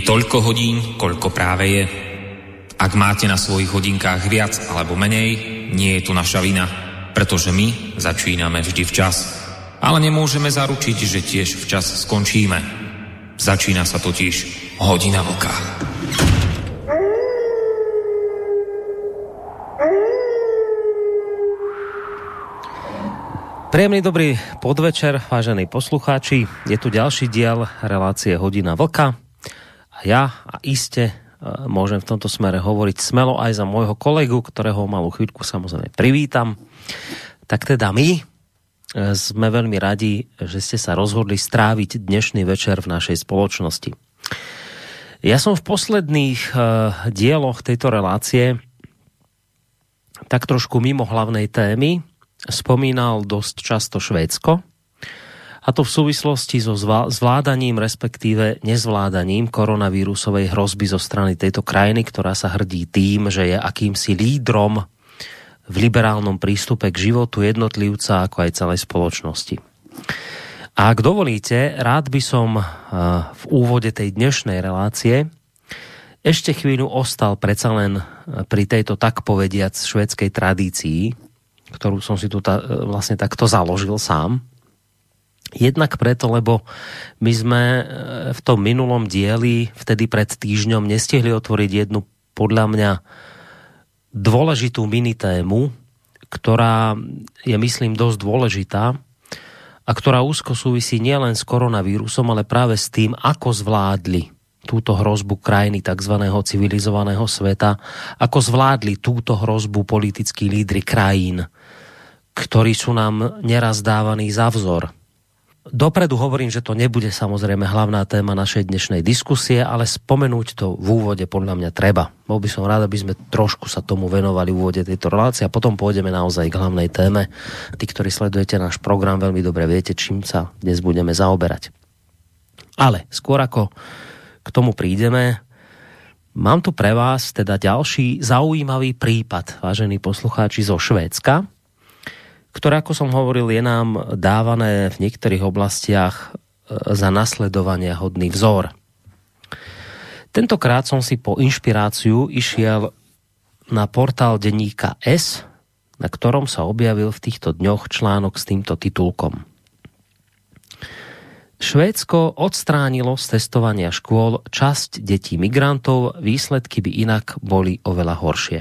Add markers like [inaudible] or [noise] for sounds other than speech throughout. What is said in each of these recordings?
Je toľko hodín, koľko práve je. Ak máte na svojich hodinkách viac alebo menej, nie je tu naša vina, pretože my začíname vždy včas. Ale nemôžeme zaručiť, že tiež včas skončíme. Začína sa totiž hodina vlka. Príjemný dobrý podvečer, vážení poslucháči. Je tu ďalší diel relácie Hodina Vlka. Ja a iste e, môžem v tomto smere hovoriť smelo aj za môjho kolegu, ktorého malú chvíľku samozrejme privítam. Tak teda my, sme veľmi radi, že ste sa rozhodli stráviť dnešný večer v našej spoločnosti. Ja som v posledných uh, dieloch tejto relácie tak trošku mimo hlavnej témy spomínal dosť často Švédsko, a to v súvislosti so zvládaním, respektíve nezvládaním koronavírusovej hrozby zo strany tejto krajiny, ktorá sa hrdí tým, že je akýmsi lídrom v liberálnom prístupe k životu jednotlivca ako aj celej spoločnosti. A ak dovolíte, rád by som eh, v úvode tej dnešnej relácie ešte chvíľu ostal predsa len eh, pri tejto tak povediac švedskej tradícii, ktorú som si tu ta, eh, vlastne takto založil sám. Jednak preto, lebo my sme v tom minulom dieli, vtedy pred týždňom, nestihli otvoriť jednu podľa mňa dôležitú minitému, ktorá je, myslím, dosť dôležitá a ktorá úzko súvisí nielen s koronavírusom, ale práve s tým, ako zvládli túto hrozbu krajiny tzv. civilizovaného sveta, ako zvládli túto hrozbu politickí lídry krajín, ktorí sú nám neraz dávaní za vzor Dopredu hovorím, že to nebude samozrejme hlavná téma našej dnešnej diskusie, ale spomenúť to v úvode podľa mňa treba. Bol by som rád, aby sme trošku sa tomu venovali v úvode tejto relácie a potom pôjdeme naozaj k hlavnej téme. Tí, ktorí sledujete náš program, veľmi dobre viete, čím sa dnes budeme zaoberať. Ale skôr ako k tomu prídeme, mám tu pre vás teda ďalší zaujímavý prípad, vážení poslucháči zo Švédska, ktoré, ako som hovoril, je nám dávané v niektorých oblastiach e, za nasledovania hodný vzor. Tentokrát som si po inšpiráciu išiel na portál denníka S, na ktorom sa objavil v týchto dňoch článok s týmto titulkom. Švédsko odstránilo z testovania škôl časť detí migrantov, výsledky by inak boli oveľa horšie.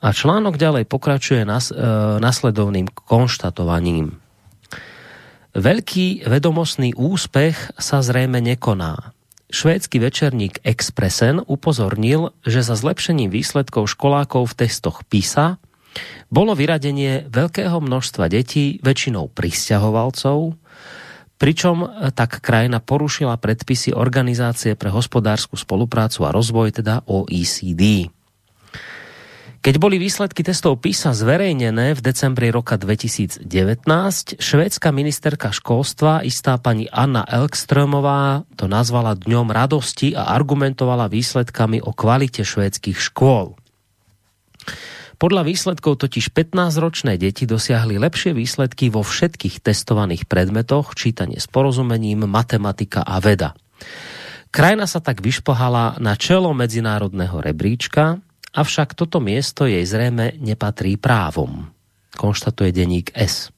A článok ďalej pokračuje nas, e, nasledovným konštatovaním. Veľký vedomostný úspech sa zrejme nekoná. Švédsky večerník Expressen upozornil, že za zlepšením výsledkov školákov v testoch PISA bolo vyradenie veľkého množstva detí, väčšinou pristahovalcov, pričom tak krajina porušila predpisy Organizácie pre hospodárskú spoluprácu a rozvoj, teda OECD. Keď boli výsledky testov PISA zverejnené v decembri roka 2019, švédska ministerka školstva, istá pani Anna Elkströmová, to nazvala dňom radosti a argumentovala výsledkami o kvalite švédskych škôl. Podľa výsledkov totiž 15-ročné deti dosiahli lepšie výsledky vo všetkých testovaných predmetoch, čítanie s porozumením, matematika a veda. Krajina sa tak vyšpohala na čelo medzinárodného rebríčka, Avšak toto miesto jej zrejme nepatrí právom, konštatuje denník S.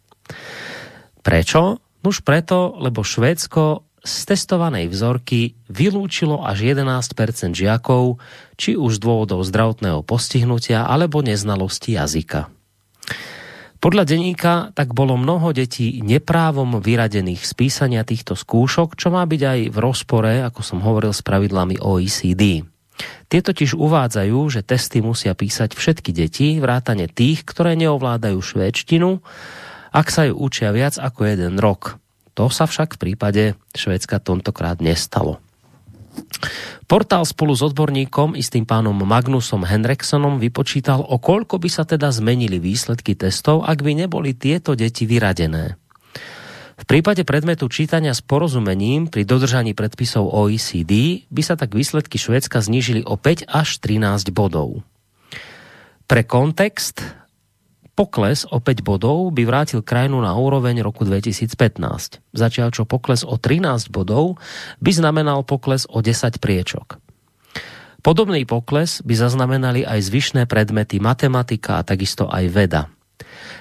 Prečo? Nuž preto, lebo Švédsko z testovanej vzorky vylúčilo až 11% žiakov, či už z dôvodov zdravotného postihnutia alebo neznalosti jazyka. Podľa denníka tak bolo mnoho detí neprávom vyradených z písania týchto skúšok, čo má byť aj v rozpore, ako som hovoril, s pravidlami OECD. Tie totiž uvádzajú, že testy musia písať všetky deti, vrátane tých, ktoré neovládajú švédštinu, ak sa ju učia viac ako jeden rok. To sa však v prípade Švédska tentokrát nestalo. Portál spolu s odborníkom, istým pánom Magnusom Henriksonom, vypočítal, o koľko by sa teda zmenili výsledky testov, ak by neboli tieto deti vyradené. V prípade predmetu čítania s porozumením pri dodržaní predpisov OECD by sa tak výsledky Švédska znížili o 5 až 13 bodov. Pre kontext, Pokles o 5 bodov by vrátil krajinu na úroveň roku 2015. Zatiaľ čo pokles o 13 bodov by znamenal pokles o 10 priečok. Podobný pokles by zaznamenali aj zvyšné predmety matematika a takisto aj veda.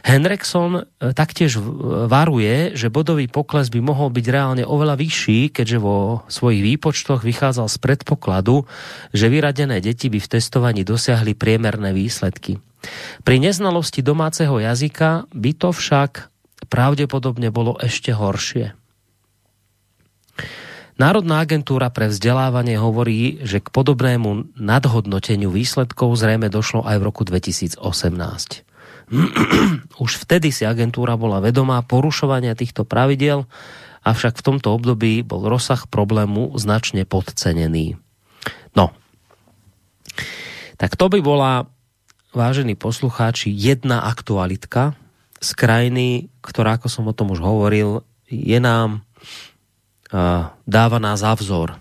Henrikson e, taktiež varuje, že bodový pokles by mohol byť reálne oveľa vyšší, keďže vo svojich výpočtoch vychádzal z predpokladu, že vyradené deti by v testovaní dosiahli priemerné výsledky. Pri neznalosti domáceho jazyka by to však pravdepodobne bolo ešte horšie. Národná agentúra pre vzdelávanie hovorí, že k podobnému nadhodnoteniu výsledkov zrejme došlo aj v roku 2018. [clears throat] Už vtedy si agentúra bola vedomá porušovania týchto pravidel, avšak v tomto období bol rozsah problému značne podcenený. No, tak to by bola vážení poslucháči, jedna aktualitka z krajiny, ktorá, ako som o tom už hovoril, je nám uh, dávaná za vzor.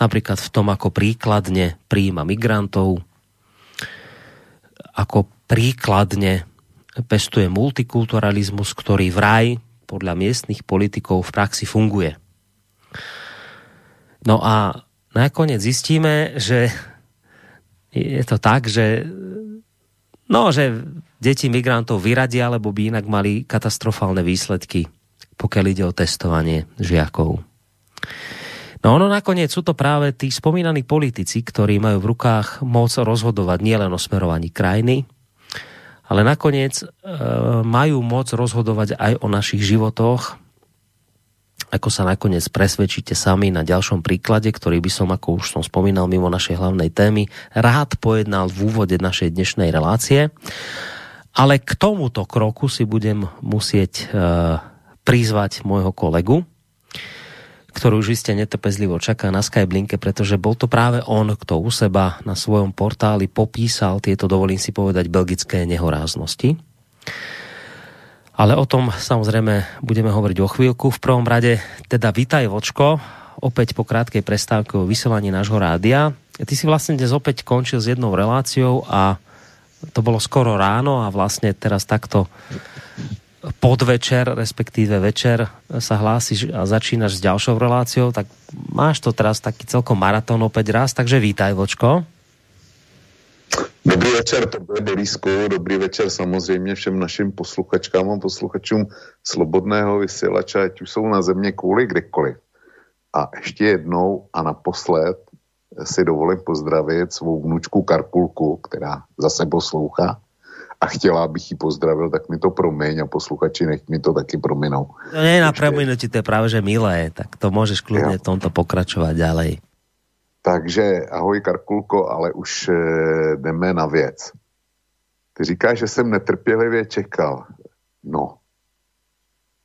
Napríklad v tom, ako príkladne príjima migrantov, ako príkladne pestuje multikulturalizmus, ktorý vraj podľa miestnych politikov v praxi funguje. No a nakoniec zistíme, že je to tak, že No, že deti migrantov vyradia, alebo by inak mali katastrofálne výsledky, pokiaľ ide o testovanie žiakov. No ono nakoniec sú to práve tí spomínaní politici, ktorí majú v rukách moc rozhodovať nielen o smerovaní krajiny, ale nakoniec e, majú moc rozhodovať aj o našich životoch ako sa nakoniec presvedčíte sami na ďalšom príklade, ktorý by som, ako už som spomínal mimo našej hlavnej témy, rád pojednal v úvode našej dnešnej relácie. Ale k tomuto kroku si budem musieť e, prizvať môjho kolegu, ktorý už iste netrpezlivo čaká na Skyblinke, pretože bol to práve on, kto u seba na svojom portáli popísal tieto, dovolím si povedať, belgické nehoráznosti. Ale o tom samozrejme budeme hovoriť o chvíľku. V prvom rade teda vítaj Vočko, opäť po krátkej prestávke o vysielaní nášho rádia. Ty si vlastne dnes opäť končil s jednou reláciou a to bolo skoro ráno a vlastne teraz takto podvečer, respektíve večer sa hlásiš a začínaš s ďalšou reláciou, tak máš to teraz taký celkom maratón opäť raz, takže vítaj Vočko. Dobrý večer, to bude Borisku, dobrý večer samozřejmě všem našim posluchačkám a posluchačům Slobodného vysílače, ať už jsou na země kvůli kdekoliv. A ještě jednou a naposled si dovolím pozdravit svou vnučku Karpulku, která zase poslouchá a chtěla, abych ji pozdravil, tak mi to promiň a posluchači nech mi to taky prominou. No nie na prominutí, to je práve že milé, tak to môžeš kľudne ja. tomto pokračovať ďalej. Takže ahoj Karkulko, ale už e, jdeme na věc. Ty říkáš, že jsem netrpělivě čekal. No,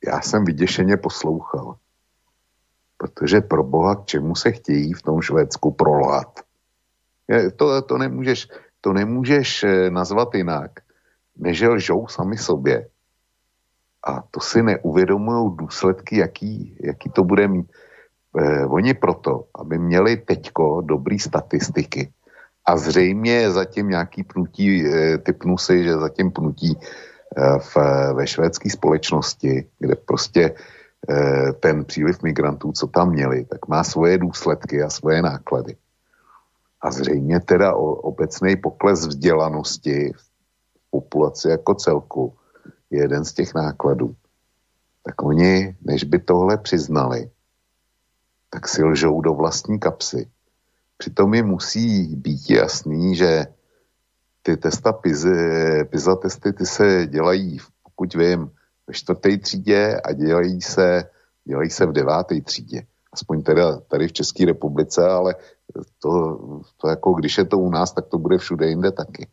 já jsem vyděšeně poslouchal. Protože pro boha, k čemu se chtějí v tom Švédsku prolát? Je, to, to, nemůžeš, to nemůžeš eh, nazvat jinak, než lžou sami sobě. A to si neuvědomují důsledky, jaký, jaký to bude mít eh, oni proto, aby měli teďko dobrý statistiky a zřejmě zatím nějaký pnutí, eh, typnu si, že zatím pnutí eh, v, ve švédské společnosti, kde prostě eh, ten příliv migrantů, co tam měli, tak má svoje důsledky a svoje náklady. A zřejmě teda obecný pokles vzdělanosti v populaci jako celku je jeden z těch nákladů. Tak oni, než by tohle přiznali, tak si lžou do vlastní kapsy. Přitom mi musí být jasný, že ty testa PISA testy ty se dělají, pokud vím, ve čtvrté třídě a dělají se, dělají se v deváté třídě. Aspoň teda tady v České republice, ale to, to jako když je to u nás, tak to bude všude jinde taky.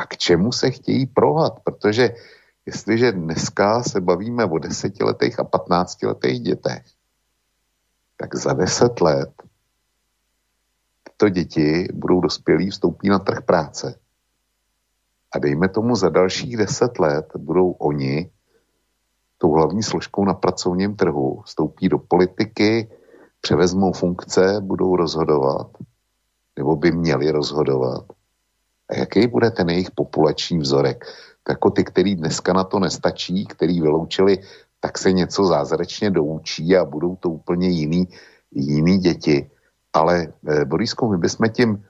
A k čemu se chtějí prohat? Protože jestliže dneska se bavíme o desetiletých a patnáctiletých dětech, tak za deset let tyto děti budou dospělí, vstoupí na trh práce. A dejme tomu za dalších deset let budou oni tou hlavní složkou na pracovním trhu, vstoupí do politiky, převezmou funkce, budou rozhodovat, nebo by měli rozhodovat. A jaký bude ten jejich populační vzorek? jako ty, který dneska na to nestačí, který vyloučili, tak se něco zázračně doučí a budou to úplně jiný, jiný děti. Ale eh, Borisku, my bychom tím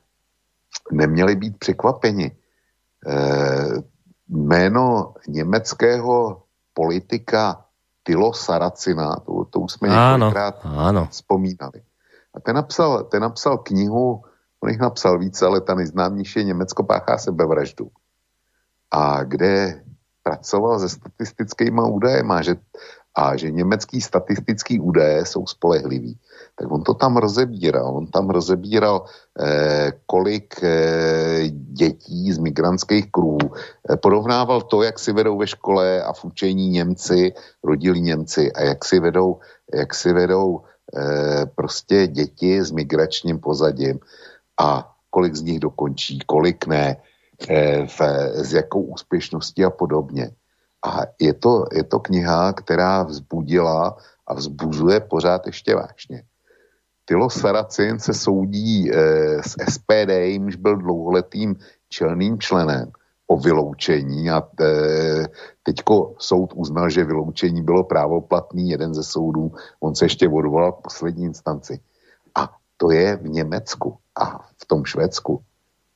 neměli být překvapeni. Eh, jméno německého politika Tilo Saracina, to, to už jsme několikrát vzpomínali. A ten napsal, ten napsal knihu, on jich napsal více, ale ta nejznámější je Německo páchá sebevraždu. A kde pracoval se statistickými údajema, že a že německý statistický údaje jsou spolehlivý. Tak on to tam rozebíral. On tam rozebíral, eh, kolik eh, dětí z migrantských kruhů. Eh, porovnával to, jak si vedou ve škole a v učení Němci, rodilí Němci a jak si vedou, jak si vedou eh, prostě děti s migračním pozadím a kolik z nich dokončí, kolik ne, eh, v, s jakou úspěšností a podobně. A je to, je to kniha, která vzbudila a vzbuzuje pořád ještě vážně. Tylo Saracin se soudí e, s SPD, jimž byl dlouholetým čelným členem o vyloučení a e, teďko soud uznal, že vyloučení bylo právoplatný, jeden ze soudů, on se ještě odvolal k poslední instanci. A to je v Německu a v tom Švédsku.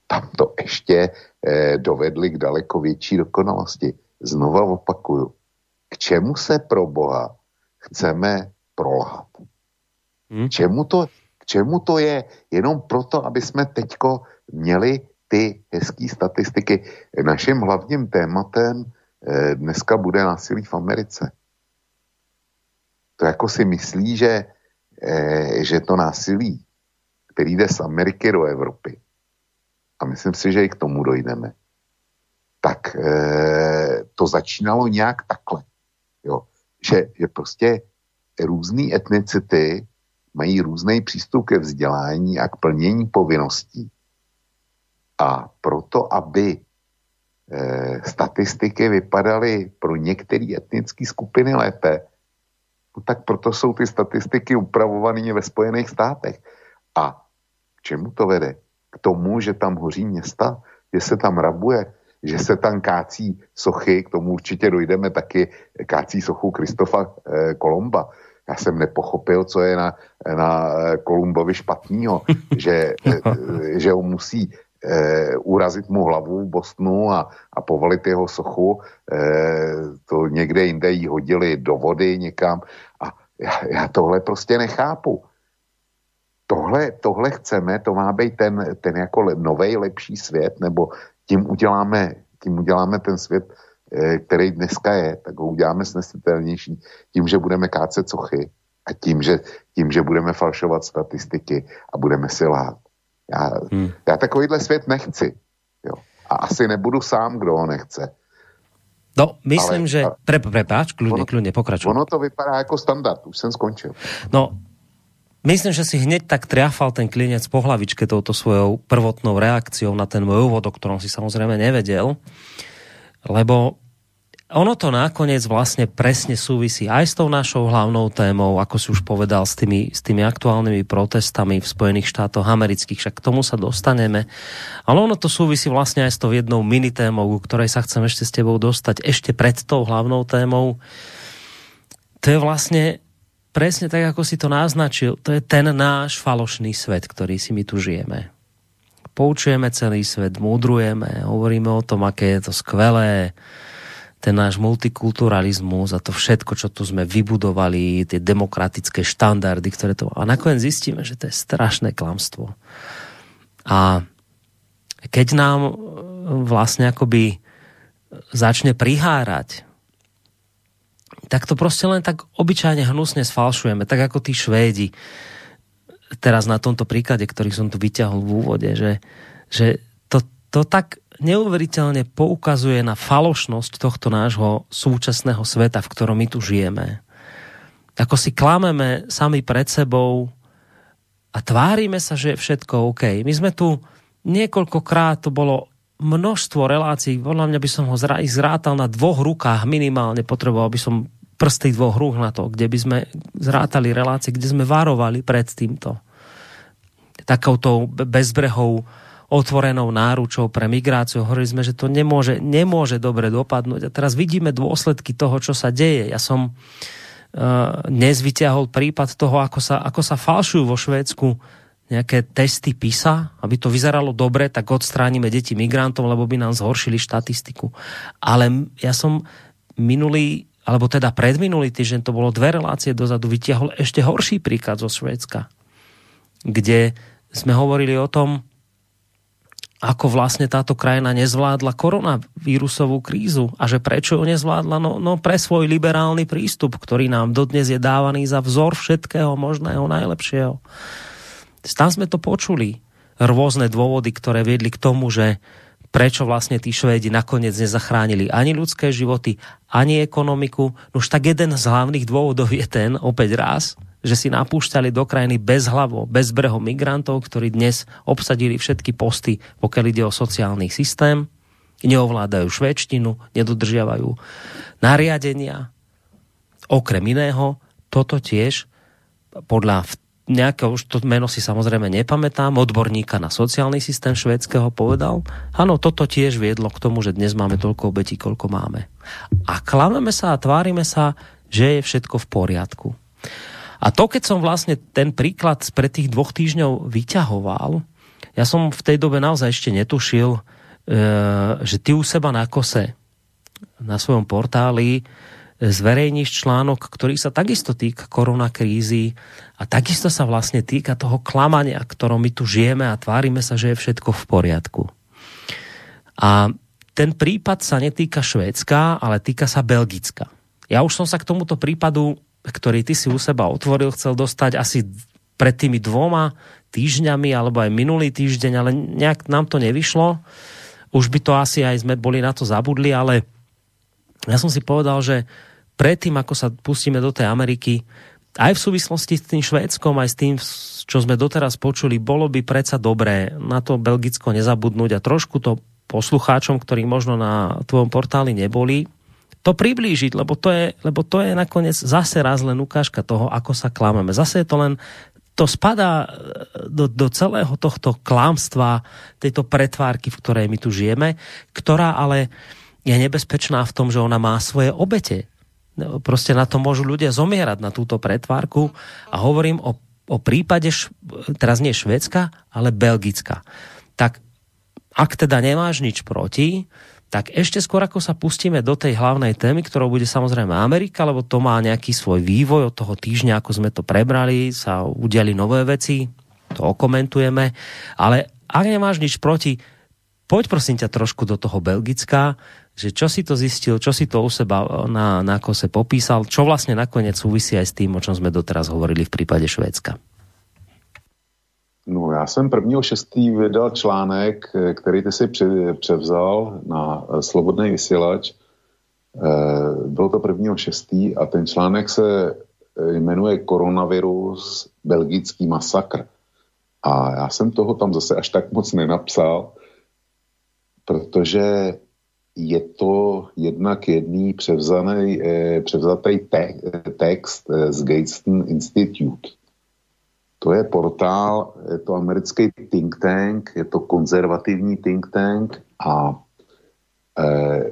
Tam to ještě e, dovedli k daleko větší dokonalosti znova opakuju, k čemu se pro Boha chceme prolhat? Hmm? K, čemu to, k čemu to je? Jenom proto, aby jsme teďko měli ty hezké statistiky. Naším hlavním tématem eh, dneska bude násilí v Americe. To jako si myslí, že, eh, že to násilí, který jde z Ameriky do Evropy, a myslím si, že i k tomu dojdeme, tak e, to začínalo nějak takhle. Jo. Že, že prostě různé etnicity mají různý přístup ke vzdělání a k plnění povinností. A proto, aby e, statistiky vypadaly pro některé etnické skupiny lépe, no tak proto jsou ty statistiky upravované ve Spojených státech. A čemu to vede? K tomu, že tam hoří města, že se tam rabuje, že se tam kácí sochy, k tomu určitě dojdeme taky, kácí sochu Kristofa eh, Kolomba. Já jsem nepochopil, co je na, na eh, Kolumbovi špatného, [laughs] že, eh, že on musí eh, urazit mu hlavu v Bostonu a, a povolit jeho sochu. Eh, to někde jinde jí hodili do vody někam. A já, já tohle prostě nechápu. Tohle, tohle chceme, to má být ten, ten jako novej lepší svět, nebo tím uděláme, tím uděláme ten svět, eh, který dneska je, tak ho uděláme snesitelnější tím, že budeme kácet sochy a tím, že, tím, že budeme falšovat statistiky a budeme si lhát. Já, hmm. já takovýhle svět nechci. Jo. A asi nebudu sám, kdo ho nechce. No, myslím, Ale, že... Pre, prepáč, kľudne, ono, kľudne, pokračuj. Ono to vypadá jako standard, už jsem skončil. No, Myslím, že si hneď tak triafal ten klinec po hlavičke touto svojou prvotnou reakciou na ten môj úvod, o ktorom si samozrejme nevedel, lebo ono to nakoniec vlastne presne súvisí aj s tou našou hlavnou témou, ako si už povedal, s tými, s tými aktuálnymi protestami v Spojených štátoch amerických, však k tomu sa dostaneme. Ale ono to súvisí vlastne aj s tou jednou minitémou, ku ktorej sa chcem ešte s tebou dostať, ešte pred tou hlavnou témou. To je vlastne presne tak, ako si to naznačil, to je ten náš falošný svet, ktorý si my tu žijeme. Poučujeme celý svet, múdrujeme, hovoríme o tom, aké je to skvelé, ten náš multikulturalizmus a to všetko, čo tu sme vybudovali, tie demokratické štandardy, ktoré to... A nakoniec zistíme, že to je strašné klamstvo. A keď nám vlastne akoby začne prihárať tak to proste len tak obyčajne hnusne sfalšujeme, tak ako tí Švédi. Teraz na tomto príklade, ktorý som tu vyťahol v úvode, že, že to, to tak neuveriteľne poukazuje na falošnosť tohto nášho súčasného sveta, v ktorom my tu žijeme. Ako si klameme sami pred sebou a tvárime sa, že je všetko OK. My sme tu niekoľkokrát, to bolo množstvo relácií, podľa mňa by som ho zrátal na dvoch rukách minimálne, potreboval by som prsty dvoch rúk na to, kde by sme zrátali relácie, kde sme varovali pred týmto takoutou bezbrehou otvorenou náručou pre migráciu. Hovorili sme, že to nemôže, nemôže dobre dopadnúť. A teraz vidíme dôsledky toho, čo sa deje. Ja som uh, dnes vyťahol prípad toho, ako sa, ako sa falšujú vo Švédsku nejaké testy PISA, aby to vyzeralo dobre, tak odstránime deti migrantov, lebo by nám zhoršili štatistiku. Ale ja som minulý, alebo teda predminulý týždeň, to bolo dve relácie dozadu, vytiahol ešte horší príklad zo Švédska, kde sme hovorili o tom, ako vlastne táto krajina nezvládla koronavírusovú krízu a že prečo ju nezvládla? No, no pre svoj liberálny prístup, ktorý nám dodnes je dávaný za vzor všetkého možného najlepšieho. Tam sme to počuli. Rôzne dôvody, ktoré viedli k tomu, že prečo vlastne tí Švédi nakoniec nezachránili ani ľudské životy, ani ekonomiku. No už tak jeden z hlavných dôvodov je ten, opäť raz, že si napúšťali do krajiny bez hlavo, bez breho migrantov, ktorí dnes obsadili všetky posty, pokiaľ ide o sociálny systém, neovládajú švédštinu, nedodržiavajú nariadenia. Okrem iného, toto tiež podľa nejakého, už to meno si samozrejme nepamätám, odborníka na sociálny systém švédskeho povedal, áno, toto tiež viedlo k tomu, že dnes máme toľko obetí, koľko máme. A klameme sa a tvárime sa, že je všetko v poriadku. A to, keď som vlastne ten príklad pre tých dvoch týždňov vyťahoval, ja som v tej dobe naozaj ešte netušil, e, že ty u seba na kose, na svojom portáli, zverejníš článok, ktorý sa takisto týka koronakrízy a takisto sa vlastne týka toho klamania, ktorom my tu žijeme a tvárime sa, že je všetko v poriadku. A ten prípad sa netýka Švédska, ale týka sa Belgicka. Ja už som sa k tomuto prípadu, ktorý ty si u seba otvoril, chcel dostať asi pred tými dvoma týždňami alebo aj minulý týždeň, ale nejak nám to nevyšlo. Už by to asi aj sme boli na to zabudli, ale ja som si povedal, že predtým, ako sa pustíme do tej Ameriky, aj v súvislosti s tým Švédskom, aj s tým, čo sme doteraz počuli, bolo by predsa dobré na to Belgicko nezabudnúť a trošku to poslucháčom, ktorí možno na tvojom portáli neboli, to priblížiť, lebo to je, lebo to je nakoniec zase raz len ukážka toho, ako sa klameme. Zase je to len to spadá do, do celého tohto klámstva, tejto pretvárky, v ktorej my tu žijeme, ktorá ale je nebezpečná v tom, že ona má svoje obete. Proste na to môžu ľudia zomierať na túto pretvárku a hovorím o, o prípade, teraz nie Švedska, ale Belgická. Tak ak teda nemáš nič proti, tak ešte skôr ako sa pustíme do tej hlavnej témy, ktorou bude samozrejme Amerika, lebo to má nejaký svoj vývoj od toho týždňa, ako sme to prebrali, sa udiali nové veci, to okomentujeme, ale ak nemáš nič proti, poď prosím ťa trošku do toho Belgická, že čo si to zistil, čo si to u seba eh, na, na kose popísal, čo vlastne nakoniec súvisí aj s tým, o čom sme doteraz hovorili v prípade Švédska. No, já jsem prvního šestý vydal článek, eh, který ty si převzal na eh, Slobodný vysílač. Byl to prvního šestý a ten článek se jmenuje Koronavirus, belgický masakr. A já jsem toho tam zase až tak moc nenapsal, protože je to jednak jedný převzaný, eh, převzatý te, text eh, z Gateston Institute. To je portál, je to americký think tank, je to konzervativní think tank a eh,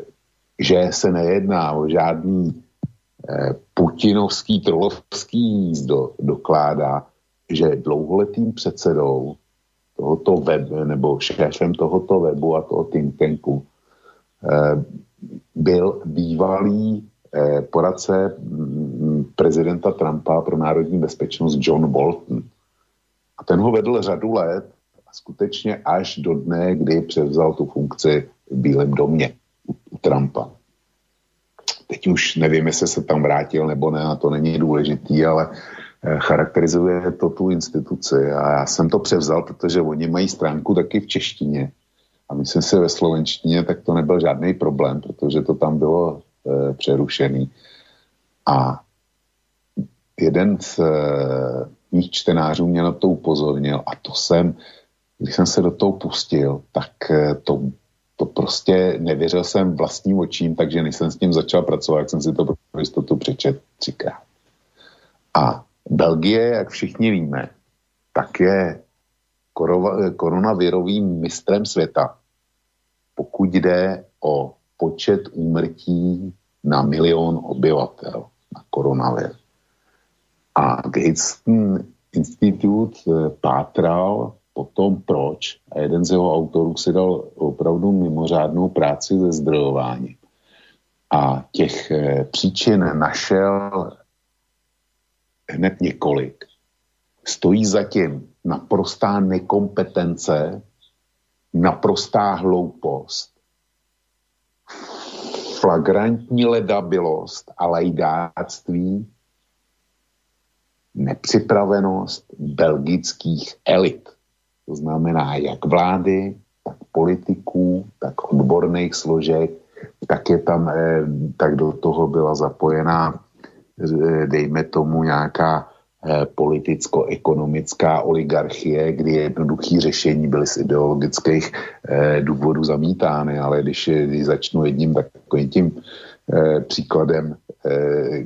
že se nejedná o žádný eh, putinovský, trolovský jízdo, dokládá, že dlouholetým předsedou tohoto webu, nebo šéfem tohoto webu a toho think tanku byl bývalý eh, poradce mm, prezidenta Trumpa pro národní bezpečnost John Bolton. A ten ho vedl řadu let a skutečně až do dne, kdy převzal tu funkci v Bílém domě u Trumpa. Teď už nevím, jestli se tam vrátil nebo ne, a to není důležitý, ale eh, charakterizuje to tu instituci a já jsem to převzal, protože oni mají stránku taky v češtině a myslím si ve slovenštině, tak to nebyl žádný problém, protože to tam bylo e, přerušený. A jeden z e, mých čtenářů mě na to upozornil a to jsem, když jsem se do toho pustil, tak e, to, to prostě nevěřil jsem vlastním očím, takže než jsem s tím začal pracovat, jak jsem si to pro jistotu přečet třikrát. A Belgie, jak všichni víme, tak je koronavirovým mistrem světa, pokud jde o počet úmrtí na milion obyvatel na koronavir. A Gates institut eh, pátral po tom, proč. A jeden z jeho autorů si dal opravdu mimořádnou práci ze zdrojování. A těch eh, příčin našel hned několik. Stojí zatím naprostá nekompetence, naprostá hloupost, flagrantní ledabilost a lajdáctví, nepřipravenost belgických elit. To znamená jak vlády, tak politiků, tak odborných složek, tak je tam, eh, tak do toho byla zapojená, eh, dejme tomu, nějaká politicko-ekonomická oligarchie, kdy jednoduché řešení byly z ideologických důvodů zamítány, ale když, když začnu jedním takovým tím příkladem,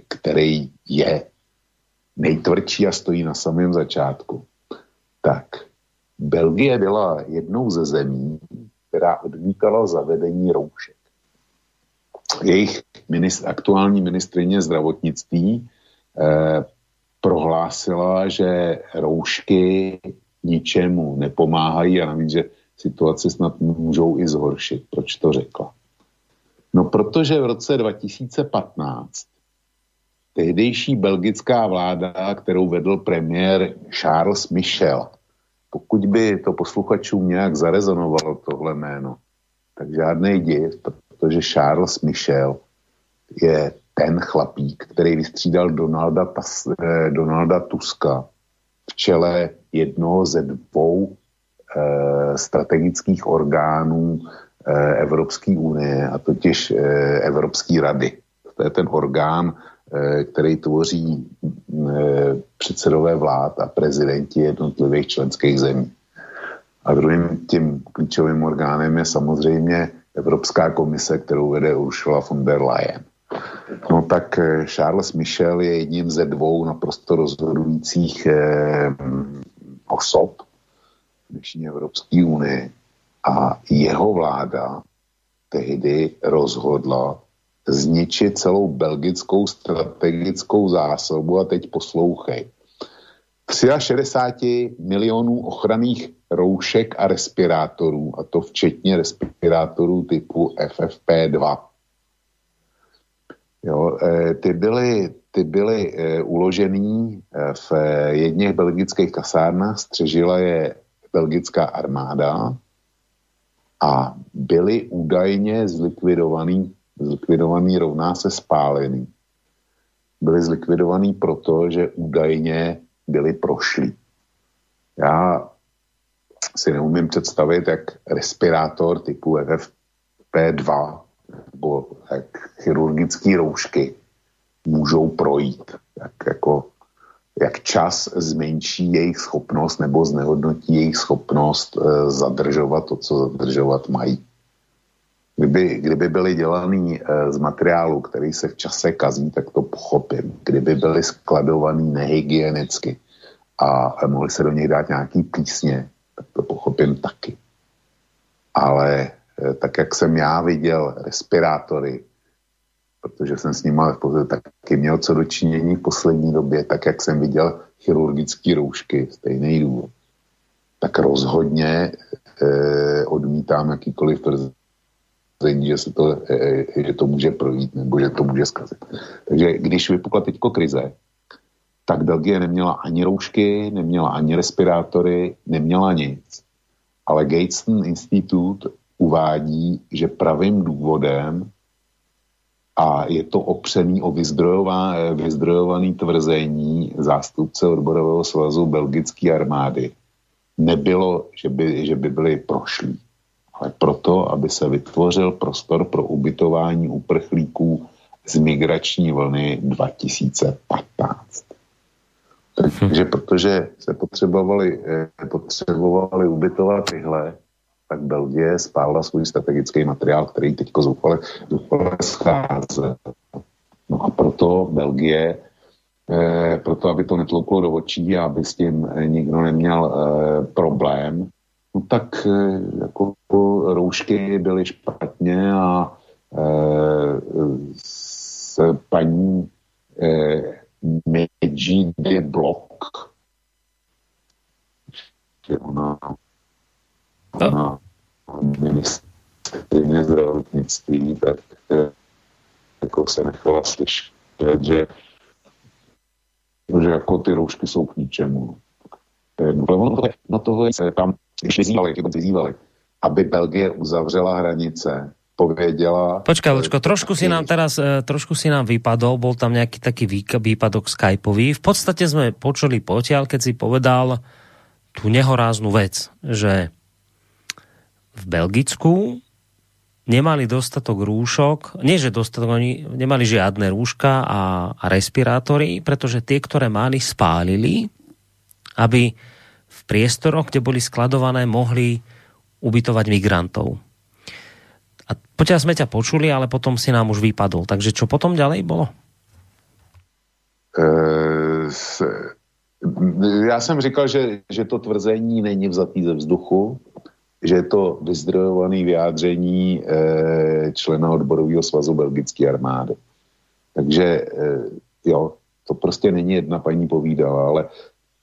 který je nejtvrdší a stojí na samém začátku, tak Belgie byla jednou ze zemí, která odmítala zavedení roušek. Jejich minist, aktuální ministrině zdravotnictví eh, prohlásila, že roušky ničemu nepomáhají a navíc, že situaci snad můžou i zhoršit. Proč to řekla? No protože v roce 2015 tehdejší belgická vláda, kterou vedl premiér Charles Michel, pokud by to posluchačům nějak zarezonovalo tohle jméno, tak žádný div, protože Charles Michel je ten chlapík, který vystřídal Donalda, Tas, eh, Donalda Tuska v čele jednoho ze dvou eh, strategických orgánů eh, Evropské unie, a totiž eh, Evropské rady. To je ten orgán, Eh, který tvoří eh, předsedové vlád a prezidenti jednotlivých členských zemí. A druhým tím klíčovým orgánem je samozřejmě Evropská komise, kterou vede Ursula von der Leyen. No tak eh, Charles Michel je jedním ze dvou naprosto rozhodujících eh, osob dnešní Evropské unie a jeho vláda tehdy rozhodla zničit celou belgickou strategickou zásobu a teď poslouchej. 63 milionů ochranných roušek a respirátorů, a to včetně respirátorů typu FFP2. Jo, e, ty byly, ty byly e, uložený e, v jedných belgických kasárnách, střežila je belgická armáda a byly údajně zlikvidovaný zlikvidovaný rovná se spálený. Byly zlikvidovaný proto, že údajně byli prošlí. Já si neumím představit, jak respirátor typu FFP2 nebo jak chirurgické roušky můžou projít. Jak, jako, jak čas zmenší jejich schopnost nebo znehodnotí jejich schopnost e, zadržovat to, co zadržovat mají. Kdyby, kdyby byly dělaný e, z materiálu, který se v čase kazí, tak to pochopím. Kdyby byly skladovaný nehygienicky a, mohli se do něj dát nějaký písně, tak to pochopím taky. Ale tak, jak jsem já viděl respirátory, protože jsem s nimi taky měl co dočinění v poslední době, tak jak jsem viděl chirurgické roušky, stejný důvod, tak rozhodně e, odmítám jakýkoliv tvrzení že, se to, e, e, že to může projít nebo že to může zkazit. Takže když vypukla teďko krize, tak Belgie neměla ani roušky, neměla ani respirátory, neměla nic. Ale Gateston Institut uvádí, že pravým důvodem a je to opřený o vyzdrojovaný tvrzení zástupce odborového svazu belgické armády. Nebylo, že by, že by byli prošlí ale proto, aby se vytvořil prostor pro ubytování uprchlíků z migrační vlny 2015. Takže protože se potřebovali, eh, potřebovali ubytovat tyhle, tak Belgie spálila svůj strategický materiál, který teď zoufale, zoufale scházel. No a proto Belgie e, proto aby to netlouklo do očí a aby s tím nikdo neměl e, problém, no tak e, jako roušky byly špatně a e, s paní e, Medži Blok ona, ona ministrině zdravotnictví, tak e, jako se nechala slyšet, že, že jako ty roušky jsou k ničemu. Ale ono tohle, no tohle se tam, když vyzývali, vyzývali, aby Belgie uzavřela hranice, povedela... Počkaj, Lučko, trošku si nám teraz, e, trošku si nám vypadol, bol tam nejaký taký výpadok Skypeový. V podstate sme počuli potiaľ, keď si povedal tú nehoráznu vec, že v Belgicku nemali dostatok rúšok, nie že dostatok, oni nemali žiadne rúška a, a respirátory, pretože tie, ktoré mali, spálili, aby v priestoroch, kde boli skladované, mohli ubytovať migrantov. A poďa sme ťa počuli, ale potom si nám už vypadol. Takže čo potom ďalej bolo? E, já jsem říkal, že, že to tvrzení není vzatý ze vzduchu, že je to vyzdrojované vyjádření e, člena odborového svazu belgické armády. Takže e, jo, to prostě není jedna paní povídala, ale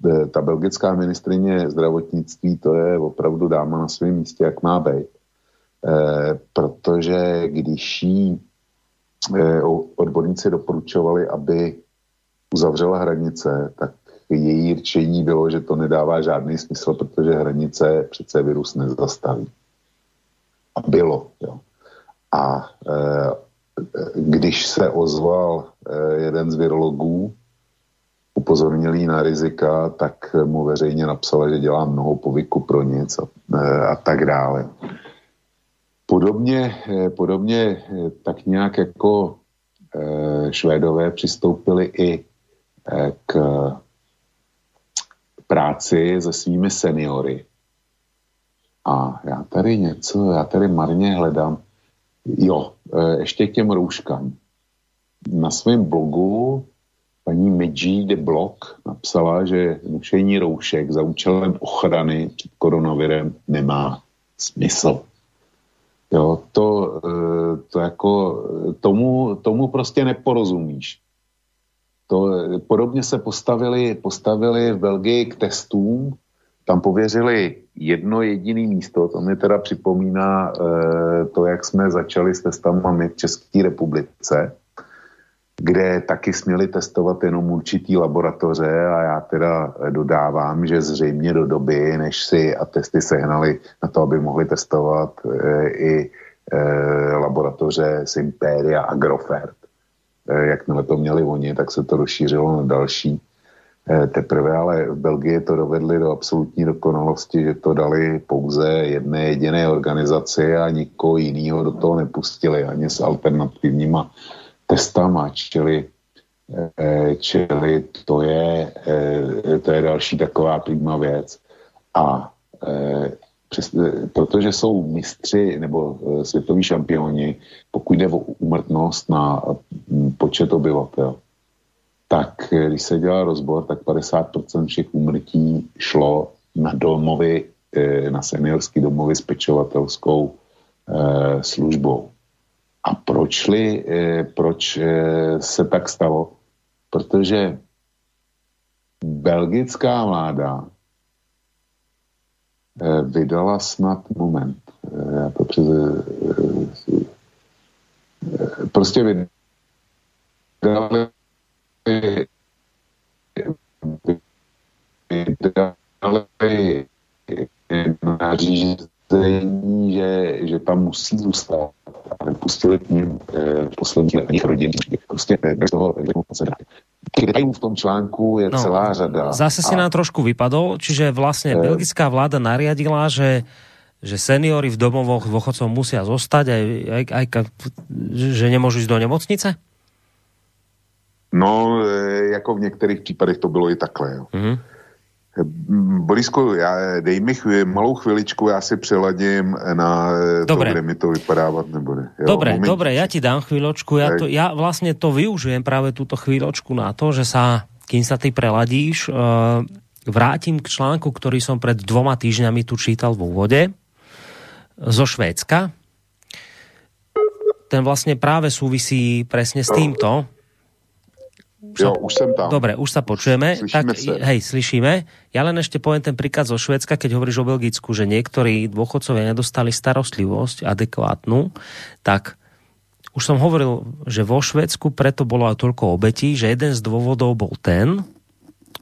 e, ta belgická ministrině zdravotnictví, to je opravdu dáma na svém místě, jak má být. E, protože když jí e, odborníci doporučovali, aby uzavřela hranice, tak její rčení bylo, že to nedává žádný smysl, protože hranice přece virus nezastaví. A bylo. Jo. A e, když se ozval e, jeden z virologů, upozornil na rizika, tak mu veřejně napsala, že dělá mnoho povyku pro nic a, e, a tak dále. Podobně, e, podobně e, tak nějak jako e, Švédové přistoupili i e, k práci se svými seniory. A já tady něco, já tady marně hledám. Jo, e, ještě k těm rouškám. Na svém blogu paní Midži de Blok napsala, že nošení roušek za účelem ochrany před koronavirem nemá smysl. Jo, to, e, to jako, tomu, tomu prostě neporozumíš. To, podobně se postavili, postavili v Belgii k testům, tam pověřili jedno jediné místo, to mi teda připomíná e, to, jak jsme začali s testama my v České republice, kde taky směli testovat jenom určitý laboratoře a já teda dodávám, že zřejmě do doby, než si a testy sehnali na to, aby mohli testovat e, i e, laboratoře Simperia Agrofert, Eh, jakmile to měli oni, tak se to rozšířilo na další. Eh, teprve ale v Belgii to dovedli do absolutní dokonalosti, že to dali pouze jedné jediné organizaci a nikoho jiného do toho nepustili, ani s alternativníma testama, čili, eh, čili to, je, to je další taková prýma věc. A přes, protože jsou mistři nebo e, světoví šampioni, pokud jde o umrtnost na počet obyvatel, tak e, když se dělal rozbor, tak 50% všech úmrtí šlo na domovy, na seniorský domovy s pečovatelskou službou. A proč, li, proč se tak stalo? Protože belgická vláda Eh, vydala snad moment. Eh, já to přes, eh, prostě vydali vydali nařízení, že, že tam musí zůstat a nepustili k ním eh, poslední rodin. Prostě bez toho, že detailů v tom článku je no, celá řada. Zase si a... nám trošku vypadol, čiže vlastne e... belgická vláda nariadila, že že seniory v domovoch dôchodcov musia zostať, aj, aj, aj, že nemôžu ísť do nemocnice? No, e, jako v některých případech to bylo i takhle. Jo. Mm-hmm. Borisku, já, dej mi chvíli, malou chviličku, já si přeladím na dobre. to, kde mi to vypadávat nebude. Jo, dobre, moment. dobre, ja ti dám chvíľočku. Ja, to, ja vlastne to využijem práve túto chvíľočku na to, že sa kým sa ty preladíš, vrátim k článku, ktorý som pred dvoma týždňami tu čítal v úvode zo Švédska. Ten vlastne práve súvisí presne s týmto, Jo, už som tam. Dobre, už sa počujeme. Slyšíme tak, sa. hej, slyšíme. Ja len ešte poviem ten príklad zo Švedska, keď hovoríš o Belgicku, že niektorí dôchodcovia nedostali starostlivosť adekvátnu, tak už som hovoril, že vo Švedsku preto bolo aj toľko obetí, že jeden z dôvodov bol ten,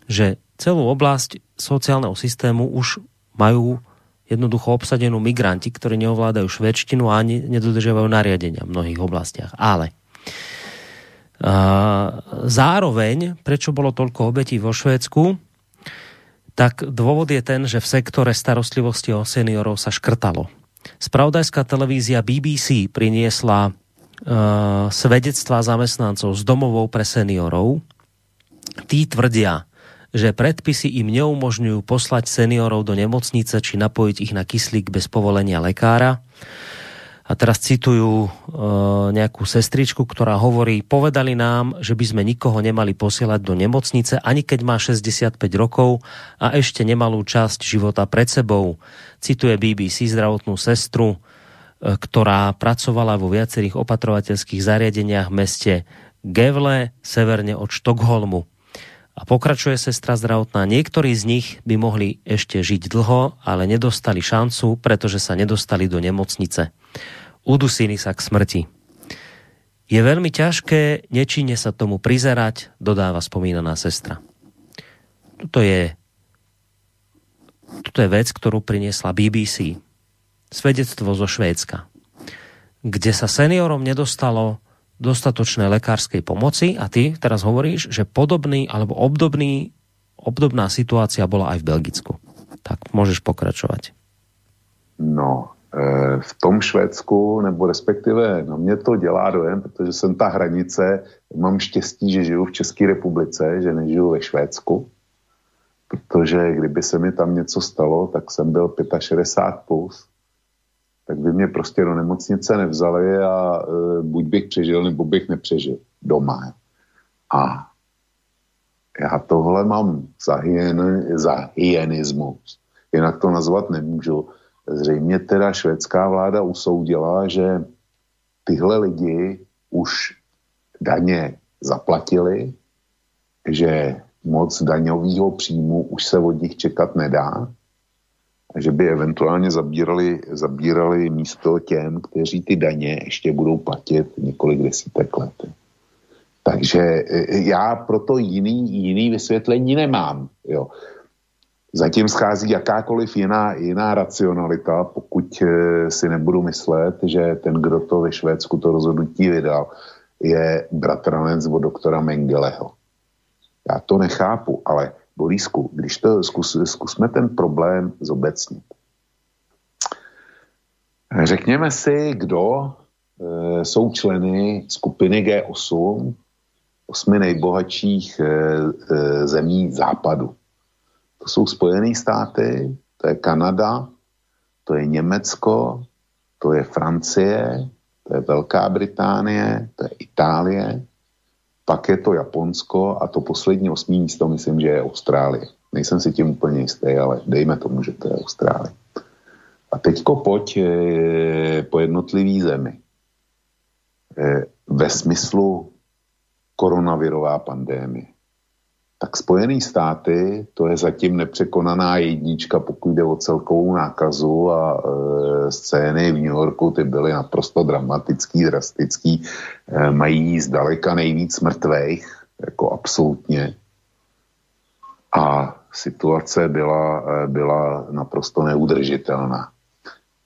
že celú oblasť sociálneho systému už majú jednoducho obsadenú migranti, ktorí neovládajú švedštinu a ani nedodržiavajú nariadenia v mnohých oblastiach. Ale Zároveň, prečo bolo toľko obetí vo Švédsku, tak dôvod je ten, že v sektore starostlivosti o seniorov sa škrtalo. Spravodajská televízia BBC priniesla uh, svedectvá zamestnancov z domovou pre seniorov. Tí tvrdia, že predpisy im neumožňujú poslať seniorov do nemocnice či napojiť ich na kyslík bez povolenia lekára a teraz citujú e, nejakú sestričku, ktorá hovorí, povedali nám, že by sme nikoho nemali posielať do nemocnice, ani keď má 65 rokov a ešte nemalú časť života pred sebou. Cituje BBC zdravotnú sestru, e, ktorá pracovala vo viacerých opatrovateľských zariadeniach v meste Gevle, severne od Štokholmu. A pokračuje sestra zdravotná. Niektorí z nich by mohli ešte žiť dlho, ale nedostali šancu, pretože sa nedostali do nemocnice udusili sa k smrti. Je veľmi ťažké nečine sa tomu prizerať, dodáva spomínaná sestra. Toto je, toto je vec, ktorú priniesla BBC. Svedectvo zo Švédska. Kde sa seniorom nedostalo dostatočnej lekárskej pomoci a ty teraz hovoríš, že podobný alebo obdobný, obdobná situácia bola aj v Belgicku. Tak môžeš pokračovať. No, v tom Švédsku, nebo respektive na mě to dělá dojem, protože jsem ta hranice, mám štěstí, že žiju v České republice, že nežiju ve Švédsku, protože kdyby se mi tam něco stalo, tak jsem byl 65 plus, tak by mě prostě do nemocnice nevzali a e, buď bych přežil, nebo bych nepřežil doma. A já tohle mám za, hyen, za hyenismus. Jinak to nazvat nemůžu zřejmě teda švédská vláda usoudila, že tyhle lidi už daně zaplatili, že moc daňového příjmu už se od nich čekat nedá, že by eventuálně zabírali, zabírali místo těm, kteří ty daně ještě budou platit několik desítek let. Takže e, já proto jiný, jiný vysvětlení nemám. Jo. Zatím schází jakákoliv jiná, jiná racionalita, pokud eh, si nebudu myslet, že ten, kdo to ve Švédsku to rozhodnutí vydal, je bratranec od doktora Mengeleho. Já to nechápu, ale Borisku, když to zkus, zkusme ten problém zobecnit. Řekněme si, kdo e, jsou členy skupiny G8, osmi nejbohatších e, e, zemí západu. To jsou Spojené státy, to je Kanada, to je Německo, to je Francie, to je Velká Británie, to je Itálie, pak je to Japonsko a to poslední osmý místo myslím, že je Austrálie. Nejsem si tím úplně jistý, ale dejme tomu, že to je Austrálie. A teďko pojď e, po jednotlivý zemi. E, ve smyslu koronavirová pandémie tak Spojené státy, to je zatím nepřekonaná jednička, pokud jde o celkovou nákazu a e, scény v New Yorku, ty byly naprosto dramatický, drastický, e, mají zdaleka nejvíc mrtvých, jako absolutně. A situace byla, e, byla naprosto neudržitelná.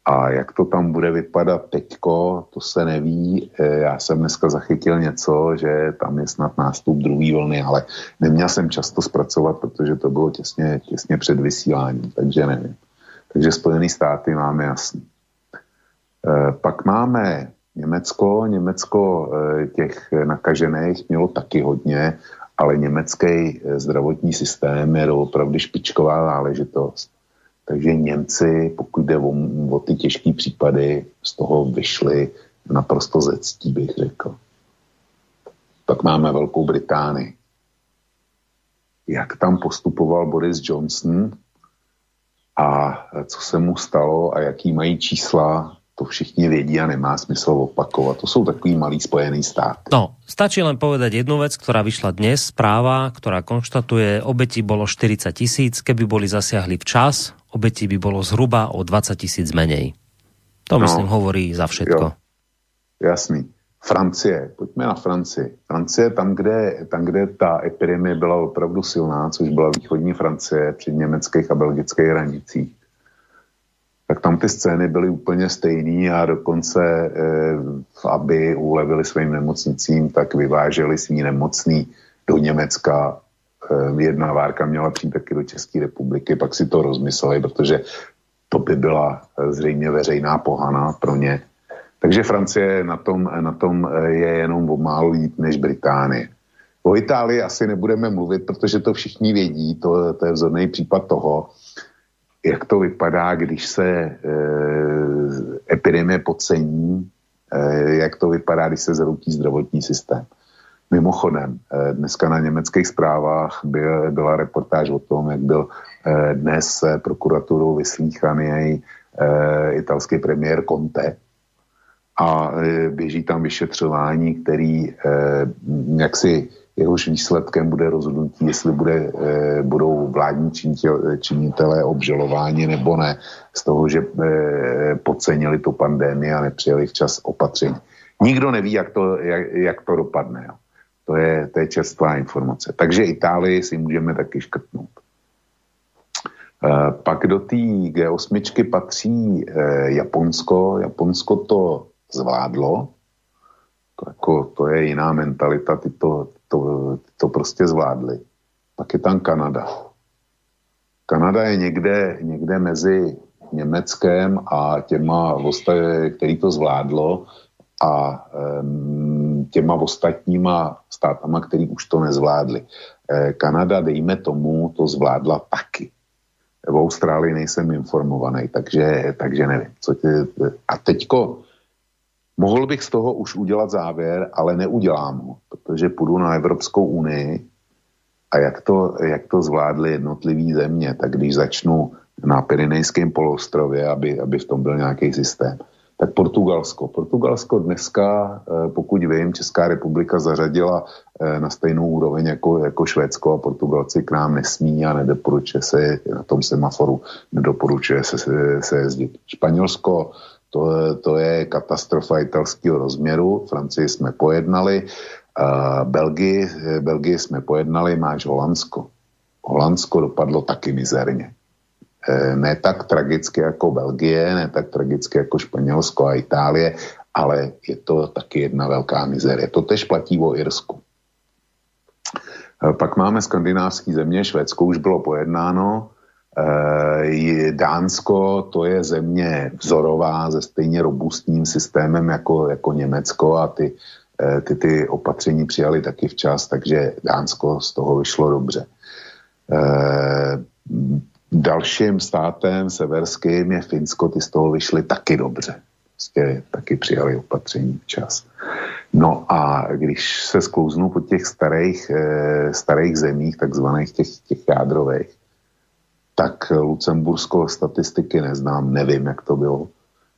A jak to tam bude vypadat teďko, to se neví. E, já jsem dneska zachytil něco, že tam je snad nástup druhé vlny, ale neměl jsem často zpracovat, protože to bylo těsně, těsně před vysíláním, takže nevím. Takže Spojené státy máme jasný. E, pak máme Německo. Německo e, těch nakažených mělo taky hodně, ale německý zdravotní systém je opravdu špičková záležitost takže Němci, pokud jde o, o ty těžké případy, z toho vyšli naprosto ze ctí, bych řekl. Pak máme Velkou Británii. jak tam postupoval Boris Johnson a co se mu stalo a jaký mají čísla, to všichni vědí a nemá smysl opakovat. To jsou takový malý spojený stát. No, stačí len povedať jednu vec, ktorá vyšla dnes, správa, ktorá konštatuje, obeti bolo 40 tisíc, keby boli zasiahli včas, obeti by bolo zhruba o 20 tisíc menej. To no, myslím hovorí za všetko. Jo. Jasný. Francie, pojďme na Francii. Francie, tam kde, tam, kde ta epidemie byla opravdu silná, což byla východní Francie při německých a belgických hranicích, tak tam ty scény byly úplně stejné a dokonce, eh, aby ulevili svým nemocnicím, tak vyváželi svý nemocný do Německa. Eh, jedna várka měla přijít taky do České republiky, pak si to rozmysleli, protože to by byla eh, zřejmě veřejná pohana pro ně takže Francie na tom, na tom je jenom o málo líp než Británie. O Itálii asi nebudeme mluvit, protože to všichni vědí, to, to je vzorný případ toho, jak to vypadá, když se e, epidemie podcení, e, jak to vypadá, když se zhroutí zdravotní systém. Mimochodem, e, dneska na německých zprávách byl, byla reportáž o tom, jak byl dnes prokuraturou vyslíchaný italský premiér Conte, a běží tam vyšetřování, který jaksi jehož výsledkem bude rozhodnutí, jestli bude, e, budou vládní činitelé obžalováni nebo ne, z toho, že podcenili tu pandémii a nepřijeli včas opatření. Nikdo neví, jak to, jak, jak to dopadne. Jo. To je, to je čerstvá informace. Takže Itálii si můžeme taky škrtnout. Pak do té G8 patří Japonsko. Japonsko to zvládlo. To, jako, to je jiná mentalita, ty to, to, to prostě zvládli. Pak je tam Kanada. Kanada je někde, někde mezi Německem a těma, který to zvládlo, a těma ostatníma státama, který už to nezvládli. E, Kanada, dejme tomu, to zvládla taky. V Austrálii nejsem informovaný, takže, takže nevím. Co tě, a teďko Mohl bych z toho už udělat závěr, ale neudělám ho, protože půjdu na Evropskou unii a jak to, jak to zvládly jednotlivý země, tak když začnu na Pirinejském poloostrově, aby, aby v tom byl nějaký systém, tak Portugalsko. Portugalsko dneska, eh, pokud vím, Česká republika zařadila eh, na stejnou úroveň jako, jako Švédsko a Portugalci k nám nesmí a nedoporučuje se na tom semaforu, nedoporučuje se, se, se jezdit. Španělsko to, to je katastrofa italského rozměru. Francii jsme pojednali, uh, Belgii, Belgii jsme pojednali, máš Holandsko. Holandsko dopadlo taky mizerně. E, ne tak tragicky jako Belgie, ne tak tragicky jako Španělsko a Itálie, ale je to taky jedna velká mizerie. To tež platí o Irsku. E, pak máme skandinávský země, Švédsko už bylo pojednáno, Dánsko to je země vzorová se stejně robustním systémem jako, jako Německo a ty, eh, ty, ty opatření přijali taky včas, takže Dánsko z toho vyšlo dobře. Eh, dalším státem severským je Finsko, ty z toho vyšly taky dobře. Prostě taky přijali opatření včas. No a když se sklouznu po těch starých, starých zemích, takzvaných těch, těch jádrových, tak Lucembursko statistiky neznám, nevím, jak to bylo.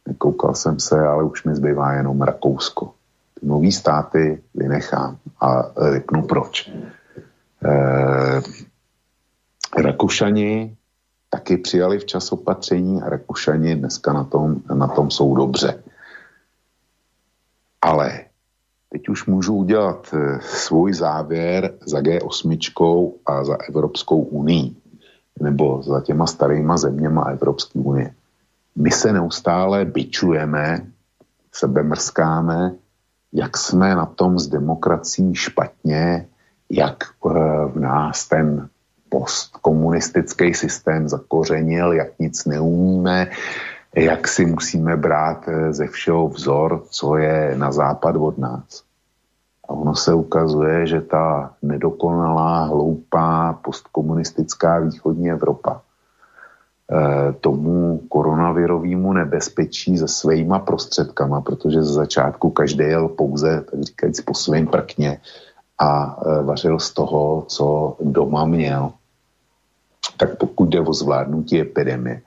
Nekoukal jsem se, ale už mi zbývá jenom Rakousko. Ty nový státy vynechám a řeknu proč. Eh, Rakušani taky přijali včas opatření a Rakušani dneska na tom, na tom jsou dobře. Ale teď už můžu udělat eh, svůj závěr za G8 a za Evropskou unii nebo za těma starýma zeměma Evropské unie. My se neustále bičujeme, sebemrskáme, jak jsme na tom s demokracií špatně, jak eh, v nás ten postkomunistický systém zakořenil, jak nic neumíme, jak si musíme brát eh, ze všeho vzor, co je na západ od nás. A ono se ukazuje, že ta nedokonalá, hloupá, postkomunistická východní Evropa eh, tomu koronavirovému nebezpečí se svýma prostředkama, protože z začátku každý jel pouze, tak říkajíc, po svém prkně a vařil z toho, co doma měl, tak pokud jde o zvládnutí epidemie,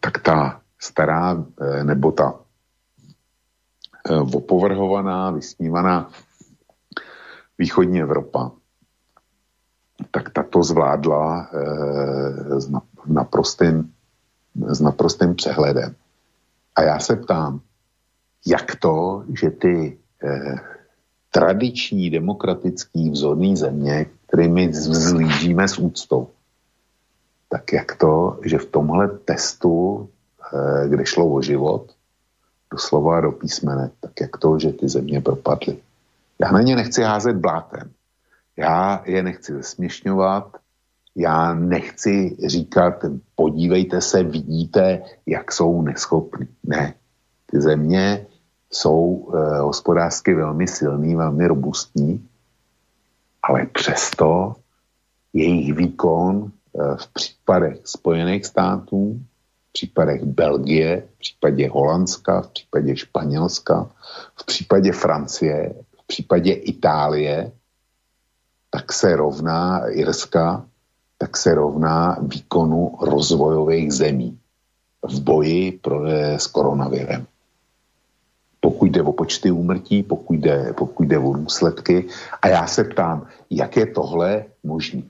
tak ta stará nebo ta opovrhovaná, vysnívaná východní Evropa, tak tato zvládla s naprostým, s naprostým přehledem. A já se ptám, jak to, že ty eh, tradiční demokratický vzorný země, kterými vzlížíme s úctou, tak jak to, že v tomhle testu, eh, kde šlo o život, doslova do písmene, tak jak to, že ty země propadly. Já na ně nechci házet blátem. Já je nechci zesměšňovat, já nechci říkat, podívejte se, vidíte, jak jsou neschopní. Ne. Ty země jsou e, hospodářsky velmi silný, velmi robustní, ale přesto jejich výkon e, v případech Spojených států, v případech Belgie, v případě Holandska, v případě Španělska, v případě Francie, v případě Itálie, tak se rovná Irska, tak se rovná výkonu rozvojových zemí v boji pro, e, s koronavirem pokud jde o počty úmrtí, pokud jde, pokud jde o důsledky. A já se ptám, jak je tohle možné?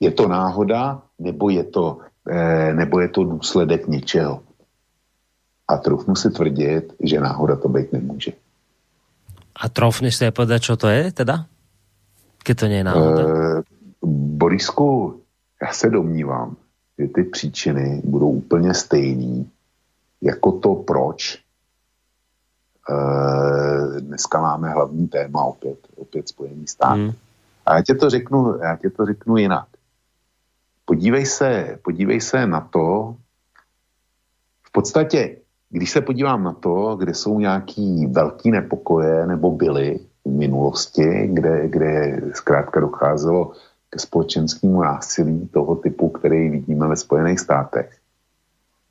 Je to náhoda, nebo je to, eh, nebo je to důsledek něčeho? A trofnu si tvrdit, že náhoda to být nemůže. A trofneš si povedať, čo to je teda? Keď to nie je náhoda. Eh, Borisku, já se domnívám, že ty příčiny budou úplně stejný, jako to, proč Eh, dneska máme hlavní téma opět, opět spojení stát. Hmm. A já tě to řeknu, já tě to řeknu jinak. Podívej se, podívej se na to, v podstatě, když se podívám na to, kde jsou nějaký velký nepokoje nebo byly v minulosti, kde, kde zkrátka docházelo ke společenskému násilí toho typu, který vidíme ve Spojených státech,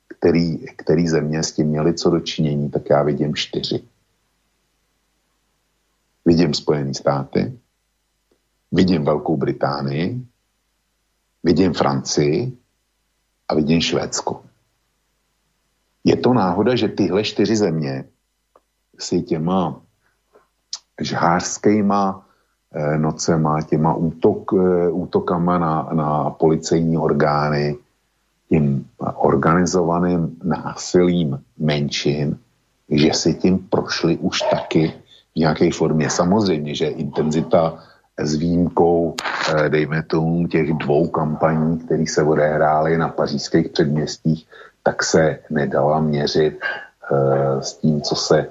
který, který země s tím měly co dočinění, tak já vidím čtyři. Vidím Spojené státy, vidím Velkou Británii, vidím Francii a vidím Švédsko. Je to náhoda, že tyhle čtyři země si těma žhářskýma eh, nocema, těma útok, eh, útokama na, na policejní orgány, tím organizovaným násilím menšin, že si tím prošli už taky v nějaké formě. Samozřejmě, že intenzita s výjimkou, eh, dejme tomu, těch dvou kampaní, které se odehrály na pařížských předměstích, tak se nedala měřit uh, s tím, co se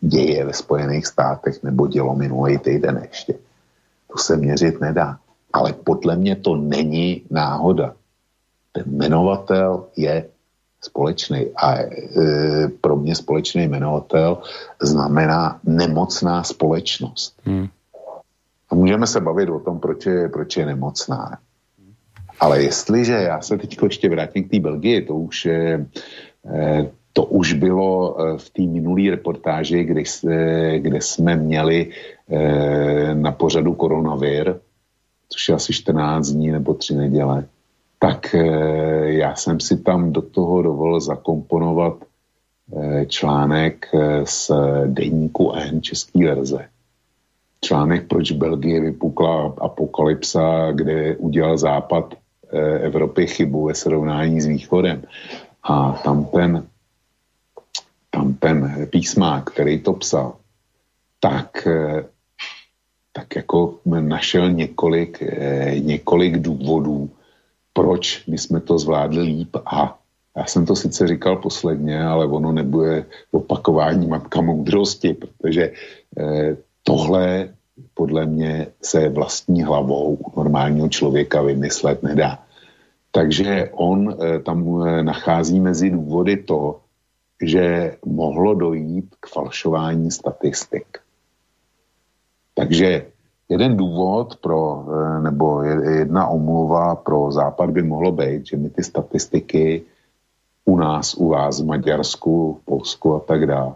děje ve Spojených státech nebo dělo minulý týden ještě. To se měřit nedá. Ale podle mě to není náhoda ten jmenovatel je společný. A e, pro mě společný jmenovatel znamená nemocná společnost. Hmm. A můžeme se bavit o tom, proč je, proč je nemocná. Ale jestliže, já se teď ještě vrátím k té Belgii, to už, je, e, to už bylo e, v té minulé reportáži, kde, kde jsme měli na pořadu koronavir, což je asi 14 dní nebo 3 neděle, tak eh, já jsem si tam do toho dovolil zakomponovat eh, článek eh, z deníku N český verze. Článek, proč Belgie vypukla apokalypsa, kde udělal západ Evropy chybu ve srovnání s východem. A tam ten, tam ten písmák, který to psal, tak, tak jako našel několik, několik důvodů, proč my jsme to zvládli líp a já jsem to sice říkal posledně, ale ono nebude opakování matka moudrosti, protože eh, tohle podle mě se vlastní hlavou normálního člověka vymyslet nedá. Takže on eh, tam eh, nachází mezi důvody to, že mohlo dojít k falšování statistik. Takže Jeden důvod pro, eh, nebo jedna omluva pro Západ by mohlo být, že my ty statistiky u nás, u vás, v Maďarsku, v Polsku a tak dále,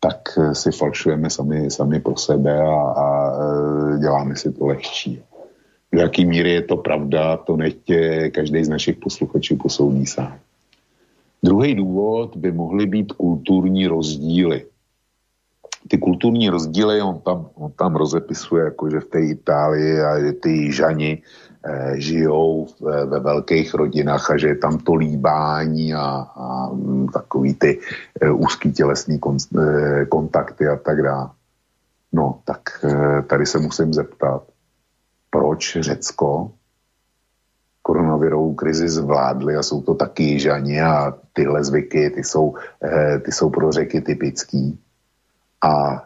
tak si falšujeme sami, sami pro sebe a, a děláme si to lehčí. V jaký míry je to pravda, to nechtě každý z našich posluchačů posoudí sám. Druhý důvod by mohly být kulturní rozdíly. Ty kulturní rozdíly on tam, on tam rozepisuje, jako že v té Itálii a ty žani eh, žijou ve, ve velkých rodinách a že je tam to líbání a, a mm, takový ty eh, úzký tělesný eh, kontakty a tak dále. No, tak eh, tady se musím zeptat, proč Řecko koronavirovou krizi zvládli a jsou to taky jižani a tyhle zvyky, ty jsou, eh, ty jsou pro řeky typický. A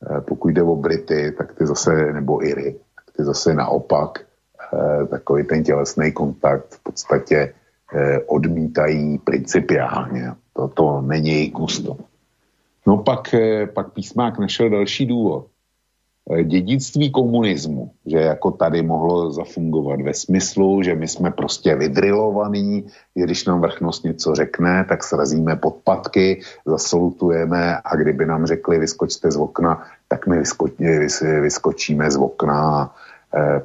eh, pokud jde o Brity, tak ty zase, nebo Iry, tak ty zase naopak eh, takový ten tělesný kontakt v podstatě odmítají principiálně. To, není jejich gusto. No pak, pak písmák našel další důvod. Eh, dědictví komunismu, že jako tady mohlo zafungovat ve smyslu, že my jsme prostě vydrilovaní, když nám vrchnost něco řekne, tak srazíme podpatky, zasolutujeme a kdyby nám řekli vyskočte z okna, tak my vysko, vyskočíme z okna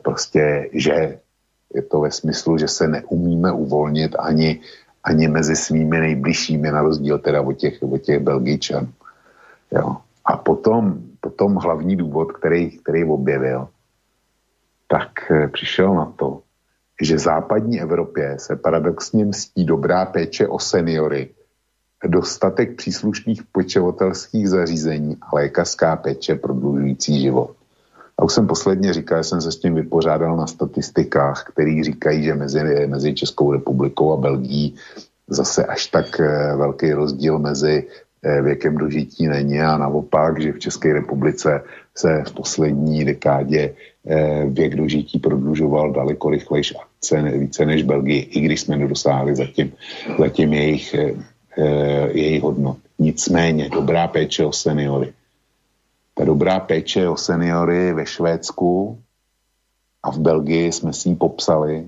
prostě, že je to ve smyslu, že se neumíme uvolnit ani, ani mezi svými nejbližšími, na rozdíl teda od těch, od těch Belgičanů. Jo. A potom potom hlavní důvod, který, který objevil, tak eh, přišel na to, že v západní Evropě se paradoxně mstí dobrá péče o seniory, dostatek příslušných pečovatelských zařízení a lékařská péče prodlužující život. A už jsem posledně říkal, jsem se s tím vypořádal na statistikách, který říkají, že mezi, mezi Českou republikou a Belgií zase až tak eh, velký rozdíl mezi Eh, věkem dožití není a naopak, že v České republice se v poslední dekádě eh, věk dožití prodlužoval daleko rychlejš a více než Belgii, i když jsme nedosáhli zatím, zatím jejich, jejich hodnot. Nicméně dobrá péče o seniory. Ta dobrá péče o seniory ve Švédsku a v Belgii jsme si ji popsali.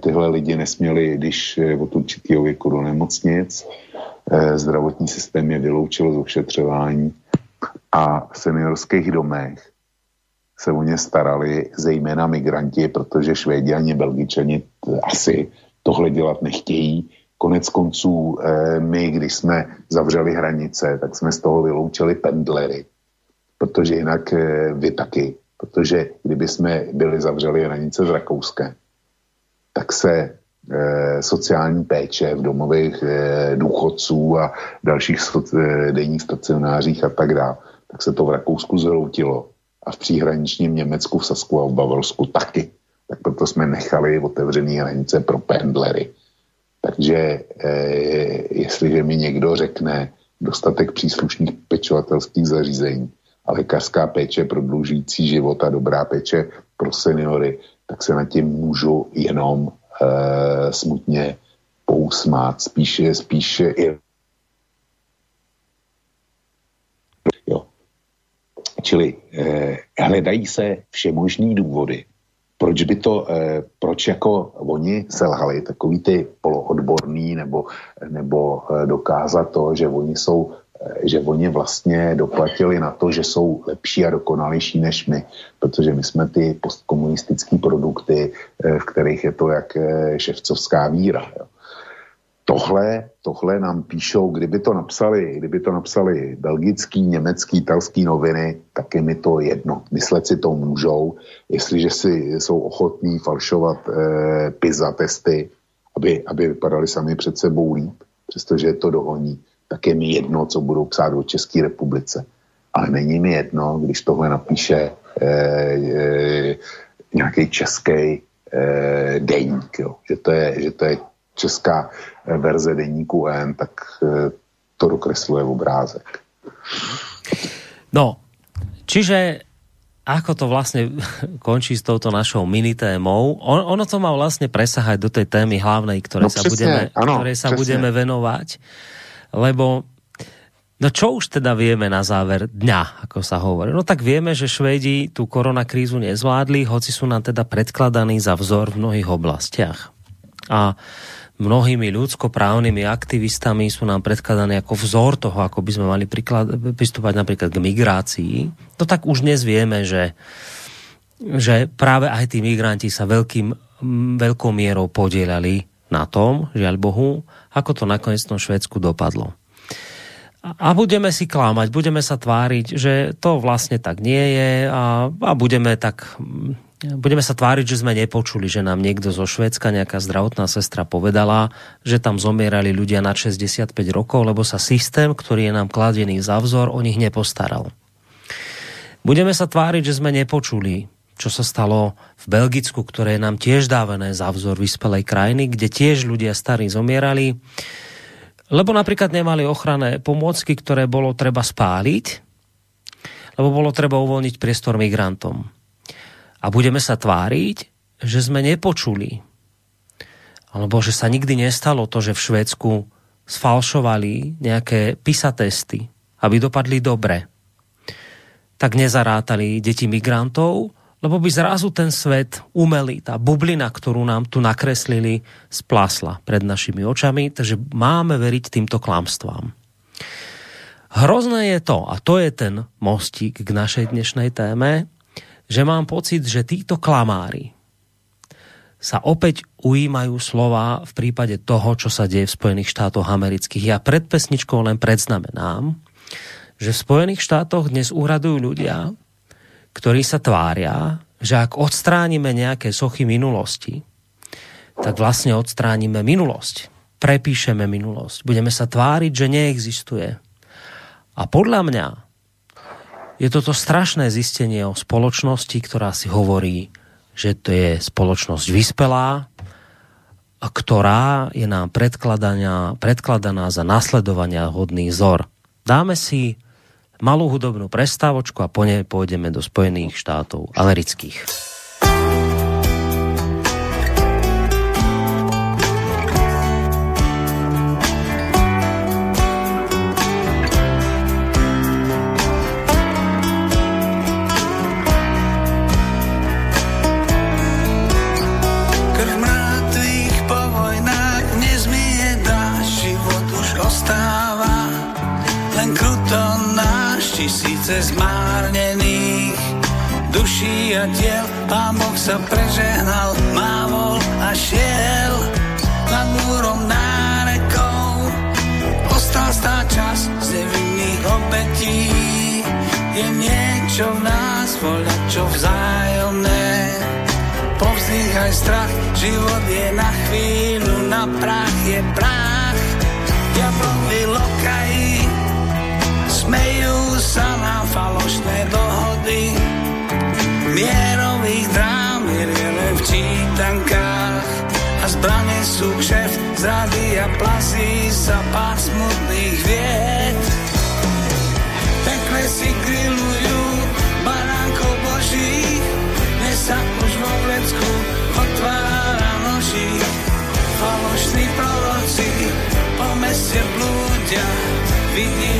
Tyhle lidi nesměli, když od určitého věku do nemocnic, Eh, zdravotní systém je vyloučil z ošetřování a v seniorských domech se o ně starali zejména migranti, protože Švédi ani Belgičani asi tohle dělat nechtějí. Konec konců eh, my, když jsme zavřeli hranice, tak jsme z toho vyloučili pendlery, protože jinak eh, vy taky, protože kdyby jsme byli zavřeli hranice s Rakouskem, tak se Eh, sociální péče v domových důchodců a dalších denních stacionářích a tak dále, tak se to v Rakousku zhroutilo a v příhraničním Německu, v Sasku a v Bavorsku taky. Tak proto jsme nechali otevřené hranice pro pendlery. Takže jestliže mi někdo řekne dostatek příslušných pečovatelských zařízení a lékařská péče prodlužující život a dobrá péče pro seniory, tak se na tím můžu jenom e, smutně pousmát, spíše, spíše i. Čili e, hledají se všemožný důvody, proč by to, e, proč jako oni selhali, takový ty poloodborný, nebo, nebo e, dokázat to, že oni jsou že oni vlastně doplatili na to, že jsou lepší a dokonalejší než my, protože my jsme ty postkomunistické produkty, eh, v kterých je to jak eh, ševcovská víra. Jo. Tohle, tohle nám píšou, kdyby to napsali, kdyby to napsali belgický, německý, italský noviny, tak je mi to jedno. Myslet si to můžou, jestliže si jsou ochotní falšovat eh, PISA testy, aby, aby vypadali sami před sebou líp, přestože to dohoní tak je mi jedno, co budou psát o České republice. Ale není mi jedno, když tohle napíše eh, eh, nějaký český eh, deník, jo. Že, to je, že to je česká eh, verze deníku N, tak eh, to dokresluje obrázek. No, čiže ako to vlastne [laughs] končí s touto našou minitémou. On, ono to má vlastne presahať do tej témy hlavnej, ktoré no, sa, presne, budeme, ano, ktoré sa budeme venovať lebo No čo už teda vieme na záver dňa, ako sa hovorí? No tak vieme, že Švédi tú koronakrízu nezvládli, hoci sú nám teda predkladaní za vzor v mnohých oblastiach. A mnohými ľudskoprávnymi aktivistami sú nám predkladané ako vzor toho, ako by sme mali príklad, pristúpať napríklad k migrácii, to tak už dnes vieme, že, že práve aj tí migranti sa veľkým, veľkou mierou podielali na tom, žiaľ Bohu, ako to nakoniec v Švedsku dopadlo. A budeme si klámať, budeme sa tváriť, že to vlastne tak nie je a, a budeme tak budeme sa tváriť, že sme nepočuli, že nám niekto zo Švédska, nejaká zdravotná sestra povedala, že tam zomierali ľudia na 65 rokov, lebo sa systém, ktorý je nám kladený za vzor, o nich nepostaral. Budeme sa tváriť, že sme nepočuli, čo sa stalo v Belgicku, ktoré je nám tiež dávané za vzor vyspelej krajiny, kde tiež ľudia starí zomierali, lebo napríklad nemali ochranné pomôcky, ktoré bolo treba spáliť, lebo bolo treba uvoľniť priestor migrantom a budeme sa tváriť, že sme nepočuli. Alebo že sa nikdy nestalo to, že v Švedsku sfalšovali nejaké PISA testy, aby dopadli dobre. Tak nezarátali deti migrantov, lebo by zrazu ten svet umelý, tá bublina, ktorú nám tu nakreslili, splasla pred našimi očami, takže máme veriť týmto klamstvám. Hrozné je to, a to je ten mostík k našej dnešnej téme, že mám pocit, že títo klamári sa opäť ujímajú slova v prípade toho, čo sa deje v Spojených štátoch amerických. Ja pred pesničkou len predznamenám, že v Spojených štátoch dnes úradujú ľudia, ktorí sa tvária, že ak odstránime nejaké sochy minulosti, tak vlastne odstránime minulosť. Prepíšeme minulosť. Budeme sa tváriť, že neexistuje. A podľa mňa je toto strašné zistenie o spoločnosti, ktorá si hovorí, že to je spoločnosť vyspelá, ktorá je nám predkladaná, predkladaná za nasledovania hodný vzor. Dáme si malú hudobnú prestávočku a po nej pôjdeme do Spojených štátov amerických. Tisíce zmárnených duší a diel. Pán Boh sa prežehnal, mávol a šiel nad múrom nárekou. Ostal stá čas z nevinných obetí. Je niečo v nás, voľa čo vzájomné. Povzdýchaj strach, život je na chvíľu, na prach je prach. Diablovi lokají, smejú sa nám falošné dohody. Mierových drám je v čítankách. A zbrane sú kšef zrady a plasí sa pár smutných vied. Pekle si grillujú baránkov božích. Dnes sa už vo vlecku otvára noží. Falošní proroci po meste blúdia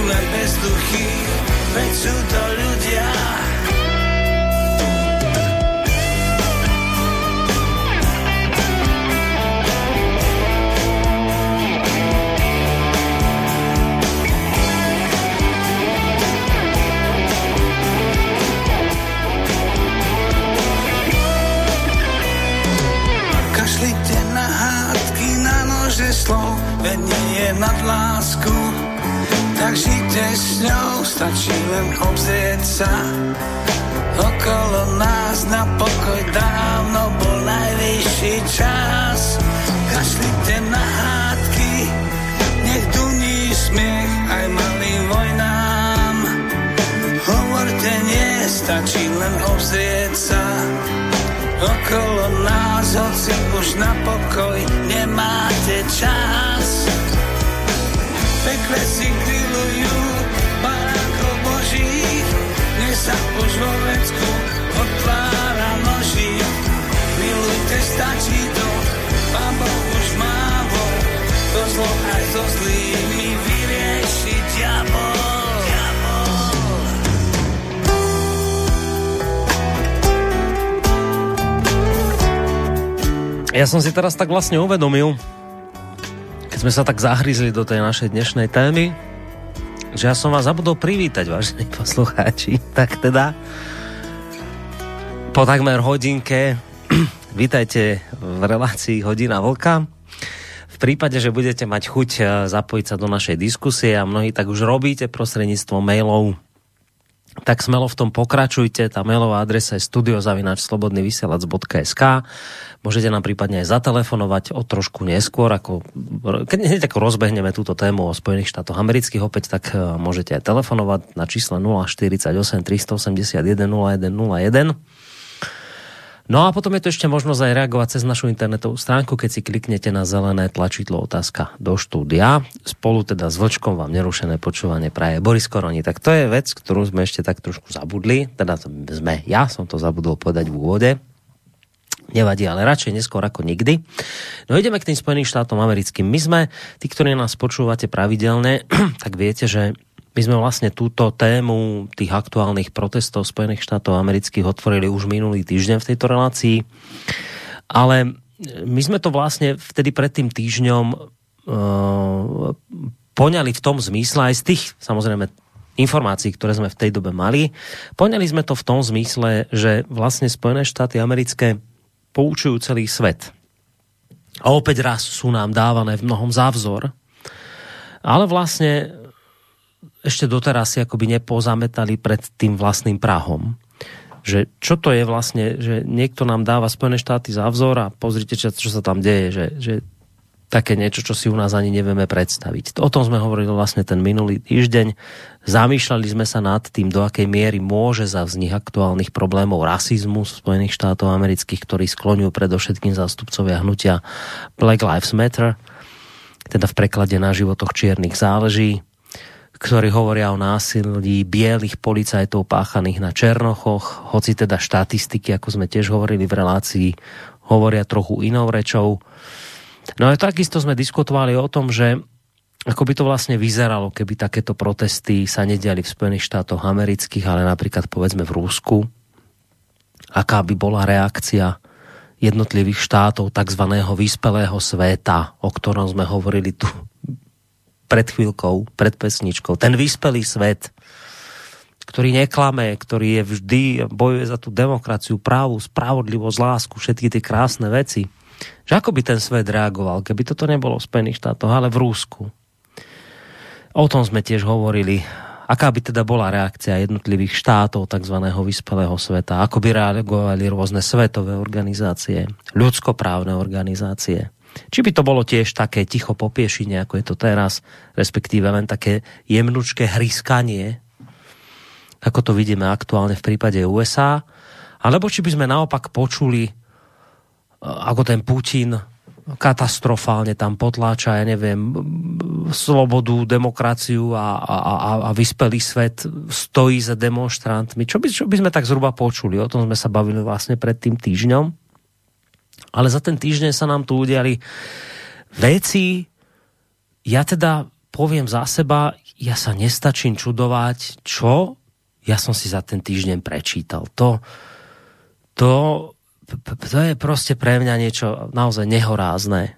vidím len bezduchy veď sú to ľudia. Kašlite na hádky, na nože slov, veď nie je nad lásku tak žite s ňou, stačí len obzrieť sa. Okolo nás na pokoj dávno bol najvyšší čas. Kašlite na hádky, nech duní smiech aj malým vojnám. Hovorte nie, stačí len obzrieť sa. Okolo nás, hoci už na pokoj nemáte čas pekle si sa vo vecku otvára noží. Milujte, stačí to, pán Boh už mávol, to zlo aj so zlými vyrieši diabol. Ja som si teraz tak vlastne uvedomil, keď sme sa tak zahryzli do tej našej dnešnej témy, že ja som vás zabudol privítať, vážení poslucháči. [laughs] Tak teda po takmer hodinke [clears throat] vítajte v relácii Hodina Vlka. V prípade, že budete mať chuť eh, zapojiť sa do našej diskusie a mnohí tak už robíte prostredníctvom mailov tak smelo v tom pokračujte. Tá mailová adresa je studiozavinačslobodnyvysielac.sk Môžete nám prípadne aj zatelefonovať o trošku neskôr, ako, keď hneď ako rozbehneme túto tému o Spojených štátoch amerických opäť, tak e, môžete aj telefonovať na čísle 048 381 0101 No a potom je tu ešte možnosť aj reagovať cez našu internetovú stránku, keď si kliknete na zelené tlačidlo otázka do štúdia. Spolu teda s Vlčkom vám nerušené počúvanie praje Boris Koroni. Tak to je vec, ktorú sme ešte tak trošku zabudli. Teda sme, ja som to zabudol povedať v úvode. Nevadí, ale radšej neskôr ako nikdy. No ideme k tým Spojeným štátom americkým. My sme, tí, ktorí nás počúvate pravidelne, [clears throat] tak viete, že my sme vlastne túto tému tých aktuálnych protestov Spojených štátov amerických otvorili už minulý týždeň v tejto relácii. Ale my sme to vlastne vtedy pred tým týždňom uh, poňali v tom zmysle, aj z tých samozrejme informácií, ktoré sme v tej dobe mali, poňali sme to v tom zmysle, že vlastne Spojené štáty americké poučujú celý svet. A opäť raz sú nám dávané v mnohom závzor, ale vlastne ešte doteraz si akoby nepozametali pred tým vlastným Prahom. Že čo to je vlastne, že niekto nám dáva Spojené štáty za vzor a pozrite, čo, čo sa tam deje, že, že také niečo, čo si u nás ani nevieme predstaviť. O tom sme hovorili vlastne ten minulý týždeň. Zamýšľali sme sa nad tým, do akej miery môže za vznik aktuálnych problémov rasizmu Spojených štátov amerických, ktorý skloňujú predovšetkým zástupcovia hnutia Black Lives Matter, teda v preklade na životoch čiernych záleží ktorí hovoria o násilí bielých policajtov páchaných na Černochoch, hoci teda štatistiky, ako sme tiež hovorili v relácii, hovoria trochu inou rečou. No a takisto sme diskutovali o tom, že ako by to vlastne vyzeralo, keby takéto protesty sa nediali v Spojených štátoch amerických, ale napríklad povedzme v Rusku. Aká by bola reakcia jednotlivých štátov tzv. vyspelého sveta, o ktorom sme hovorili tu pred chvíľkou, pred pesničkou. Ten vyspelý svet, ktorý neklame, ktorý je vždy, bojuje za tú demokraciu, právu, spravodlivosť, lásku, všetky tie krásne veci. Že ako by ten svet reagoval, keby toto nebolo v Spojených štátoch, ale v Rúsku. O tom sme tiež hovorili. Aká by teda bola reakcia jednotlivých štátov tzv. vyspelého sveta? Ako by reagovali rôzne svetové organizácie, ľudskoprávne organizácie? Či by to bolo tiež také ticho popiešenie, ako je to teraz, respektíve len také jemnučké hryskanie, ako to vidíme aktuálne v prípade USA, alebo či by sme naopak počuli, e, ako ten Putin katastrofálne tam potláča, ja neviem, slobodu, demokraciu a, a, a, a vyspelý svet stojí za demonstrantmi. Čo by, čo by sme tak zhruba počuli? O tom sme sa bavili vlastne pred tým týždňom. Ale za ten týždeň sa nám tu udiali veci, ja teda poviem za seba, ja sa nestačím čudovať, čo ja som si za ten týždeň prečítal. To, to, to je proste pre mňa niečo naozaj nehorázne.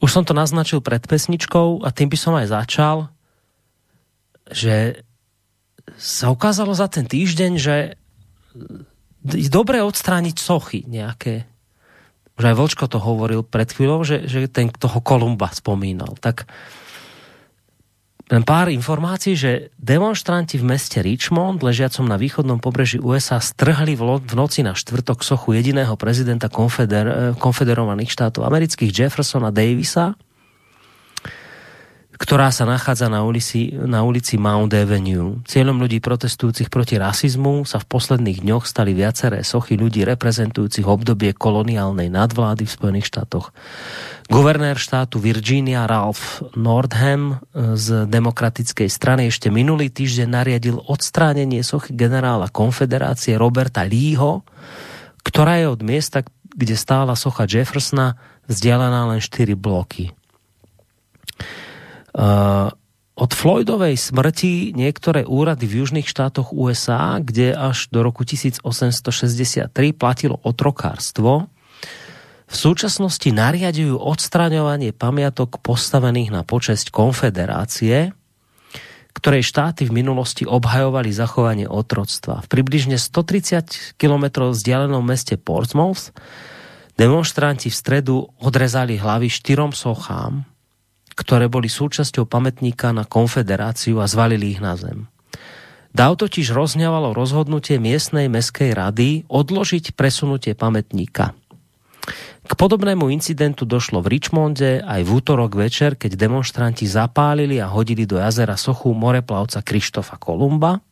Už som to naznačil pred pesničkou a tým by som aj začal, že sa ukázalo za ten týždeň, že je odstrániť sochy nejaké už aj Vlčko to hovoril pred chvíľou, že, že ten toho Kolumba spomínal. Tak len pár informácií, že demonstranti v meste Richmond, ležiacom na východnom pobreží USA, strhli v, noci na štvrtok sochu jediného prezidenta konfeder, konfederovaných štátov amerických Jeffersona Davisa, ktorá sa nachádza na ulici, na ulici Mount Avenue. Cieľom ľudí protestujúcich proti rasizmu sa v posledných dňoch stali viaceré sochy ľudí reprezentujúcich obdobie koloniálnej nadvlády v Spojených štátoch. Guvernér štátu Virginia Ralph Nordham z demokratickej strany ešte minulý týždeň nariadil odstránenie sochy generála konfederácie Roberta Leeho, ktorá je od miesta, kde stála socha Jeffersona, vzdialená len 4 bloky. Uh, od Floydovej smrti niektoré úrady v južných štátoch USA, kde až do roku 1863 platilo otrokárstvo, v súčasnosti nariadujú odstraňovanie pamiatok postavených na počesť konfederácie, ktorej štáty v minulosti obhajovali zachovanie otroctva. V približne 130 km vzdialenom meste Portsmouth demonstranti v stredu odrezali hlavy štyrom sochám, ktoré boli súčasťou pamätníka na konfederáciu a zvalili ich na zem. Dáv totiž rozňavalo rozhodnutie miestnej meskej rady odložiť presunutie pamätníka – k podobnému incidentu došlo v Richmonde aj v útorok večer, keď demonstranti zapálili a hodili do jazera sochu moreplavca Krištofa Kolumba.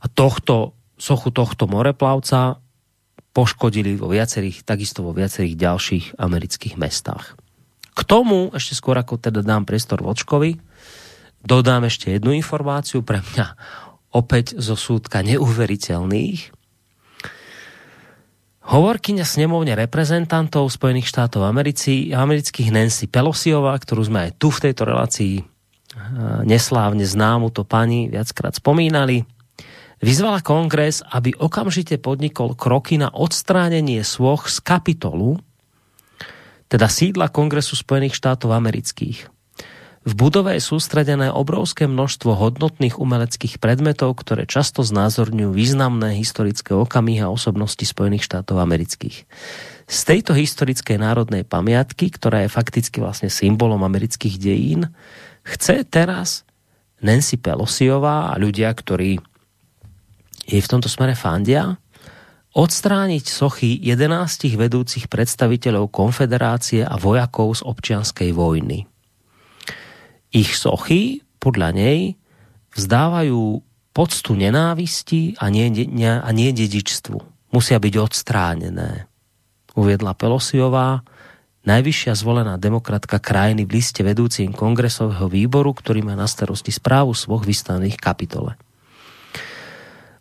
A tohto, sochu tohto moreplavca poškodili vo viacerých, takisto vo viacerých ďalších amerických mestách. K tomu, ešte skôr ako teda dám priestor Vočkovi, dodám ešte jednu informáciu pre mňa opäť zo súdka neuveriteľných. Hovorkyňa snemovne reprezentantov Spojených štátov Americi, amerických Nancy Pelosiová, ktorú sme aj tu v tejto relácii eh, neslávne známu to pani viackrát spomínali, vyzvala kongres, aby okamžite podnikol kroky na odstránenie svoch z kapitolu, teda sídla Kongresu Spojených štátov amerických. V budove je sústredené obrovské množstvo hodnotných umeleckých predmetov, ktoré často znázorňujú významné historické okamihy a osobnosti Spojených štátov amerických. Z tejto historickej národnej pamiatky, ktorá je fakticky vlastne symbolom amerických dejín, chce teraz Nancy Pelosiová a ľudia, ktorí jej v tomto smere fandia, odstrániť sochy 11 vedúcich predstaviteľov konfederácie a vojakov z občianskej vojny. Ich sochy podľa nej vzdávajú poctu nenávisti a nie, nie, a nie dedičstvu. Musia byť odstránené. Uviedla Pelosiová, najvyššia zvolená demokratka krajiny v liste vedúcim kongresového výboru, ktorý má na starosti správu svoch vystavených kapitole.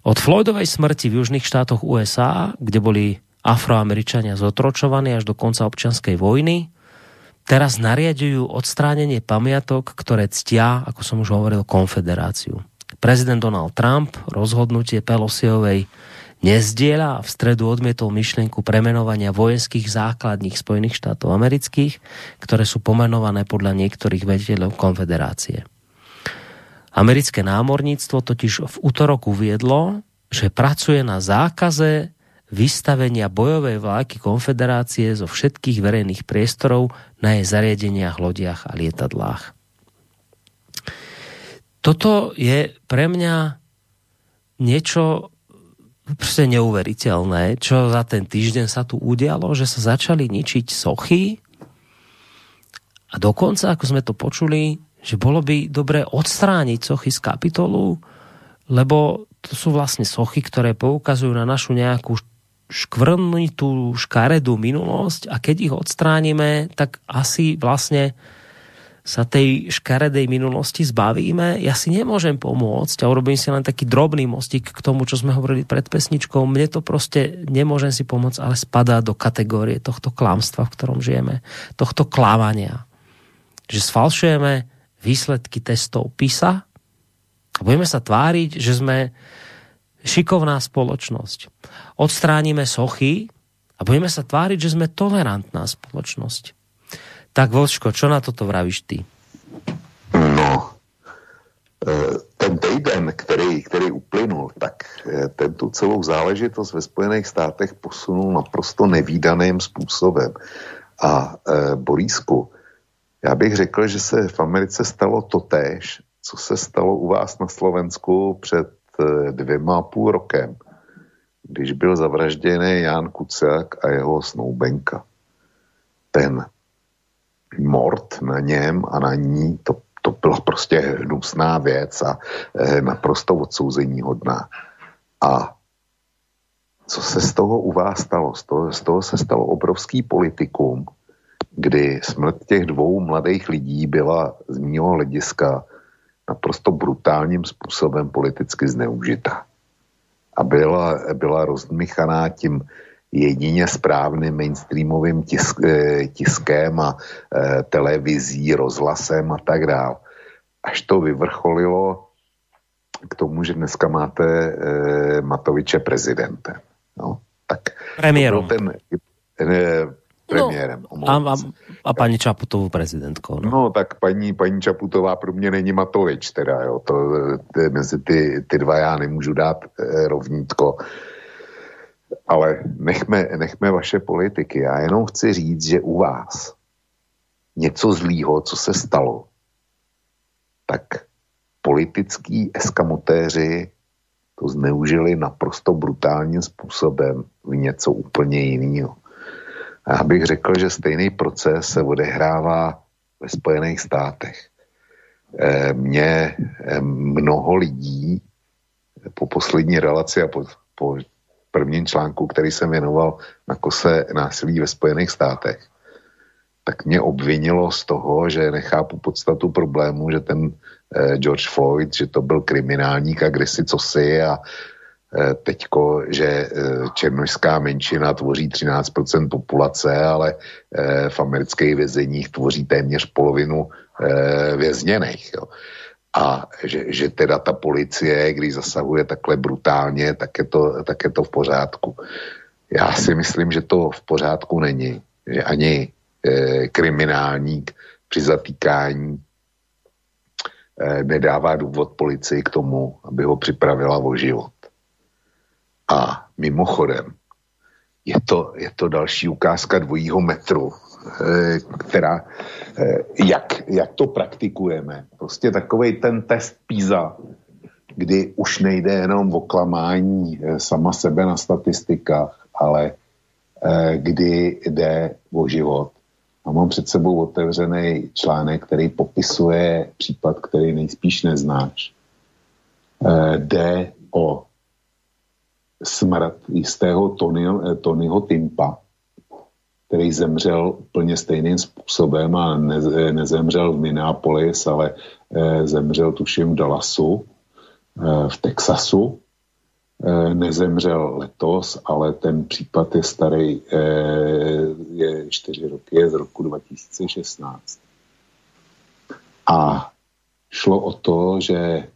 Od Floydovej smrti v južných štátoch USA, kde boli afroameričania zotročovaní až do konca občianskej vojny, teraz nariadujú odstránenie pamiatok, ktoré ctia, ako som už hovoril, konfederáciu. Prezident Donald Trump rozhodnutie Pelosiovej nezdieľa a v stredu odmietol myšlienku premenovania vojenských základních Spojených štátov amerických, ktoré sú pomenované podľa niektorých vediteľov konfederácie. Americké námorníctvo totiž v útorok uviedlo, že pracuje na zákaze vystavenia bojovej vláky konfederácie zo všetkých verejných priestorov na jej zariadeniach, lodiach a lietadlách. Toto je pre mňa niečo proste neuveriteľné, čo za ten týždeň sa tu udialo, že sa začali ničiť sochy a dokonca, ako sme to počuli, že bolo by dobre odstrániť sochy z kapitolu, lebo to sú vlastne sochy, ktoré poukazujú na našu nejakú tú škaredú minulosť a keď ich odstránime, tak asi vlastne sa tej škaredej minulosti zbavíme. Ja si nemôžem pomôcť a urobím si len taký drobný mostík k tomu, čo sme hovorili pred pesničkou. Mne to proste nemôžem si pomôcť, ale spadá do kategórie tohto klamstva, v ktorom žijeme. Tohto klávania. Že sfalšujeme výsledky testov PISA a budeme sa tváriť, že sme šikovná spoločnosť. Odstránime sochy a budeme sa tváriť, že sme tolerantná spoločnosť. Tak Vočko, čo na toto vravíš ty? No, e, ten týden, který, který uplynul, tak e, tento celou záležitost ve Spojených státech posunul naprosto nevýdaným způsobem. A e, Borísku, já bych řekl, že se v Americe stalo totéž, co se stalo u vás na Slovensku před Eh, dvěma půl rokem, když byl zavražděný Jan Kuciak a jeho snoubenka. Ten mord na něm a na ní, to, to byla prostě hnusná věc a e, naprosto odsouzení hodná. A co se z toho u vás stalo? Z toho, z toho se stalo obrovský politikum, kdy smrt těch dvou mladých lidí byla z mého hlediska naprosto brutálním způsobem politicky zneužita. A byla, byla rozmychaná tím jedině správným mainstreamovým tisk, eh, tiskem a e, televizí, rozhlasem a tak dále. Až to vyvrcholilo k tomu, že dneska máte e, Matoviče prezidentem. No. Tak Premiérom. Ten, premiérem. No, a, a, a paní Čaputovou prezidentkou. No. no tak paní, paní Čaputová pro mě není Matovič teda, jo. To, to, mezi ty, ty dva já nemůžu dát eh, rovnítko. Ale nechme, nechme vaše politiky. Já jenom chci říct, že u vás něco zlýho, co se stalo, tak politický eskamotéři to zneužili naprosto brutálním způsobem v něco úplně jiného. Já bych řekl, že stejný proces se odehrává ve Spojených státech. E, mě e, mnoho lidí po poslední relaci a po, po prvním článku, který jsem věnoval na kose násilí ve Spojených státech, tak mě obvinilo z toho, že nechápu podstatu problému, že ten eh, George Floyd, že to byl kriminálník a kdysi cosi a eh, teďko, že eh, černožská menšina tvoří 13% populace, ale eh, v amerických vězeních tvoří téměř polovinu eh, vězněných. Jo. A že, že teda ta policie, když zasahuje takhle brutálně, tak je to, tak je to v pořádku. Já si myslím, že to v pořádku není. Že ani Eh, kriminálník při zatýkání eh, nedává důvod policii k tomu, aby ho připravila o život. A mimochodem, je to, je to další ukázka dvojího metru, eh, která, jak, jak to praktikujeme. Prostě takový ten test PISA, kdy už nejde jenom o klamání sama sebe na statistikách, ale kdy jde o život a mám před sebou otevřený článek, který popisuje případ, který nejspíš neznáš. Jde o smrt jistého Tonyho, eh, Tonyho Timpa, který zemřel úplně stejným způsobem a ne, nezemřel v Minneapolis, ale e, zemřel tuším v Dallasu, e, v Texasu Eh, nezemřel letos, ale ten případ je starý, eh, je čtyři roky, je z roku 2016. A šlo o to, že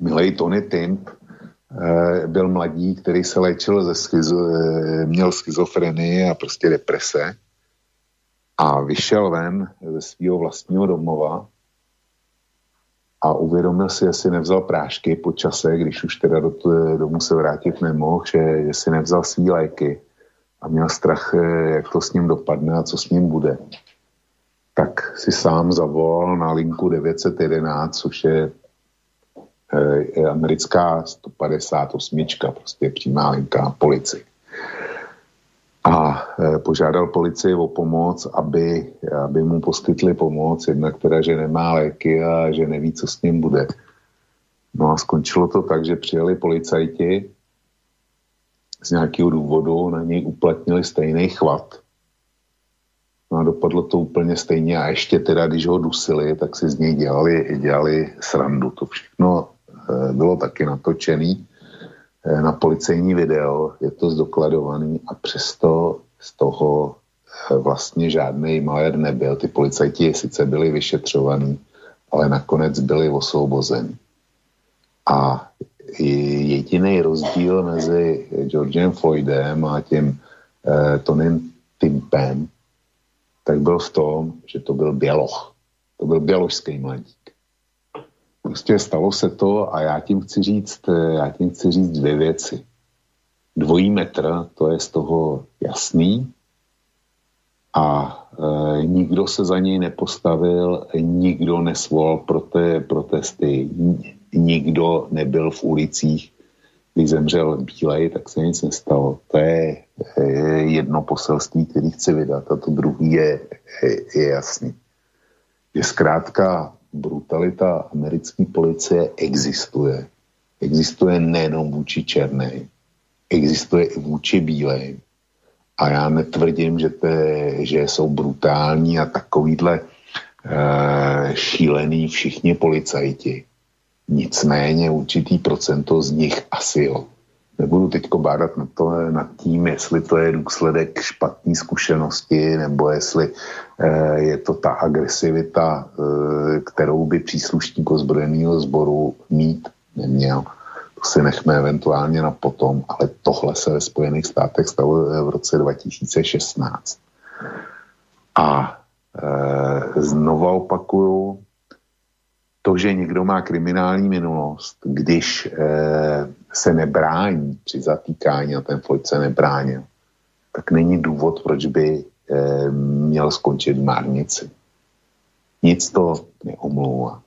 milej Tony Timp byl mladí, který se léčil ze schizo, měl schizofrenii a prostě deprese a vyšel ven ze svého vlastního domova a uvědomil si, jestli nevzal prášky po čase, když už teda do domu se vrátit nemohl, že, že si nevzal svý léky a měl strach, eh, jak to s ním dopadne a co s ním bude. Tak si sám zavolal na linku 911, což eh, je americká 158, prostě přímá linka na policii a e, požádal policii o pomoc, aby, aby mu poskytli pomoc, jednak teda, že nemá léky a že neví, co s ním bude. No a skončilo to tak, že přijeli policajti z nějakého důvodu, na něj uplatnili stejný chvat. No a dopadlo to úplně stejně a ještě teda, když ho dusili, tak si z něj dělali, dělali srandu. To všechno bylo taky natočený Eh, na policejní video, je to zdokladovaný a přesto z toho eh, vlastně žádný malér nebyl. Ty policajti sice byli vyšetřovaní, ale nakonec byli osvobozeni. A jediný rozdíl mezi Georgem Floydem a tím eh, Tonym Timpem, tak byl v tom, že to byl běloch. To byl běložský mladík. Prostě stalo se to a já tím chci říct, eh, já tím chci říct dvě věci. Dvojí metr, to je z toho jasný a e, nikdo se za něj nepostavil, nikdo nesvolal prote, protesty, nikdo nebyl v ulicích, když zemřel Bílej, tak se nic nestalo. To je e, jedno poselství, který chci vydat a to druhý je, je, je jasný. Je zkrátka brutalita americké policie existuje. Existuje nejenom vůči černé, existuje i vůči bílé. A já netvrdím, že, te, že jsou brutální a takovýhle e, šílený všichni policajti. Nicméně určitý procento z nich asi jo nebudu teď bádat na to, nad tím, jestli to je důsledek špatné zkušenosti, nebo jestli eh, je to ta agresivita, eh, kterou by příslušník ozbrojeného sboru mít neměl. To si nechme eventuálně na potom, ale tohle se ve Spojených státech stalo v roce 2016. A e, znova opakuju, to, že někdo má kriminální minulost, když e, se nebrání při zatýkání a ten Floyd se nebránil, tak není důvod, proč by e, měl skončit v márnici. Nic to neomlouvá.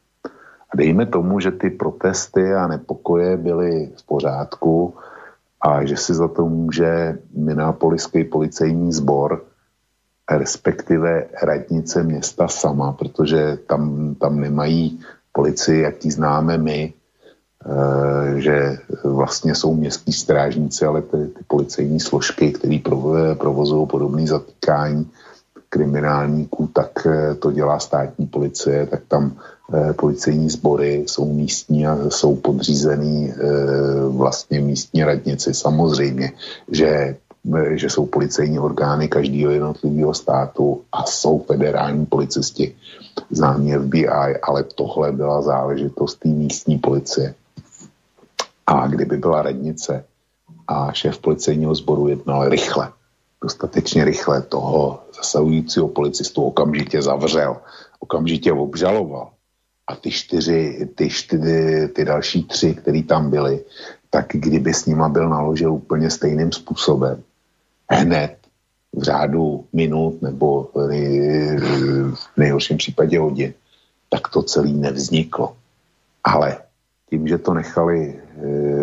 A dejme tomu, že ty protesty a nepokoje byly v pořádku a že si za to může Minneapoliský policejní sbor, respektive radnice města sama, protože tam, tam nemají policii, jak ji známe my, že vlastně jsou městský strážníci, ale ty, ty policejní složky, které provozují podobné zatýkání kriminálníků, tak e, to dělá státní policie, tak tam policejní sbory jsou místní a jsou podřízený vlastně místní radnici. Samozřejmě, že že jsou policejní orgány každého jednotlivého státu a jsou federální policisti, známí FBI, ale tohle byla záležitost té místní policie. A kdyby byla radnice a šéf policejního sboru jednal rychle, dostatečně rychle toho zasahujícího policistu okamžitě zavřel, okamžitě obžaloval a ty čtyři, ty, čtyři, ty další tři, který tam byli, tak kdyby s nima byl naložil úplně stejným způsobem, hned v řádu minut nebo v nejhorším případě hodin, tak to celé nevzniklo. Ale tím, že to nechali,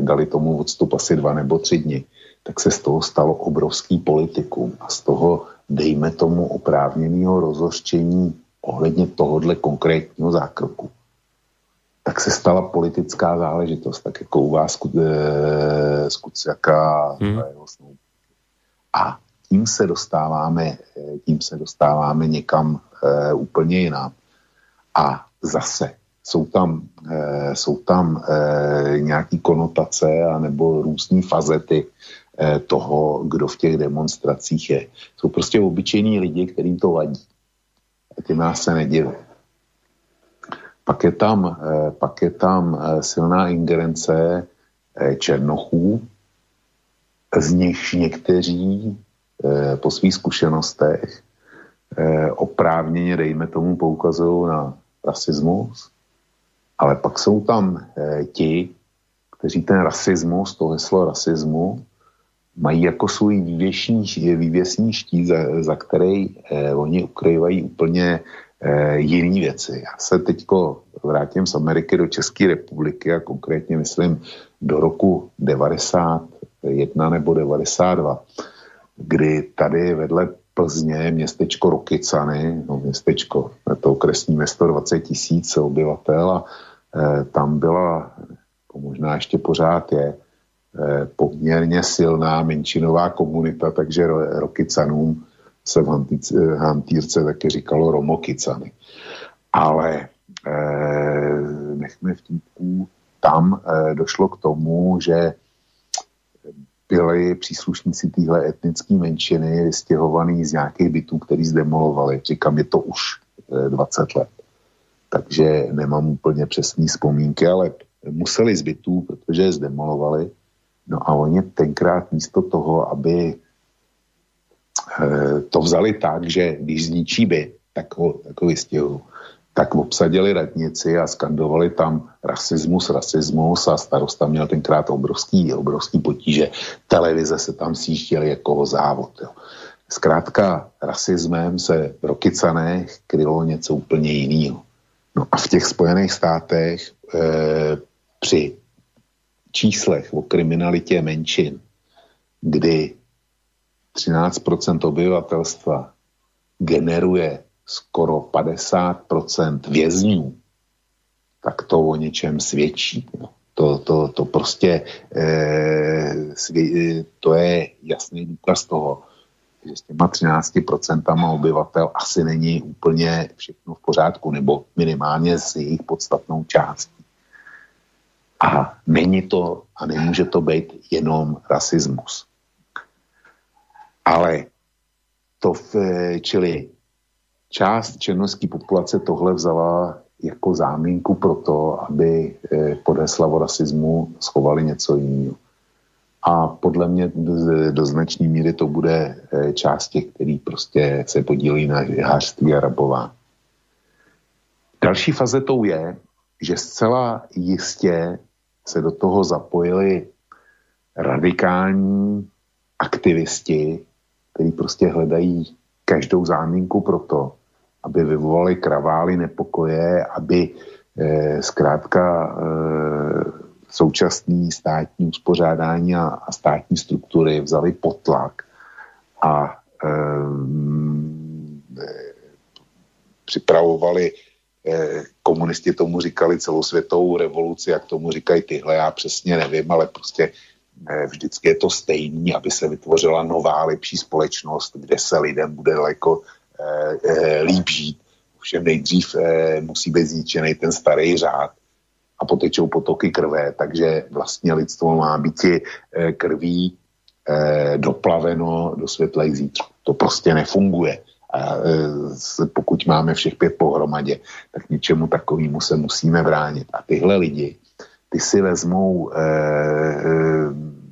dali tomu odstup asi dva nebo tři dny, tak se z toho stalo obrovský politikum a z toho, dejme tomu, oprávněného rozhořčení ohledně tohohle konkrétního zákroku, tak se stala politická záležitost, tak jako u vás eh, z Kuciaka hmm. jeho a tím se dostáváme, eh, tím se dostáváme někam e, úplně jinam. A zase jsou tam, e, jsou tam e, nějaký konotace anebo různé fazety e, toho, kdo v těch demonstracích je. Jsou prostě obyčejní lidi, kterým to vadí. A ty nás se nediví. Pak je tam, e, pak je tam e, silná ingerence e, černochů, z nich někteří eh, po svých zkušenostech eh, oprávněně, dejme tomu, poukazují na rasismus, ale pak jsou tam eh, ti, kteří ten rasismus, to heslo rasismu, mají jako svůj vývěsní, vývěsní štít, za, za který eh, oni ukrývají úplně eh, jiné věci. Já se teďko vrátím z Ameriky do České republiky a konkrétně myslím do roku 90, 91 nebo 92, kdy tady vedle Plzně městečko Rokycany, no městečko, to okresní město 20 tisíc obyvatel a tam byla, možná ještě pořád je, e, poměrně silná menšinová komunita, takže Rokycanům se v hantýrce taky říkalo Romokicany. Ale e, nechme v týmku, tam e, došlo k tomu, že byli příslušníci téhle etnické menšiny vystěhovaný z nějakých bytů, který zdemolovali. Říkám, je to už 20 eh, let. Takže nemám úplně přesné vzpomínky, ale museli z bytů, protože je zdemolovali. No a oni tenkrát místo toho, aby eh, to vzali tak, že když zničí byt, tak ho, tak ho vystěhují tak obsadili radnici a skandovali tam rasismus, rasismus a starosta měl tenkrát obrovský, obrovský potíže. Televize se tam sjížděly jako závod. Jo. Zkrátka rasismem se v Rokycanech krylo něco úplně jiného. No a v těch Spojených státech e, při číslech o kriminalitě menšin, kdy 13% obyvatelstva generuje skoro 50% vězňů, tak to o něčem svědčí. No. To, to, to prostě eh, svě, to je jasný důkaz toho, že s těma 13% obyvatel asi není úplně všechno v pořádku, nebo minimálně s jejich podstatnou částí. A není to a nemůže to být jenom rasismus. Ale to, v, čili část černožské populace tohle vzala jako záminku pro to, aby pod hesla rasismu schovali něco jiného. A podle mě do značné míry to bude část těch, který prostě se podílí na hářství a rabování. Další fazetou je, že zcela jistě se do toho zapojili radikální aktivisti, kteří prostě hledají každou záminku pro to, aby vyvolali kravály nepokoje, aby eh, zkrátka eh, současný státní uspořádání a, a státní struktury vzali potlak a eh, připravovali Eh, komunisti tomu říkali celosvětovou revoluci, jak tomu říkají tyhle, já přesně nevím, ale prostě eh, vždycky je to stejný, aby se vytvořila nová, lepší společnost, kde se lidem bude daleko eh, líp žít. Všem nejdřív musí být zničený ten starý řád a potečou potoky krve, takže vlastně lidstvo má být krví doplaveno do světlých zítřků. To prostě nefunguje. A e, pokud máme všech pět pohromadě, tak něčemu takovému se musíme bránit. A tyhle lidi, ty si vezmou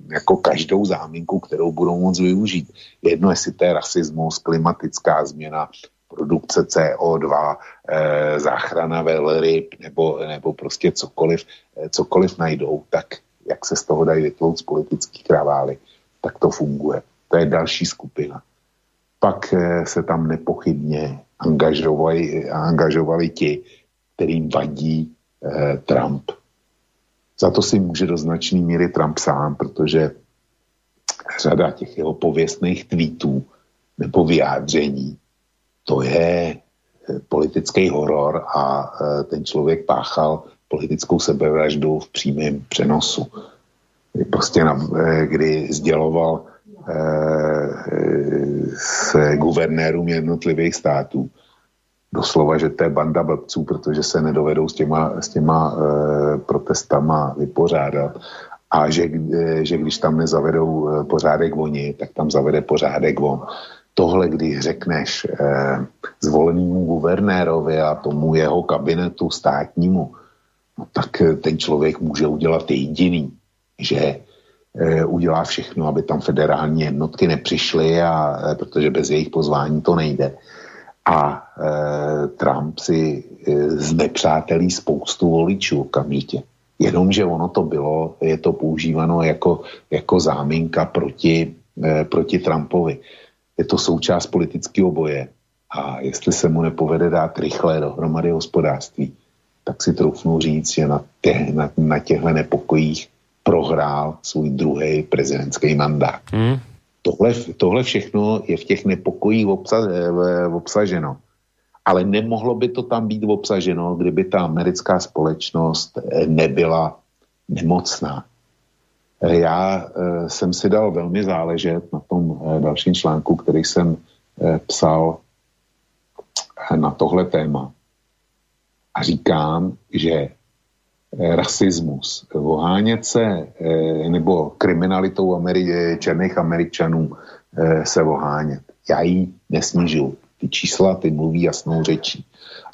jako každou záminku, kterou budou moct využít. Jedno, jestli to je rasismus, klimatická změna, produkce CO2, e, záchrana velryb nebo, nebo prostě cokoliv, e, cokoliv najdou, tak jak se z toho dají vytlouct politický kravály, tak to funguje. To je další skupina pak eh, se tam nepochybně angažovali, angažovali ti, kterým vadí eh, Trump. Za to si může do značné míry Trump sám, protože řada těch jeho pověstných tweetů nebo vyjádření, to je eh, politický horor a eh, ten člověk páchal politickou sebevraždu v přímém přenosu. Prostě na, kdy sděloval s guvernérům jednotlivých států. Doslova, že to je banda blbců, protože se nedovedou s těma, s těma e, protestama vypořádat. A že, e, že když tam nezavedou e, pořádek oni, tak tam zavede pořádek on. Tohle, když řekneš e, zvolenému guvernérovi a tomu jeho kabinetu státnímu, no, tak ten člověk může udělat jediný, že Eh, udělá všechno, aby tam federální jednotky nepřišly, a, eh, protože bez jejich pozvání to nejde. A e, Trump si e, znepřátelí spoustu voličů okamžitě. Jenomže ono to bylo, je to používáno jako, jako záminka proti, e, proti Trumpovi. Je to součást politického boje. A jestli se mu nepovede dát rychle dohromady hospodářství, tak si troufnu říct, že na, tě, na, na těchto nepokojích prohrál svůj druhý prezidentský mandát. Hmm. Tohle, tohle všechno je v těch nepokojích obsa, obsaženo. Ale nemohlo by to tam být obsaženo, kdyby ta americká společnost eh, nebyla nemocná. Eh, já eh, jsem si dal velmi záležet na tom dalším článku, který jsem psal na tohle téma. A říkám, že Eh, rasismus, vohánět se eh, nebo kriminalitou Ameri- eh, černých Američanů se vohánět. Já ji nesnižu. Ty čísla, ty mluví jasnou řečí.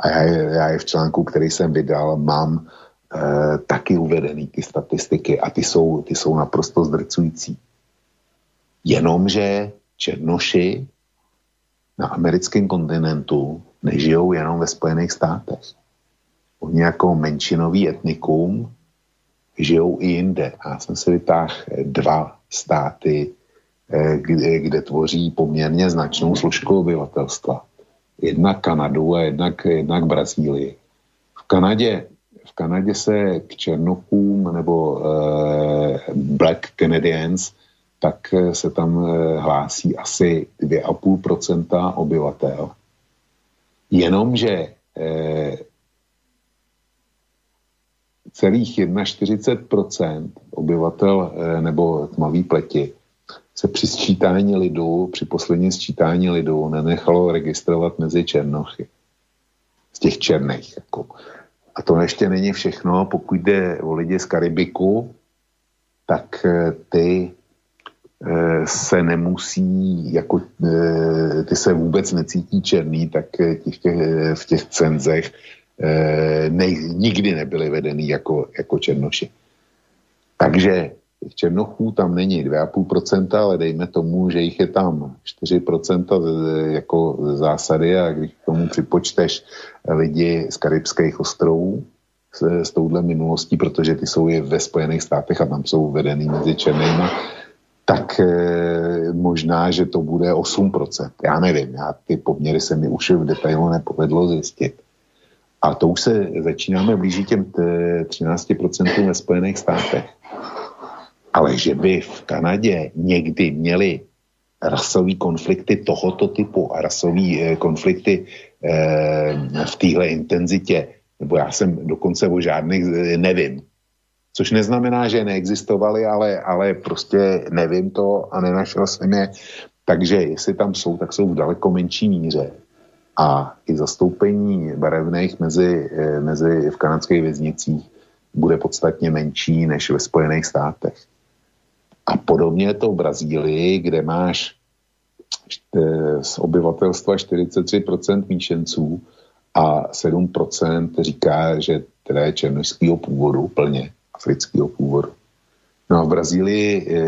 A já, já je v článku, který jsem vydal, mám eh, taky uvedený ty statistiky a ty jsou, ty jsou naprosto zdrcující. Jenomže Černoši na americkém kontinentu nežijou jenom ve Spojených státech oni jako menšinový etnikum žijou i jinde. Já jsem si vytáhl dva státy, eh, kde, kde tvoří poměrně značnou složku obyvatelstva. Jednak Kanadu a jednak, jednak Brazílii. V Kanadě, v Kanadě se k Černokům nebo eh, Black Canadians tak eh, se tam eh, hlásí asi 2,5% obyvatel. Jenomže eh, celých 41% obyvatel eh, nebo tmavý pleti se při sčítání lidu, při posledním sčítání lidu nenechalo registrovat mezi černochy. Z těch černých. Jako. A to ještě není všechno. Pokud jde o lidi z Karibiku, tak eh, ty eh, se nemusí, jako ty se vůbec necítí černý, tak těch, v těch cenzech ne, nikdy nebyli vedený jako, jako černoši. Takže černochů tam není 2,5%, ale dejme tomu, že jich je tam 4% jako zásady a když k tomu připočteš lidi z karibských ostrovů s, s touhle minulostí, protože ty jsou i ve Spojených státech a tam jsou vedený mezi černými, tak e, možná, že to bude 8%. Já nevím, já ty poměry se mi už v detailu nepovedlo zjistit. A to už se začínáme blížit těm 13% ve Spojených státech. Ale že by v Kanadě někdy měli rasové konflikty tohoto typu a rasové e, konflikty e, v téhle intenzitě, nebo já jsem dokonce o žádných e, nevím, Což neznamená, že neexistovaly, ale, ale prostě nevím to a nenašel jsem je. Takže jestli tam jsou, tak jsou v daleko menší míře. A i zastoupení barevných mezi, eh, mezi v kanadských věznicích bude podstatně menší než ve Spojených státech. A podobně je to v Brazílii, kde máš z obyvatelstva 43% míšenců a 7% říká, že teda je černožského původu plně afrického původu. No a v Brazílii e,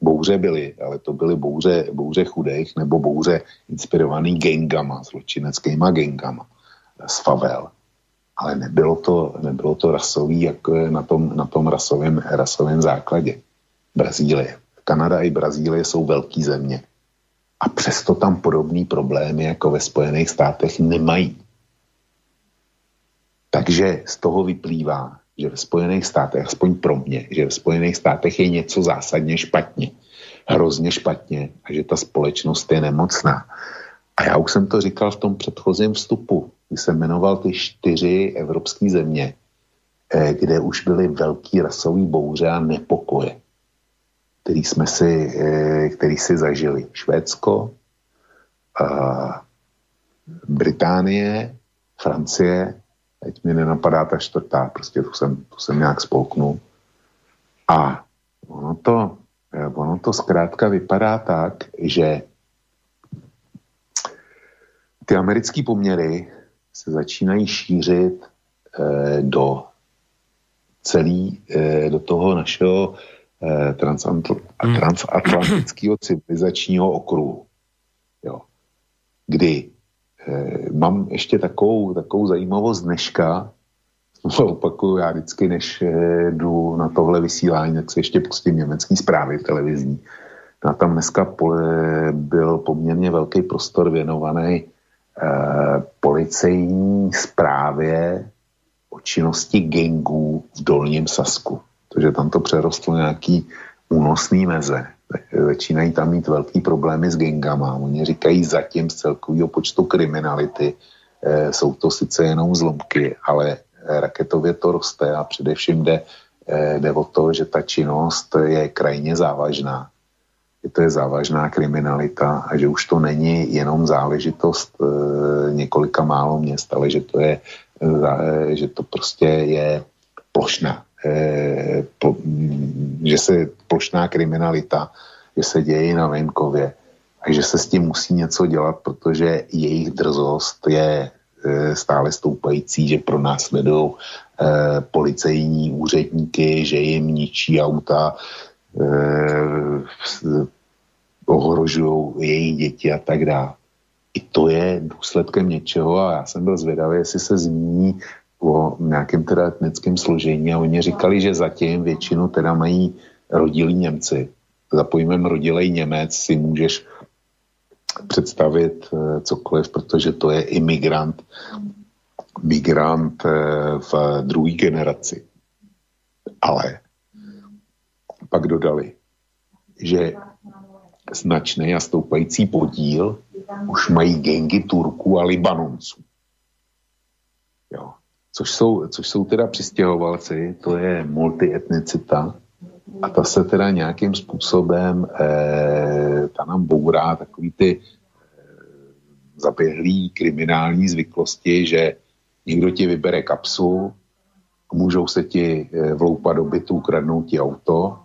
bouře byly, ale to byly bouře, bouře chudých nebo bouře inspirovaný gangama, zločineckýma gangama z favel. Ale nebylo to, nebylo to rasový, jako je na tom, na tom rasovém, rasovém základě. Brazílie. Kanada i Brazílie jsou velké země. A přesto tam podobné problémy jako ve Spojených státech nemají. Takže z toho vyplývá, že ve Spojených státech, aspoň pro mě, že ve Spojených státech je něco zásadně špatně. Hrozně špatně a že ta společnost je nemocná. A já už jsem to říkal v tom předchozím vstupu, kdy jsem jmenoval ty čtyři evropské země, eh, kde už byly velký rasový bouře a nepokoje, který jsme si, eh, který si zažili. Švédsko, Británie, Francie teď mi nenapadá ta čtvrtá, prostě tu jsem, tu jsem nějak spolknul. A ono to, eh, ono to zkrátka vypadá tak, že ty americké poměry se začínají šířit eh, do celý, eh, do toho našeho eh, hmm. transatlantického civilizačního okruhu. Jo. Kdy Eh, mám ještě takovou, takovou zajímavost dneška, opakuju já vždycky, než eh, jdu na tohle vysílání, tak se ještě pustím německý zprávy televizní. A tam dneska pole, byl poměrně velký prostor věnovaný policejní zprávě o činnosti gangů v Dolním Sasku. Protože tam to přerostlo nějaký únosný meze začínají tam mít velký problémy s gengama. Oni říkají zatím z celkového počtu kriminality e, jsou to sice jenom zlomky, ale raketově to roste a především jde, e, jde o to, že ta činnost je krajně závažná. Je to je závažná kriminalita a že už to není jenom záležitost e, několika málo měst, ale že to je, e, že to prostě je plošná Eh, po, že se plošná kriminalita, že se děje na venkově a že se s tím musí něco dělat, protože jejich drzost je eh, stále stoupající, že pro nás vedou eh, policejní úředníky, že jim ničí auta, eh, ohrožují jejich děti a tak dále. I to je důsledkem něčeho a já jsem byl zvědavý, jestli se zmíní o nějakém teda etnickém složení a oni říkali, že zatím většinu teda mají rodilí Němci. Za pojmem rodilej Němec si můžeš představit eh, cokoliv, protože to je imigrant, migrant eh, v druhé generaci. Ale pak dodali, že značný a stoupající podíl už mají gengy Turků a Libanonců. Jo což jsou, což jsou teda přistěhovalci, to je multietnicita a ta se teda nějakým způsobem eh, ta nám bourá takový ty eh, zaběhlý kriminální zvyklosti, že někdo ti vybere kapsu, můžou se ti eh, vloupat do bytu, ukradnout ti auto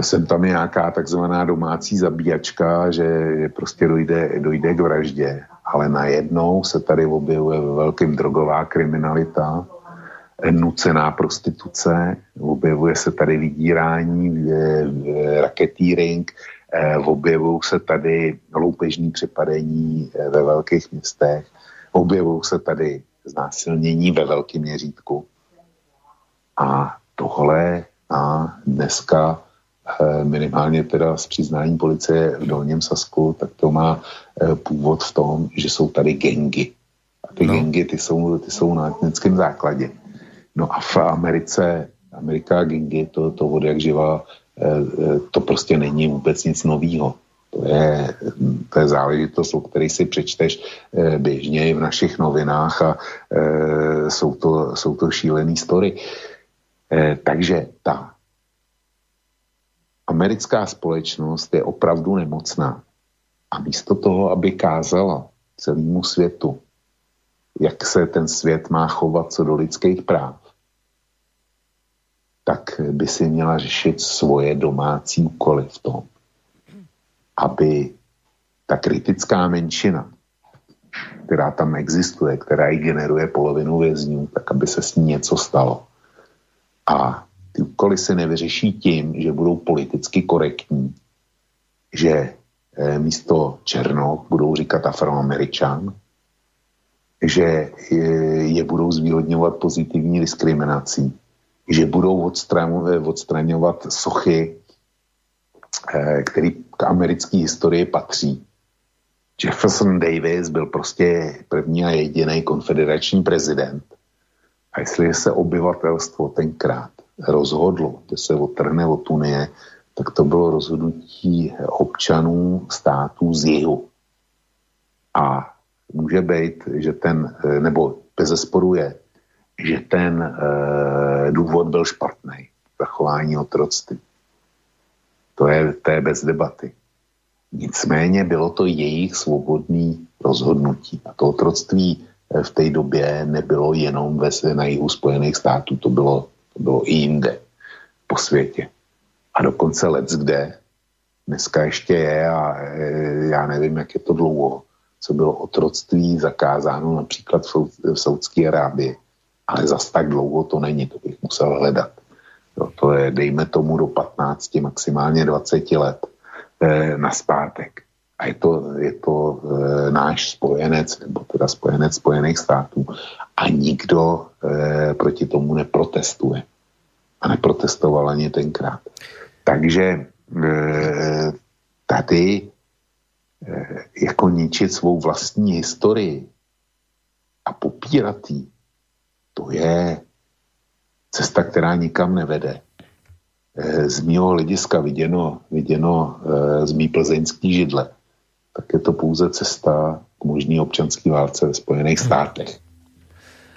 sem tam nějaká takzvaná domácí zabíjačka, že prostě dojde, dojde k vraždě. Ale najednou se tady objevuje ve velkým drogová kriminalita, nucená prostituce, objevuje se tady vydírání, raketýring, objevují se tady loupežní přepadení ve velkých městech, objevují se tady znásilnění ve velkém měřítku. A tohle a dneska eh, minimálně teda s přiznáním policie v Dolním Sasku, tak to má eh, původ v tom, že jsou tady gengy. A ty no. gengy, ty jsou, ty jsou na etnickém základě. No a v Americe, Amerika a gengy, to, to od jak živa, eh, to prostě není vůbec nic novýho. To je, to je záležitost, o které si přečteš běžně v našich novinách a jsou to, jsou to šílený story. Eh, takže ta americká společnost je opravdu nemocná. A místo toho, aby kázala celému světu, jak se ten svět má chovat co do lidských práv, tak by si měla řešit svoje domácí úkoly v tom, aby ta kritická menšina, která tam existuje, která i generuje polovinu vězňů, tak aby se s ní něco stalo. A ty se nevyřeší tím, že budou politicky korektní, že eh, místo Černoch budou říkat afroameričan, že je, je budou zvýhodňovat pozitivní diskriminací, že budou odstraňovat sochy, eh, který k americké historii patří. Jefferson Davis byl prostě první a jediný konfederační prezident a jestli se obyvatelstvo tenkrát rozhodlo, že se otrhne od Unie, tak to bylo rozhodnutí občanů států z jihu. A může být, že ten, nebo bez zesporu je, že ten e, důvod byl špatný, zachování otroctví. To je, to je bez debaty. Nicméně bylo to jejich svobodný rozhodnutí. A to otroctví v té době nebylo jenom ve, na jihu Spojených států, to bylo, bylo i jinde po světě. A dokonce let kde dneska ještě je a e, já nevím, jak je to dlouho, co bylo otroctví zakázáno například v, v Saudské Arábii. Ale zas tak dlouho to není, to bych musel hledat. Jo, to je, dejme tomu, do 15, maximálně 20 let e, na zpátek a je to, je to e, náš spojenec, nebo teda spojenec Spojených států a nikdo e, proti tomu neprotestuje. A neprotestoval ani tenkrát. Takže e, tady e, jako ničit svou vlastní historii a popírat jí, to je cesta, která nikam nevede. E, z mého hlediska viděno, viděno e, z mý plzeňský židle tak je to pouze cesta k možný občanské válce ve Spojených státech.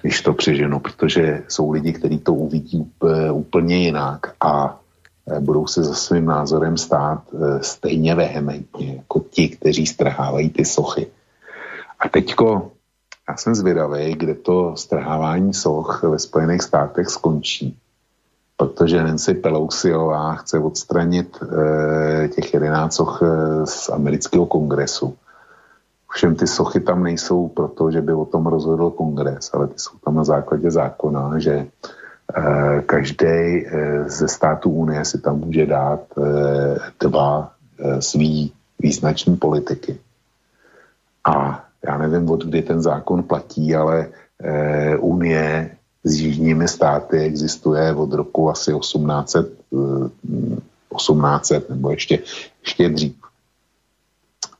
Když to přeženu, protože jsou lidi, kteří to uvidí úplně jinak a e, budou se za svým názorem stát e, stejně vehementně jako ti, kteří strhávají ty sochy. A teďko já jsem zvědavý, kde to strhávání soch ve Spojených státech skončí protože Nancy Pelosiová chce odstranit e, těch 11 soch e, z amerického kongresu. Všem ty sochy tam nejsou proto, že by o tom rozhodl kongres, ale ty jsou tam na základě zákona, že e, každý e, ze států Unie si tam může dát e, dva e, svý význační politiky. A já nevím, od kdy ten zákon platí, ale e, Unie s jižními státy existuje od roku asi 1800, 1800 eh, nebo ještě, ještě dřív.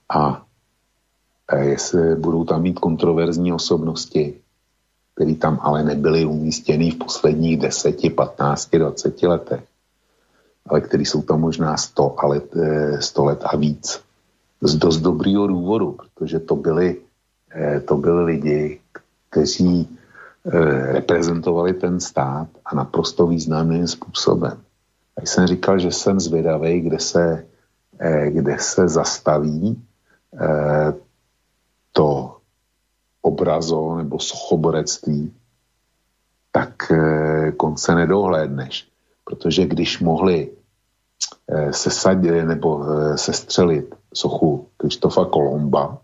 A eh, jestli budou tam mít kontroverzní osobnosti, které tam ale nebyly umístěny v posledních 10, 15, 20 letech, ale které jsou tam možná 100, ale 100 let a víc. Z dost dobrýho důvodu, protože to byli, eh, to byli lidi, kteří Eh, reprezentovali ten stát a naprosto významným způsobem. A jsem říkal, že jsem zvědavý, kde se, eh, kde se zastaví eh, to obrazo nebo sochoborectví, tak konce nedohlédneš. Protože když mohli sesadit nebo sestřelit sochu Krištofa Kolomba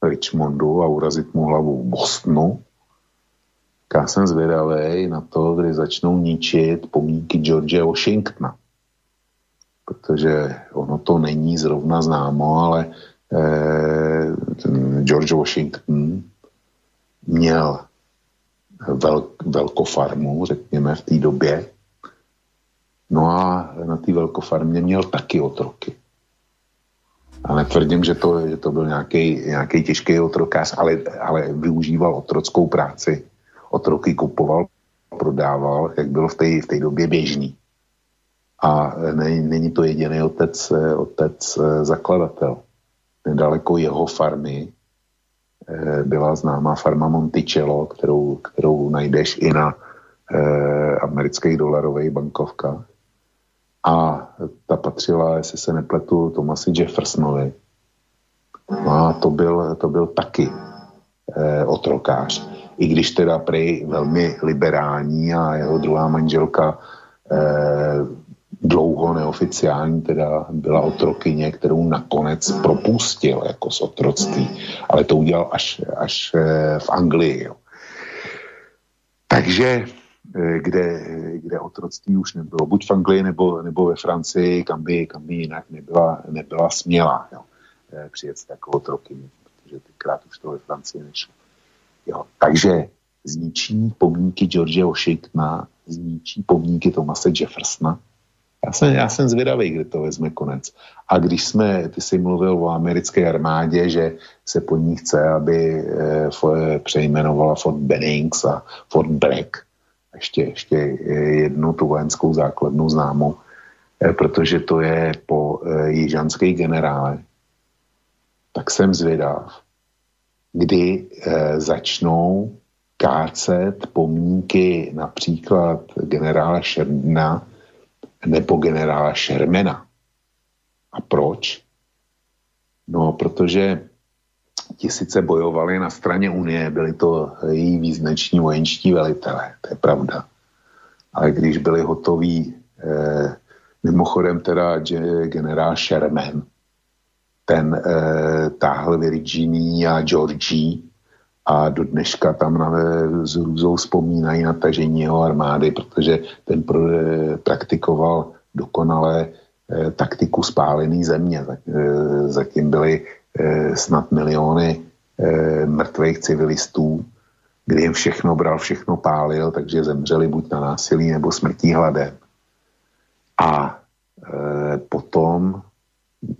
v Richmondu a urazit mu hlavu Bostonu. Já jsem zvědavý na to, kdy začnou ničit pomínky George Washingtona. Protože ono to není zrovna známo, ale eh, George Washington měl vel, velkofarmu, řekněme, v té době. No a na té velkofarmě měl taky otroky. A netvrdím, že to, že to byl nějaký těžký otrokář, ale, ale využíval otrockou práci. Otroky kupoval, prodával, jak bylo v té v té době běžný. A není, není to jediný otec, otec zakladatel. Nedaleko jeho farmy eh, byla známá farma Monticello, kterou, kterou najdeš i na eh, amerických dolarových bankovkách a ta patřila, jestli se nepletu, Tomasi Jeffersonovi. No a to byl, to byl taky eh, otrokář. I když teda prej velmi liberální a jeho druhá manželka eh, dlouho neoficiální teda byla otrokyně, kterou nakonec propustil jako z otroctví. Ale to udělal až, až eh, v Anglii. Jo. Takže Eh, kde, kde otroctví už nebylo, buď v Anglii nebo, nebo ve Francii, kam by, kam by jinak nebyla, nebyla směla jo, eh, přijet jako otrokyně, protože tenkrát už to ve Francii nešlo. Jo, takže zničí pomníky George Washingtona, zničí pomníky Thomase Jeffersona. Já jsem, já jsem zvědavý, kde to vezme konec. A když jsme, ty jsi mluvil o americké armádě, že se po ní chce, aby eh, přejmenovala Fort Bennings a Fort Bragg, ještě, ještě jednu tu vojenskou základnu známou, eh, protože to je po eh, jižanské generále, tak jsem zvědav, kdy eh, začnou kácet pomníky například generála Šerdna nebo generála Šermena. A proč? No, protože ti sice bojovali na straně Unie, byli to její význační vojenští velitelé, to je pravda. Ale když byli hotoví, eh, mimochodem teda generál Sherman, ten eh, táhl Virginie a Georgie a do dneška tam na, s hrůzou vzpomínají na tažení jeho armády, protože ten pro, eh, praktikoval dokonale eh, taktiku spálený země. Eh, zatím byly eh, snad miliony eh, mrtvých civilistů, kdy jim všechno bral, všechno pálil, takže zemřeli buď na násilí nebo smrtí hladem. A eh, potom,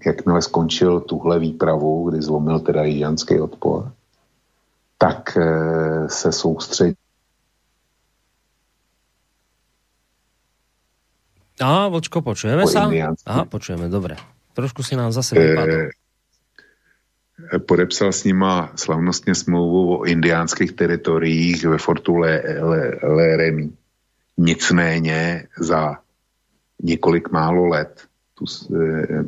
jakmile skončil tuhle výpravu, kdy zlomil teda jižanský odpor, tak eh, se soustředil Á, Vočko, počujeme sa? Aha, počujeme, dobre. Trošku si nám zase vypadol. podepsal s nima slavnostně smlouvu o indiánských teritoriích ve fortu Le, Le, Le Remy. Nicméně za několik málo let tu, eh,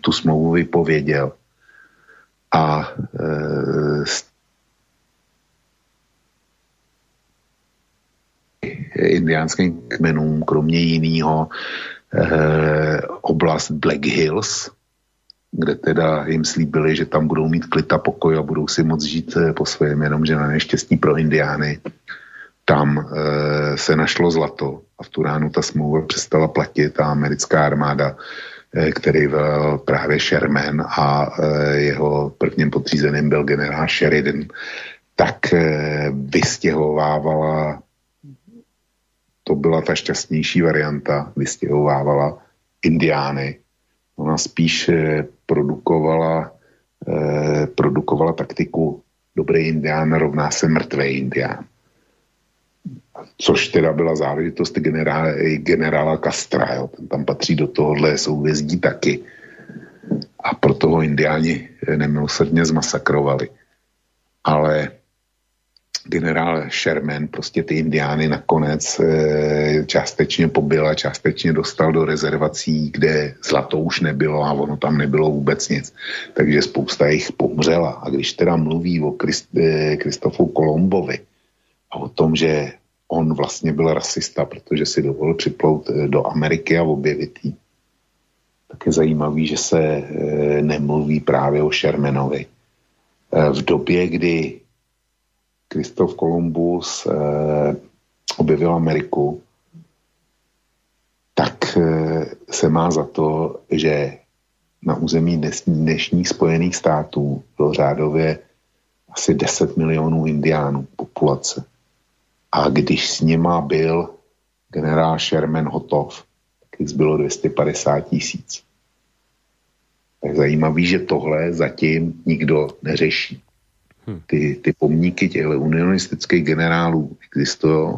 tu smlouvu vypověděl. A e, indiánským kmenům, kromě jiného, e, oblast Black Hills, kde teda jim slíbili, že tam budou mít klid a pokoj a budou si moc žít po svém, jenomže na neštěstí pro Indiány tam e, se našlo zlato a v tu ránu ta smlouva přestala platit a americká armáda, e, který byl právě Sherman a e, jeho prvním podřízeným byl generál Sheridan, tak e, vystěhovávala to byla ta šťastnější varianta, vystěhovávala Indiány Ona spíš eh, produkovala, eh, produkovala taktiku dobrý indián rovná se mrtvý indián. Což teda byla záležitost generála, generála Castra, jo. Ten tam patří do tohohle souvězdí taky. A proto ho indiáni eh, nemilosrdně zmasakrovali. Ale generál Sherman prostě ty indiány nakonec e, částečně pobyl a částečně dostal do rezervací, kde zlato už nebylo a ono tam nebylo vůbec nic. Takže spousta jich pomřela. A když teda mluví o Christ, e, Kristofu Kolombovi a o tom, že on vlastně byl rasista, protože si dovolil připlout e, do Ameriky a objevit jí, tak je zajímavý, že se e, nemluví právě o Shermanovi. E, v době, kdy Kristof Kolumbus e, objevil Ameriku, tak se má za to, že na území dnešních Spojených států bylo řádově asi 10 milionů indiánů populace. A když s nima byl generál Sherman hotov, tak jich bylo 250 tisíc. Tak zajímavý, že tohle zatím nikdo neřeší. Hm. Ty, ty pomníky těchto unionistických generálů existují,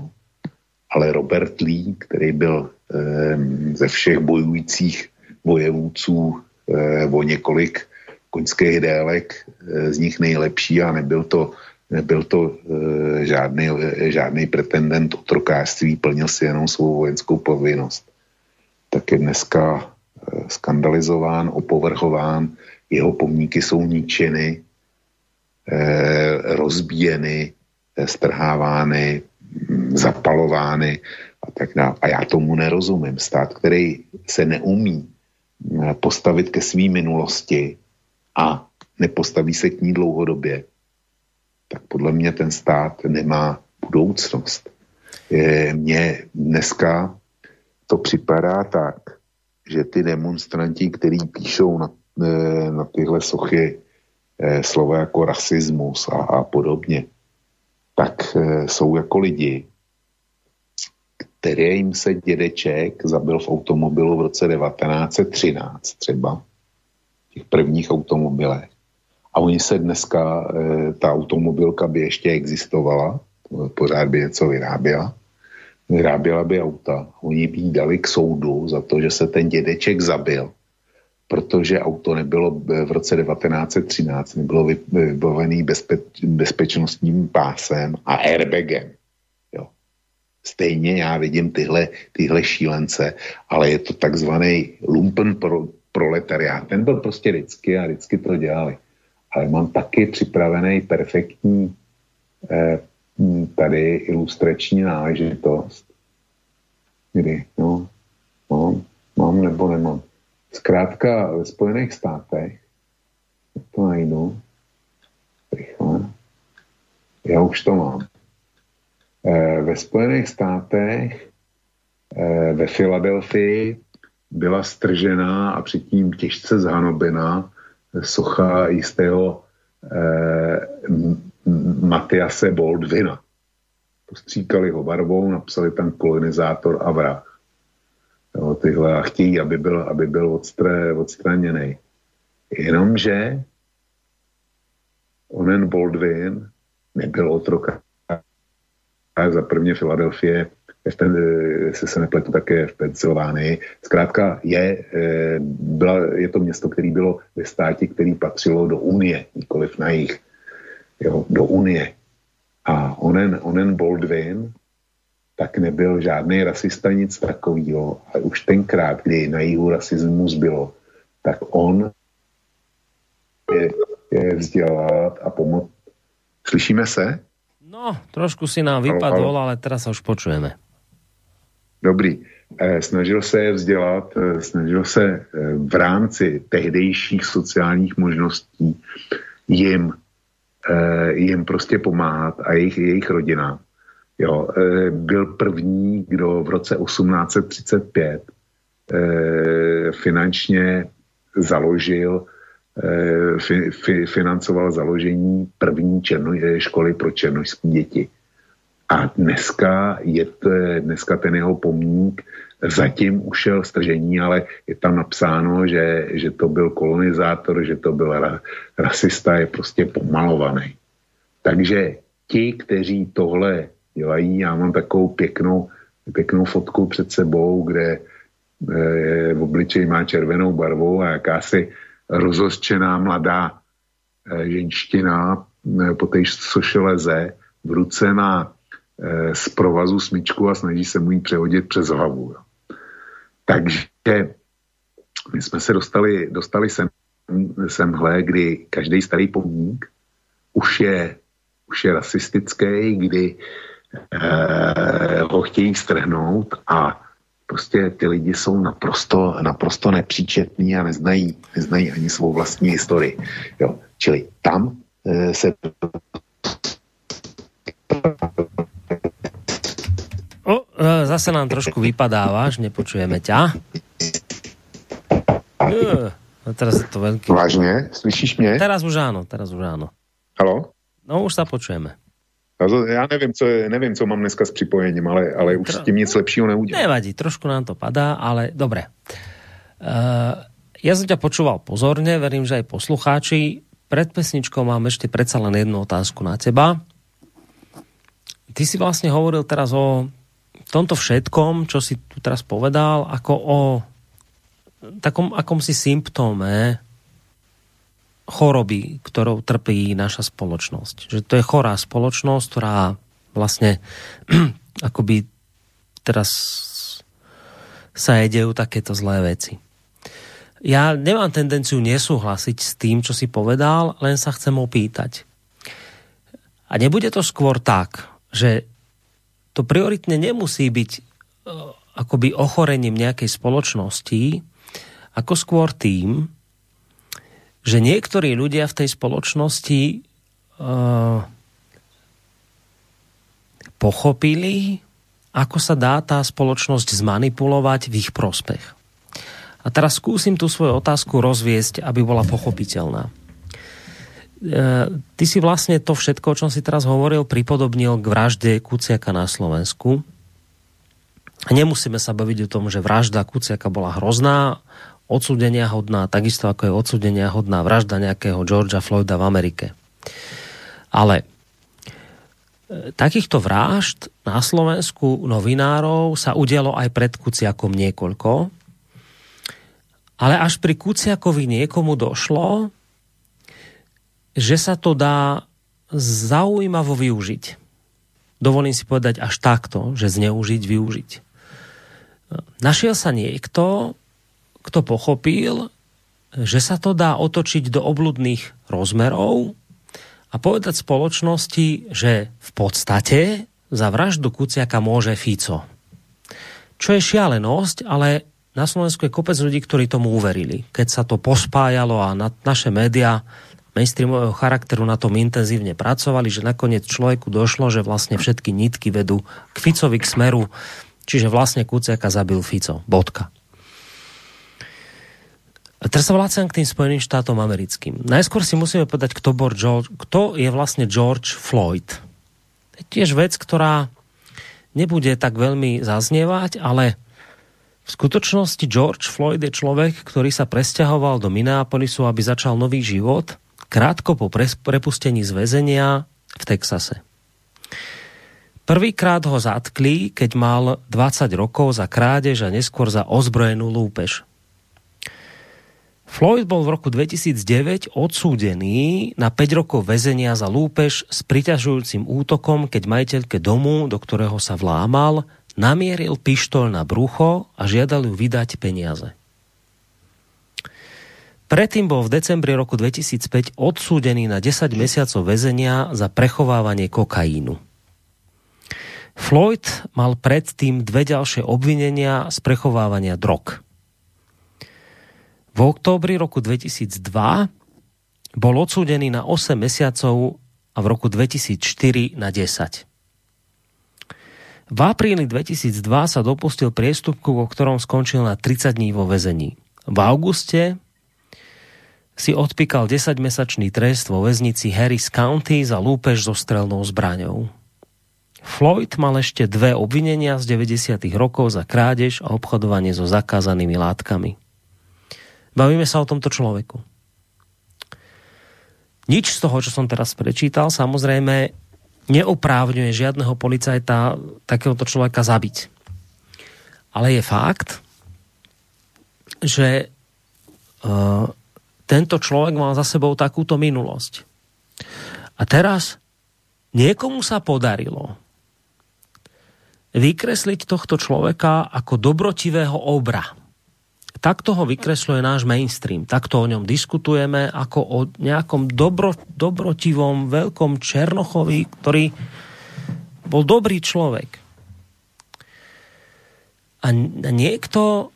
ale Robert Lee, který byl eh, ze všech bojujících vojevůdců eh, o několik koňských délek, eh, z nich nejlepší a nebyl to, nebyl to eh, žádný, eh, žádný pretendent otrokářství, plnil si jenom svou vojenskou povinnost. Tak je dneska eh, skandalizován, opovrhován, jeho pomníky jsou ničeny, eh, rozbíjeny, eh, strhávány, zapalovány a tak dále. A já tomu nerozumím. Stát, který se neumí postavit ke své minulosti a nepostaví se k ní dlouhodobě, tak podle mě ten stát nemá budoucnost. Mně dneska to připadá tak, že ty demonstranti, kteří píšou na, eh, na tyhle sochy eh, slova jako rasismus a, a podobně, tak jsou jako lidi, kterým se dědeček zabil v automobilu v roce 1913 třeba, v těch prvních automobilech. A oni se dneska, e, ta automobilka by ještě existovala, pořád by něco vyráběla, vyráběla by auta. Oni by jí dali k soudu za to, že se ten dědeček zabil, protože auto nebylo v roce 1913, nebylo vybavený bezpe, bezpečnostním pásem a airbagem. Stejně já vidím tyhle, tyhle šílence, ale je to takzvaný lumpen pro, proletariát. Ten byl prostě vždycky a vždycky to dělali. Ale mám taky připravený perfektní eh, tady ilustrační náležitost. Kdy, no, mám, mám nebo nemám. Zkrátka ve Spojených státech, to najdu, rychle, já už to mám. Eh, ve Spojených státech, eh, ve Filadelfii, byla stržena a předtím těžce zhanobená socha jistého eh, Matiase Baldwina. Postříkali ho barvou, napsali tam kolonizátor a vrah. Jo, tyhle a chtějí, aby byl, aby byl odstre, odstraněný. Jenomže onen Baldwin nebyl otroka za prvně Filadelfie, jestli se nepletu, také v Pensylvánii. Zkrátka je, eh, byla, je to město, které bylo ve státě, který patřilo do Unie, nikoliv na jich, jo, do Unie. A onen, onen Baldwin tak nebyl žádný rasista, nic takového. A už tenkrát, kdy na jihu rasismus bylo, tak on je, je vzdělat a pomoct. Slyšíme se? No, trošku si nám vypadol, ale teraz sa už počujeme. Dobrý. Eh, snažil se je vzdělat, eh, snažil se eh, v rámci tehdejších sociálních možností jim, jim prostě pomáhat a jejich, jejich rodinám. Jo, byl první, kdo v roce 1835 finančně založil fi, fi, financoval založení první černo, školy pro černožské děti. A dneska je to, dneska ten jeho pomník zatím ušel stržení, ale je tam napsáno, že, že to byl kolonizátor, že to byl ra, rasista, je prostě pomalovaný. Takže ti, kteří tohle dělají, já mám takovou pěknou, pěknou fotku před sebou, kde e, v obličeji má červenou barvu a jakási rozhořčená mladá eh, ženština eh, po té leze, v ruce má z provazu smyčku a snaží se mu ji přehodit přes hlavu. Takže my jsme se dostali, dostali sem, semhle, kdy každý starý pomník už je, už je rasistický, kdy eh, ho chtějí strhnout a prostě ty lidi jsou naprosto, naprosto nepříčetní a neznají, neznají ani svou vlastní historii. Jo. Čili tam e, se zase nám trošku vypadávaš, nepočujeme ťa. E, a teraz je to veľký... Vážne? Slyšíš mě? Teraz už áno, teraz už áno. Halo? No už sa počujeme. Já nevím, co, nevím, co mám dneska s připojením, ale, ale už s tím nic lepšího neudělám. Nevadí, trošku nám to padá, ale dobre. Uh, ja som ťa počúval pozorne, verím, že aj poslucháči. Pred pesničkou mám ešte predsa len jednu otázku na teba. Ty si vlastne hovoril teraz o tomto všetkom, čo si tu teraz povedal, ako o takom akomsi symptóme choroby, ktorou trpí naša spoločnosť. Že to je chorá spoločnosť, ktorá vlastne [clears throat] akoby teraz sa jedejú takéto zlé veci. Ja nemám tendenciu nesúhlasiť s tým, čo si povedal, len sa chcem opýtať. A nebude to skôr tak, že to prioritne nemusí byť uh, akoby ochorením nejakej spoločnosti, ako skôr tým, že niektorí ľudia v tej spoločnosti uh, pochopili, ako sa dá tá spoločnosť zmanipulovať v ich prospech. A teraz skúsim tú svoju otázku rozviesť, aby bola pochopiteľná. Ty si vlastne to všetko, o čom si teraz hovoril, pripodobnil k vražde Kuciaka na Slovensku. Nemusíme sa baviť o tom, že vražda Kuciaka bola hrozná odsúdenia hodná, takisto ako je odsúdenia hodná vražda nejakého Georgia Floyda v Amerike. Ale e, takýchto vražd na Slovensku novinárov sa udialo aj pred Kuciakom niekoľko, ale až pri Kuciakovi niekomu došlo, že sa to dá zaujímavo využiť. Dovolím si povedať až takto, že zneužiť, využiť. Našiel sa niekto, kto pochopil, že sa to dá otočiť do obludných rozmerov a povedať spoločnosti, že v podstate za vraždu Kuciaka môže Fico. Čo je šialenosť, ale na Slovensku je kopec ľudí, ktorí tomu uverili. Keď sa to pospájalo a na, naše médiá mainstreamového charakteru na tom intenzívne pracovali, že nakoniec človeku došlo, že vlastne všetky nitky vedú k Ficovi, k smeru, čiže vlastne Kuciaka zabil Fico. Bodka. A teraz sa vlácam k tým Spojeným štátom americkým. Najskôr si musíme povedať, kto, bol George, kto je vlastne George Floyd. Je tiež vec, ktorá nebude tak veľmi zaznievať, ale v skutočnosti George Floyd je človek, ktorý sa presťahoval do Minneapolisu, aby začal nový život, krátko po prepustení z väzenia v Texase. Prvýkrát ho zatkli, keď mal 20 rokov za krádež a neskôr za ozbrojenú lúpež. Floyd bol v roku 2009 odsúdený na 5 rokov väzenia za lúpež s priťažujúcim útokom, keď majiteľke domu, do ktorého sa vlámal, namieril pištol na brucho a žiadal ju vydať peniaze. Predtým bol v decembri roku 2005 odsúdený na 10 mesiacov väzenia za prechovávanie kokainu. Floyd mal predtým dve ďalšie obvinenia z prechovávania drog. V októbri roku 2002 bol odsúdený na 8 mesiacov a v roku 2004 na 10. V apríli 2002 sa dopustil priestupku, vo ktorom skončil na 30 dní vo väzení. V auguste si odpíkal 10-mesačný trest vo väznici Harris County za lúpež so strelnou zbraňou. Floyd mal ešte dve obvinenia z 90. rokov za krádež a obchodovanie so zakázanými látkami. Bavíme sa o tomto človeku. Nič z toho, čo som teraz prečítal, samozrejme neoprávňuje žiadneho policajta takéhoto človeka zabiť. Ale je fakt, že uh, tento človek mal za sebou takúto minulosť. A teraz niekomu sa podarilo vykresliť tohto človeka ako dobrotivého obra takto ho vykresľuje náš mainstream. Takto o ňom diskutujeme ako o nejakom dobro, dobrotivom veľkom Černochovi, ktorý bol dobrý človek. A niekto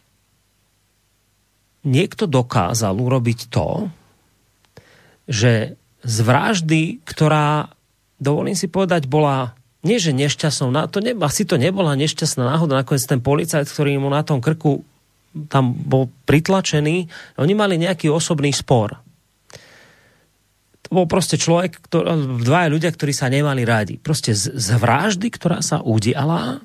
niekto dokázal urobiť to, že z vraždy, ktorá, dovolím si povedať, bola nie že nešťastnou, to ne, asi to nebola nešťastná náhoda, nakoniec ten policajt, ktorý mu na tom krku tam bol pritlačený, oni mali nejaký osobný spor. To bol proste človek, ktorý, dvaja ľudia, ktorí sa nemali rádi. Proste z, z vraždy, ktorá sa udiala,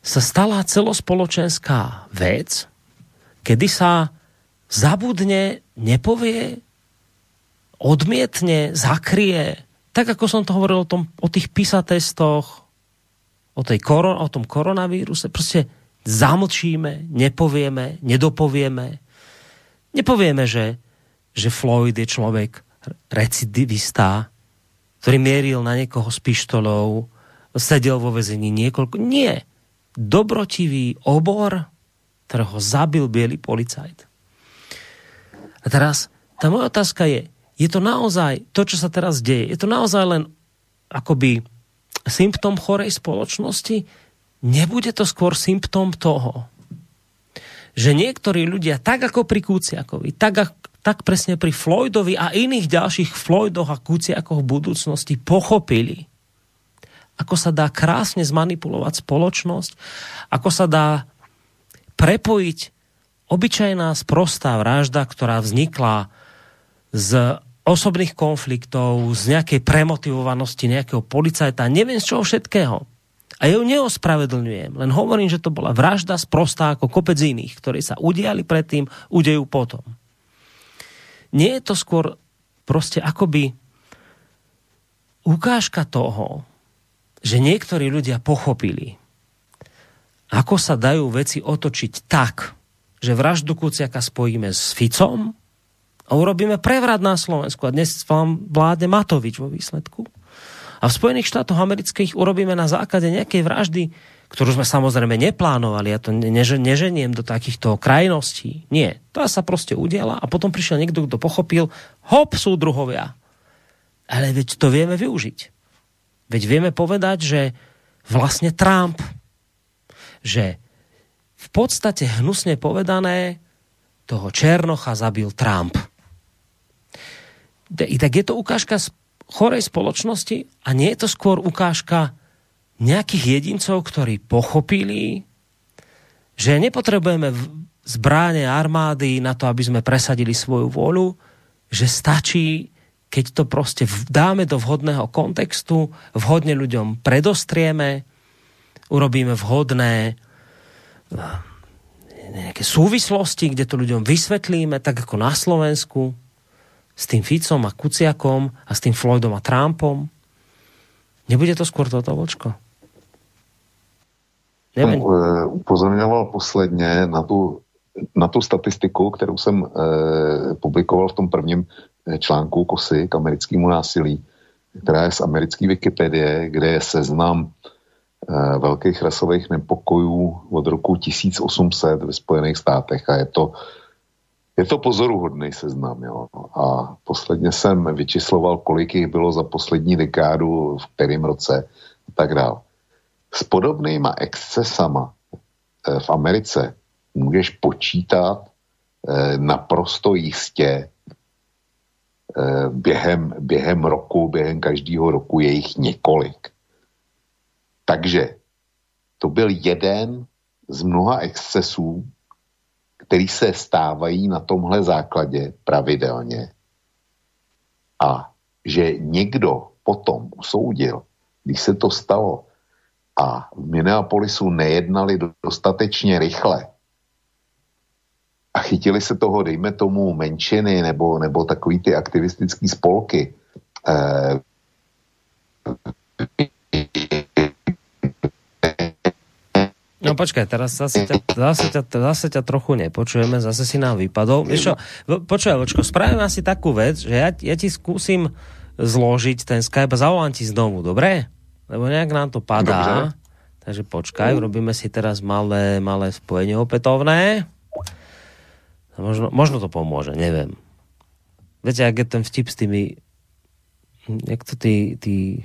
sa stala celospoločenská vec, kedy sa zabudne, nepovie, odmietne, zakrie, tak ako som to hovoril o, tom, o tých PISA testoch, o, tej koron, o tom koronavíruse, proste zamlčíme, nepovieme, nedopovieme. Nepovieme, že, že Floyd je človek recidivista, ktorý mieril na niekoho s pištolou, sedel vo vezení niekoľko. Nie. Dobrotivý obor, ktorého zabil biely policajt. A teraz, tá moja otázka je, je to naozaj, to, čo sa teraz deje, je to naozaj len akoby symptom chorej spoločnosti? Nebude to skôr symptom toho, že niektorí ľudia, tak ako pri Kuciakovi, tak, tak presne pri Floydovi a iných ďalších Floydoch a Kuciakoch v budúcnosti pochopili, ako sa dá krásne zmanipulovať spoločnosť, ako sa dá prepojiť obyčajná sprostá vražda, ktorá vznikla z osobných konfliktov, z nejakej premotivovanosti nejakého policajta, neviem z čoho všetkého. A ju neospravedlňujem, len hovorím, že to bola vražda sprostá ako kopec iných, ktorí sa udiali predtým, udejú potom. Nie je to skôr proste akoby ukážka toho, že niektorí ľudia pochopili, ako sa dajú veci otočiť tak, že vraždu Kuciaka spojíme s Ficom a urobíme prevrat na Slovensku. A dnes vám vládne Matovič vo výsledku. A v Spojených štátoch amerických urobíme na základe nejakej vraždy, ktorú sme samozrejme neplánovali, ja to neženiem do takýchto krajností. Nie, to sa proste udiala a potom prišiel niekto, kto pochopil, hop, sú druhovia. Ale veď to vieme využiť. Veď vieme povedať, že vlastne Trump že v podstate hnusne povedané toho Černocha zabil Trump. I tak je to ukážka chorej spoločnosti a nie je to skôr ukážka nejakých jedincov, ktorí pochopili, že nepotrebujeme zbráne armády na to, aby sme presadili svoju vôľu, že stačí, keď to proste dáme do vhodného kontextu, vhodne ľuďom predostrieme, urobíme vhodné eh, nejaké súvislosti, kde to ľuďom vysvetlíme, tak ako na Slovensku, s tým Ficom a Kuciakom a s tým Floydom a Trumpom. Nebude to skôr toto, Vočko? Nevím. Eh, upozorňoval posledně na tu, na tu statistiku, kterou jsem e, publikoval v tom prvním článku Kosy k americkému násilí, která je z americké Wikipedie, kde je seznam Eh, velkých rasových nepokojů od roku 1800 ve Spojených státech a je to, je to pozoruhodný seznam. Jo. A posledně jsem vyčísloval, kolik jich bylo za poslední dekádu, v kterém roce a tak dále. S podobnýma excesama eh, v Americe můžeš počítat eh, naprosto jistě během, během roku, během každého roku je jich několik. Takže to byl jeden z mnoha excesů, který se stávají na tomhle základě pravidelně. A že někdo potom usoudil, když se to stalo a v Minneapolisu nejednali dostatečně rychle a chytili se toho, dejme tomu, menšiny nebo, nebo takový ty aktivistický spolky, eh, No počkaj, teraz zase ťa, zase, ťa, zase ťa trochu nepočujeme, zase si nám vypadol. Vieš čo, počúvaj, Vočko, spravím asi takú vec, že ja, ja ti skúsim zložiť ten Skype a zavolám ti znovu, dobre? Lebo nejak nám to padá. Dobre. Takže počkaj, urobíme si teraz malé, malé spojenie opätovné. Možno, možno to pomôže, neviem. Viete, ak je ten vtip s tými... Jak to tí, tí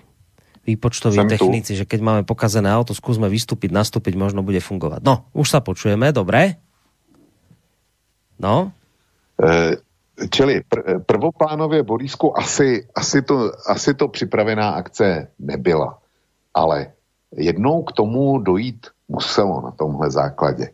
výpočtoví technici, že keď máme pokazené auto, skúsme vystúpiť, nastúpiť, možno bude fungovať. No, už sa počujeme, dobre? No? E, čili pr- prvoplánově Borisku asi, asi, to, asi to připravená akce nebyla, ale jednou k tomu dojít muselo na tomhle základě.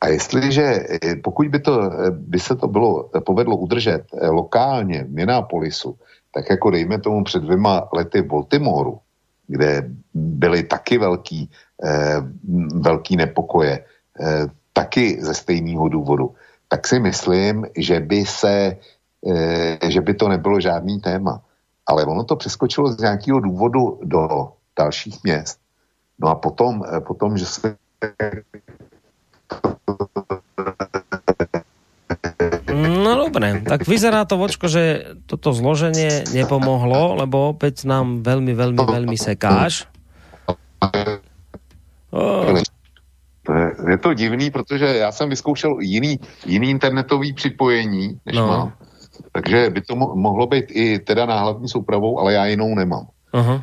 A jestliže, e, pokud by, to, e, by se to bylo povedlo udržet lokálně v Minneapolisu, tak jako dejme tomu před dvěma lety v Baltimoru, kde byly taky velký, eh, velký nepokoje, eh, taky ze stejného důvodu, tak si myslím, že by se, eh, že by to nebylo žádný téma. Ale ono to přeskočilo z nějakého důvodu do dalších měst. No a potom, eh, potom že se No dobre, tak vyzerá to, vočko, že toto zloženie nepomohlo, lebo opäť nám veľmi, veľmi, veľmi sekáš. Oh. Je to divný, protože já jsem vyzkoušel jiný, jiný internetový připojení, než no. mám. Takže by to mo mohlo být i teda náhlavní soupravou, ale já jinou nemám. Uh-huh.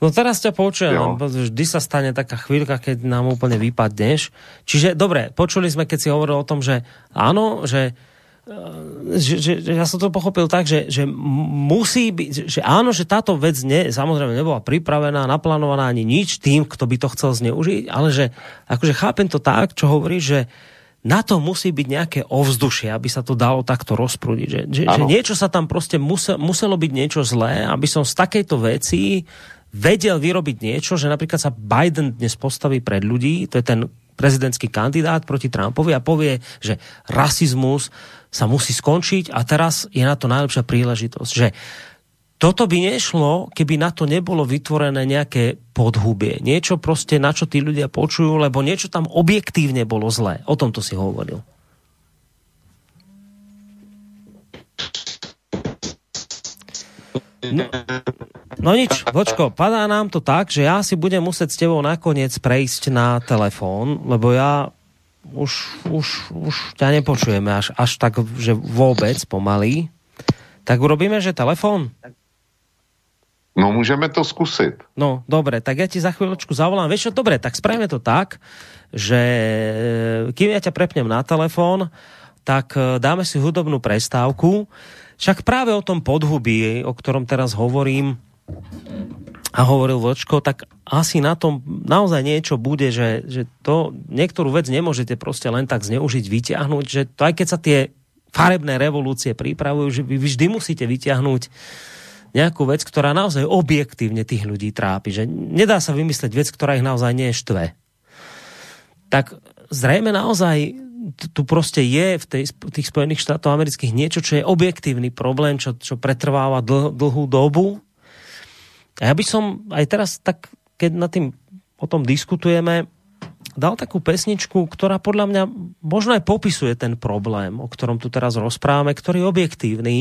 No teraz ťa počujem, vždy sa stane taká chvíľka, keď nám úplne vypadneš. Čiže, dobre, počuli sme, keď si hovoril o tom, že áno, že že, že, že ja som to pochopil tak, že, že musí byť, že áno, že táto vec ne, samozrejme nebola pripravená, naplánovaná ani nič tým, kto by to chcel zneužiť, ale že akože chápem to tak, čo hovorí, že na to musí byť nejaké ovzdušie, aby sa to dalo takto rozprúdiť. Že, že, že niečo sa tam proste musel, muselo byť niečo zlé, aby som z takejto veci vedel vyrobiť niečo, že napríklad sa Biden dnes postaví pred ľudí, to je ten prezidentský kandidát proti Trumpovi a povie, že rasizmus sa musí skončiť a teraz je na to najlepšia príležitosť, že toto by nešlo, keby na to nebolo vytvorené nejaké podhubie. Niečo proste, na čo tí ľudia počujú, lebo niečo tam objektívne bolo zlé. O tomto si hovoril. No, no nič, Vočko, padá nám to tak, že ja si budem musieť s tebou nakoniec prejsť na telefón, lebo ja už, už, už ťa nepočujeme až, až tak, že vôbec pomaly. Tak urobíme, že telefón? No môžeme to skúsiť. No, dobre, tak ja ti za chvíľočku zavolám. Vieš čo, dobre, tak spravíme to tak, že kým ja ťa prepnem na telefón, tak eh, dáme si hudobnú prestávku však práve o tom podhubí, o ktorom teraz hovorím, a hovoril Vočko, tak asi na tom naozaj niečo bude, že, že to niektorú vec nemôžete proste len tak zneužiť, vyťahnuť, že to aj keď sa tie farebné revolúcie pripravujú, že vy vždy musíte vyťahnuť nejakú vec, ktorá naozaj objektívne tých ľudí trápi. Že nedá sa vymyslieť vec, ktorá ich naozaj neštve. Tak zrejme naozaj tu proste je v tej, tých Spojených štátoch amerických niečo, čo je objektívny problém, čo, čo pretrváva dl, dlhú dobu. A ja by som aj teraz, tak, keď nad tým o tom diskutujeme, dal takú pesničku, ktorá podľa mňa možno aj popisuje ten problém, o ktorom tu teraz rozprávame, ktorý je objektívny,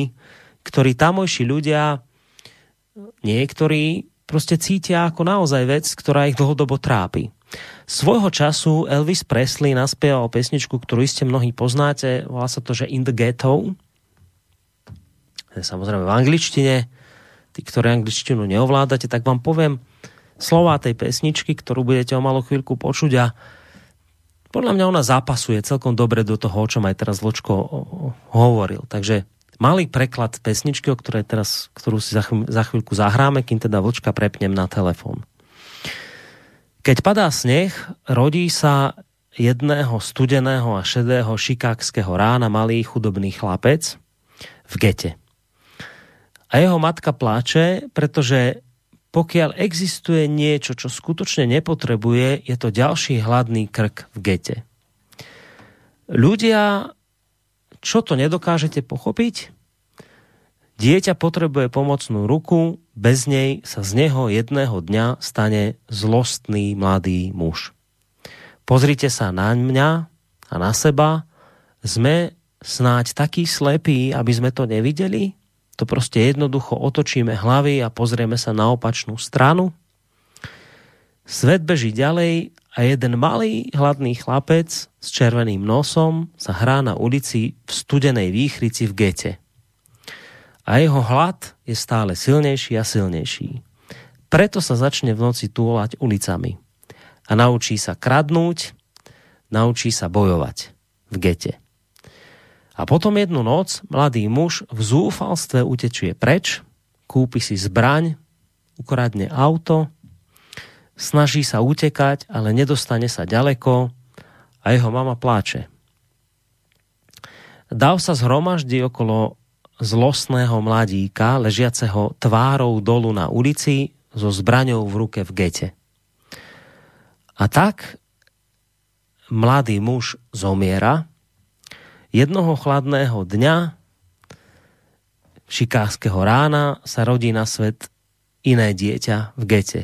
ktorý tamojší ľudia, niektorí proste cítia ako naozaj vec, ktorá ich dlhodobo trápi. Svojho času Elvis Presley naspieval pesničku, ktorú iste mnohí poznáte, volá sa to, že In the Ghetto. Samozrejme v angličtine. Tí, ktorí angličtinu neovládate, tak vám poviem slova tej pesničky, ktorú budete o malú chvíľku počuť a podľa mňa ona zápasuje celkom dobre do toho, o čom aj teraz Vlčko hovoril. Takže malý preklad pesničky, o ktorej teraz, ktorú si za chvíľku zahráme, kým teda Vlčka prepnem na telefón. Keď padá sneh, rodí sa jedného studeného a šedého šikákského rána malý chudobný chlapec v gete. A jeho matka pláče, pretože pokiaľ existuje niečo, čo skutočne nepotrebuje, je to ďalší hladný krk v gete. Ľudia, čo to nedokážete pochopiť? Dieťa potrebuje pomocnú ruku, bez nej sa z neho jedného dňa stane zlostný mladý muž. Pozrite sa na mňa a na seba. Sme snáď takí slepí, aby sme to nevideli? To proste jednoducho otočíme hlavy a pozrieme sa na opačnú stranu? Svet beží ďalej a jeden malý hladný chlapec s červeným nosom sa hrá na ulici v studenej výchrici v gete a jeho hlad je stále silnejší a silnejší. Preto sa začne v noci túlať ulicami. A naučí sa kradnúť, naučí sa bojovať v gete. A potom jednu noc mladý muž v zúfalstve utečie preč, kúpi si zbraň, ukradne auto, snaží sa utekať, ale nedostane sa ďaleko a jeho mama pláče. Dav sa zhromaždí okolo zlostného mladíka, ležiaceho tvárou dolu na ulici so zbraňou v ruke v gete. A tak mladý muž zomiera. Jednoho chladného dňa šikářského rána sa rodí na svet iné dieťa v gete.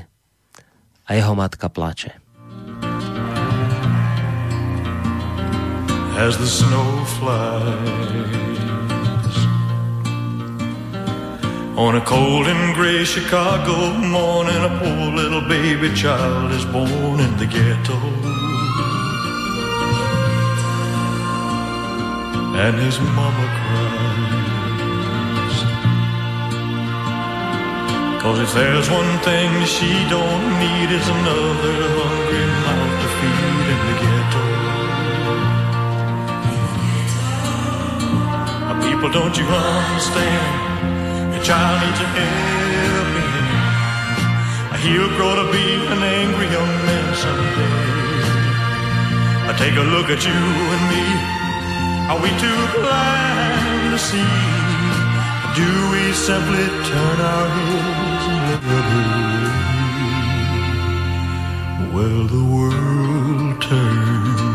A jeho matka plače. As the snow flies On a cold and gray Chicago morning A poor little baby child is born in the ghetto. And his mama cries. Cause if there's one thing she don't need Is another hungry mouth to feed in the ghetto. People, don't you understand? Child needs a helping hand. He'll grow to be an angry young man someday. I take a look at you and me. Are we too blind to see? Do we simply turn our heads and look the other way? The world turns.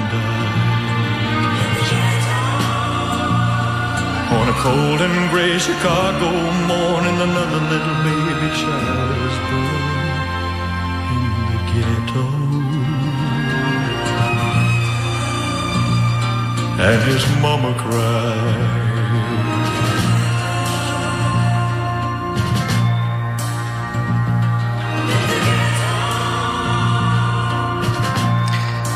cold and gray Chicago morning, another little baby child is born in the ghetto. And his mama cries.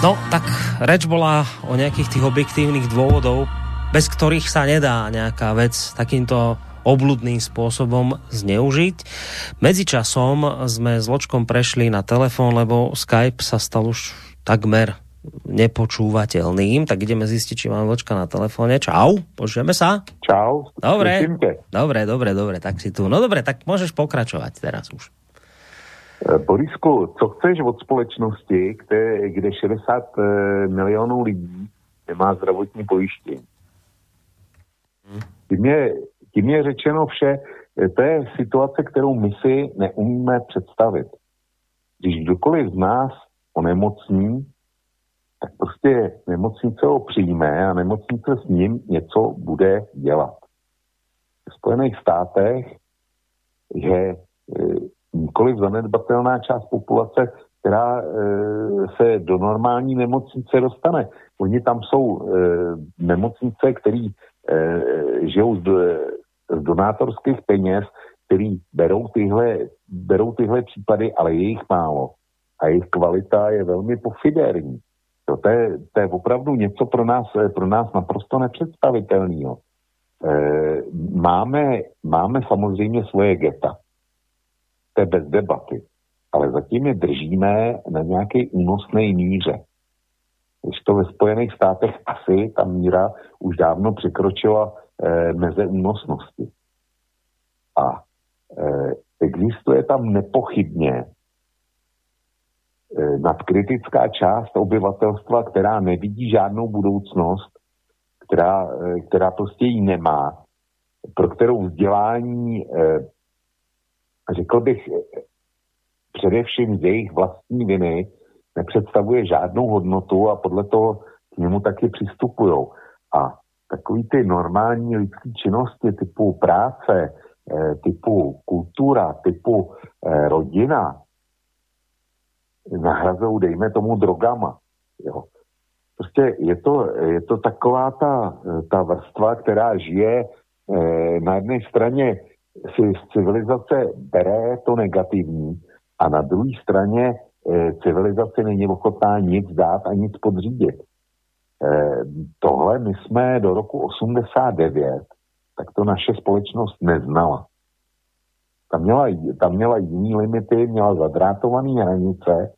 No, tak reč bola o nejakých tých objektívnych dôvodov, bez ktorých sa nedá nejaká vec takýmto obludným spôsobom zneužiť. Medzičasom sme s Ločkom prešli na telefón, lebo Skype sa stal už takmer nepočúvateľným, tak ideme zistiť, či máme Ločka na telefóne. Čau, počujeme sa? Čau. Dobre, dobre, dobre, dobre, tak si tu. No dobre, tak môžeš pokračovať teraz už. E, Borisku, co chceš od společnosti, kde, kde 60 e, milionů lidí nemá zdravotní pojištění? Tím je, tím je řečeno vše, to je situace, kterou my si neumíme představit. Když kdokoliv z nás onemocní, tak prostě nemocnice ho přijme a nemocnice s ním něco bude dělat. V Spojených státech je e, nikoliv zanedbatelná část populace, která e, se do normální nemocnice dostane. Oni tam jsou e, nemocnice, které žijou z, z donátorských peněz, který berou tyhle, berou tyhle případy, ale je jich málo. A jejich kvalita je velmi pofiderní. To, to, je, to je opravdu něco pro nás, pro nás naprosto nepředstavitelného. E, máme, máme samozřejmě svoje geta. To je bez debaty. Ale zatím je držíme na nějaké únosné míře. Když to ve Spojených státech asi ta míra už dávno překročila eh, meze únosnosti. A eh, existuje tam nepochybně Eh, nadkritická část obyvatelstva, která nevidí žádnou budoucnost, která, eh, která prostě ji nemá, pro kterou vzdělání, eh, řekl bych, především z jejich vlastní viny nepředstavuje žádnou hodnotu a podle toho k němu taky přistupují. A takový ty normální lidské činnosti typu práce, typu kultura, typu rodina, nahrazují, dejme tomu, drogama. Jo. Prostě je to, je to taková ta, ta vrstva, která žije eh, na jedné straně si z civilizace bere to negativní a na druhé straně eh, civilizace není ochotná nic dát a nic podřídit. Eh, tohle my jsme do roku 89, tak to naše společnost neznala. Tam měla, tam měla jiný limity, měla zadrátované hranice,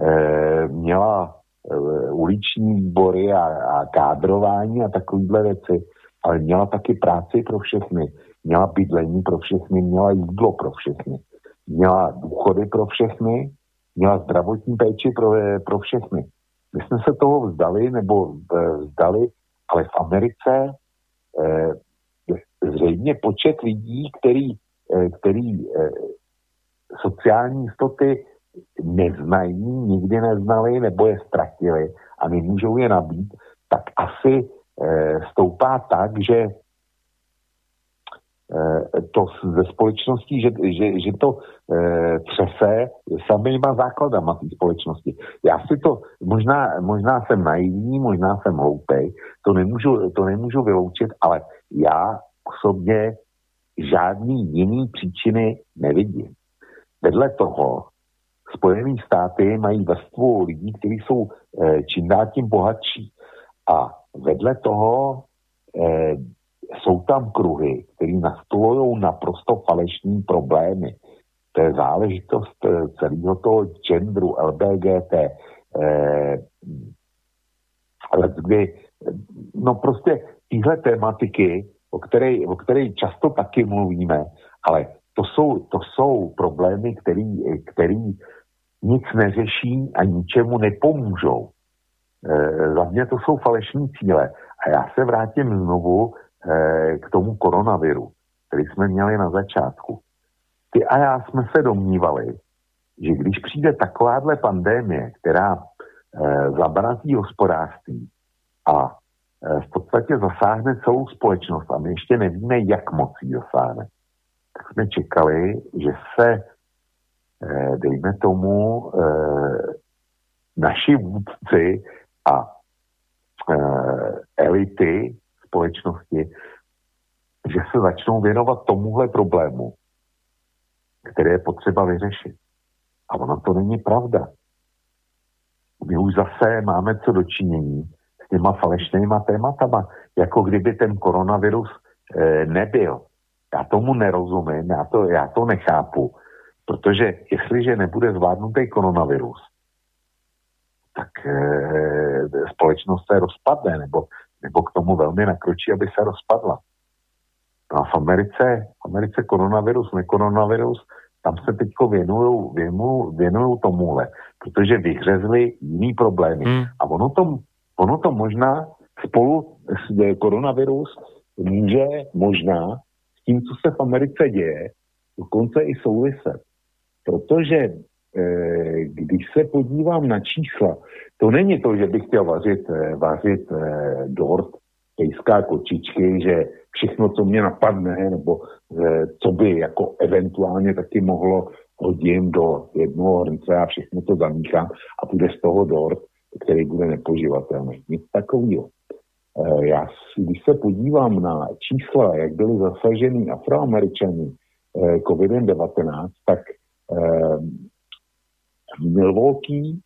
e, měla e, uliční výbory a, a kádrování a takovýhle věci, ale měla taky práci pro všechny, měla bydlení pro všechny, měla jídlo pro všechny, měla důchody pro všechny, měla zdravotní péči pro, e, pro všechny. My jsme se toho vzdali, nebo vzdali, ale v Americe e, zřejmě počet lidí, který Eh, který eh, sociální jistoty neznají, nikdy neznali nebo je ztratili a nemůžou je nabít, tak asi eh, stoupá tak, že to ze společností, že, že, že to e, třese samýma základama té společnosti. Já si to, možná, možná jsem naivní, možná jsem hloupej, to nemůžu, to nemůžu vyloučit, ale já osobně žádný jiný příčiny nevidím. Vedle toho Spojené státy mají vrstvu lidí, kteří jsou e, čím dál tím bohatší. A vedle toho e, jsou tam kruhy, které nastolují naprosto falešní problémy. To je záležitost e, celého toho genderu, LBGT, e, kdy, no prostě tyhle tématiky o které, o které často taky mluvíme, ale to jsou, to jsou problémy, který, který nic neřeší a ničemu nepomůžou. E, za mě to jsou falešní cíle. A já se vrátím znovu k tomu koronaviru, který jsme měli na začátku. Ty a já jsme se domnívali, že když přijde takováhle pandémie, která e, zabrazí hospodářství a Eh, v podstatě zasáhne celou společnost a my ještě nevíme, jak moc ji zasáhne. Tak jsme čekali, že se, eh, dejme tomu, eh, naši vůdci a elity společnosti, že se začnou věnovat tomuhle problému, který je potřeba vyřešit. A ono to není pravda. My už zase máme co dočinění těma falešnýma tématama, jako kdyby ten koronavirus e, nebyl. Já tomu nerozumím, já to, já to nechápu, protože jestliže nebude zvládnutý koronavirus, tak e, společnost se rozpadne, nebo, nebo k tomu velmi nakročí, aby se rozpadla. No a v Americe, v Americe koronavirus, nekoronavirus, tam se teď věnují věnují tomuhle, protože vyhřezly jiný problémy. Hmm. A ono to Ono to možná spolu s eh, koronavirus může možná s tím, co se v Americe děje, dokonce i souviset. Protože e, když se podívám na čísla, to není to, že bych chtěl vařit, e, vařit e, dort, pejská kočičky, že všechno, co mě napadne, nebo co by jako eventuálně taky mohlo hodím do jednoho hrnce a všechno to zamíchám a bude z toho dort, který bude nepoživatelný. Nic takového. Eh, já, když se podívám na čísla, jak byly zasaženy afroameričany eh, COVID-19, tak eh, Milwaukee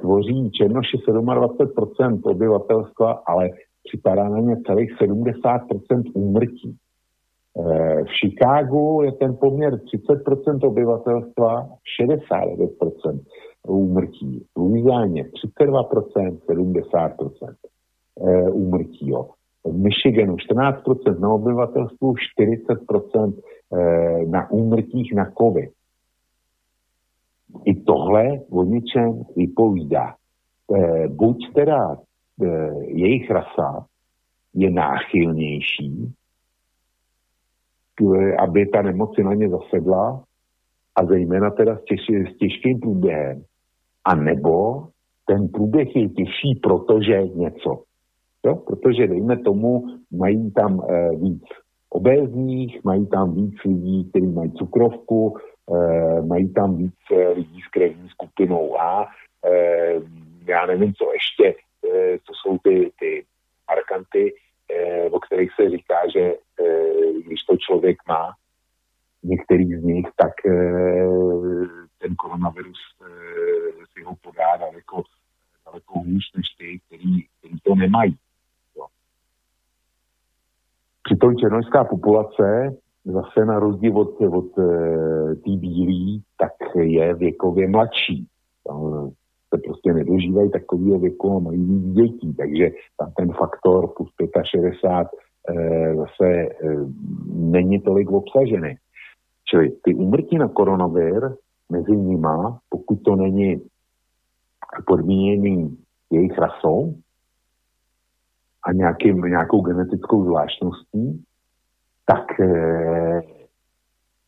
tvoří černoši 27% obyvatelstva, ale připadá na ně celých 70% úmrtí. V Chicagu je ten poměr 30% obyvatelstva, 69% úmrtí. V Louisianě 32%, 70% úmrtí. Jo. V Michiganu 14% na obyvatelstvu, 40% na úmrtích na COVID. I tohle o něčem vypovídá. E, buď teda e, jejich rasa je náchylnější, aby ta nemoc na ně zasedla a zejména teda s, těž, s těžkým průběhem. A nebo ten průběh je těžší, protože něco. Jo? Protože dejme tomu, mají tam e, víc obézních, mají tam víc lidí, kteří mají cukrovku, e, mají tam víc lidí s krevní skupinou A, e, já nevím, co ještě, e, co jsou ty, ty markanty, o kterých se říká, že když to člověk má, některý z nich, tak ten koronavirus si ho podá daleko, daleko hůř než ty, který, který to nemají. Přitom černožská populace zase na rozdíl od, od e, té bílý, tak je věkově mladší. Tam se prostě nedožívají takového věku a mají víc dětí, takže tam ten faktor plus 65 e, zase e, není tolik obsažený. Čili ty úmrtí na koronavir mezi nima, pokud to není podmíněný jejich rasou, a nějakým, nějakou genetickou zvláštností, tak e,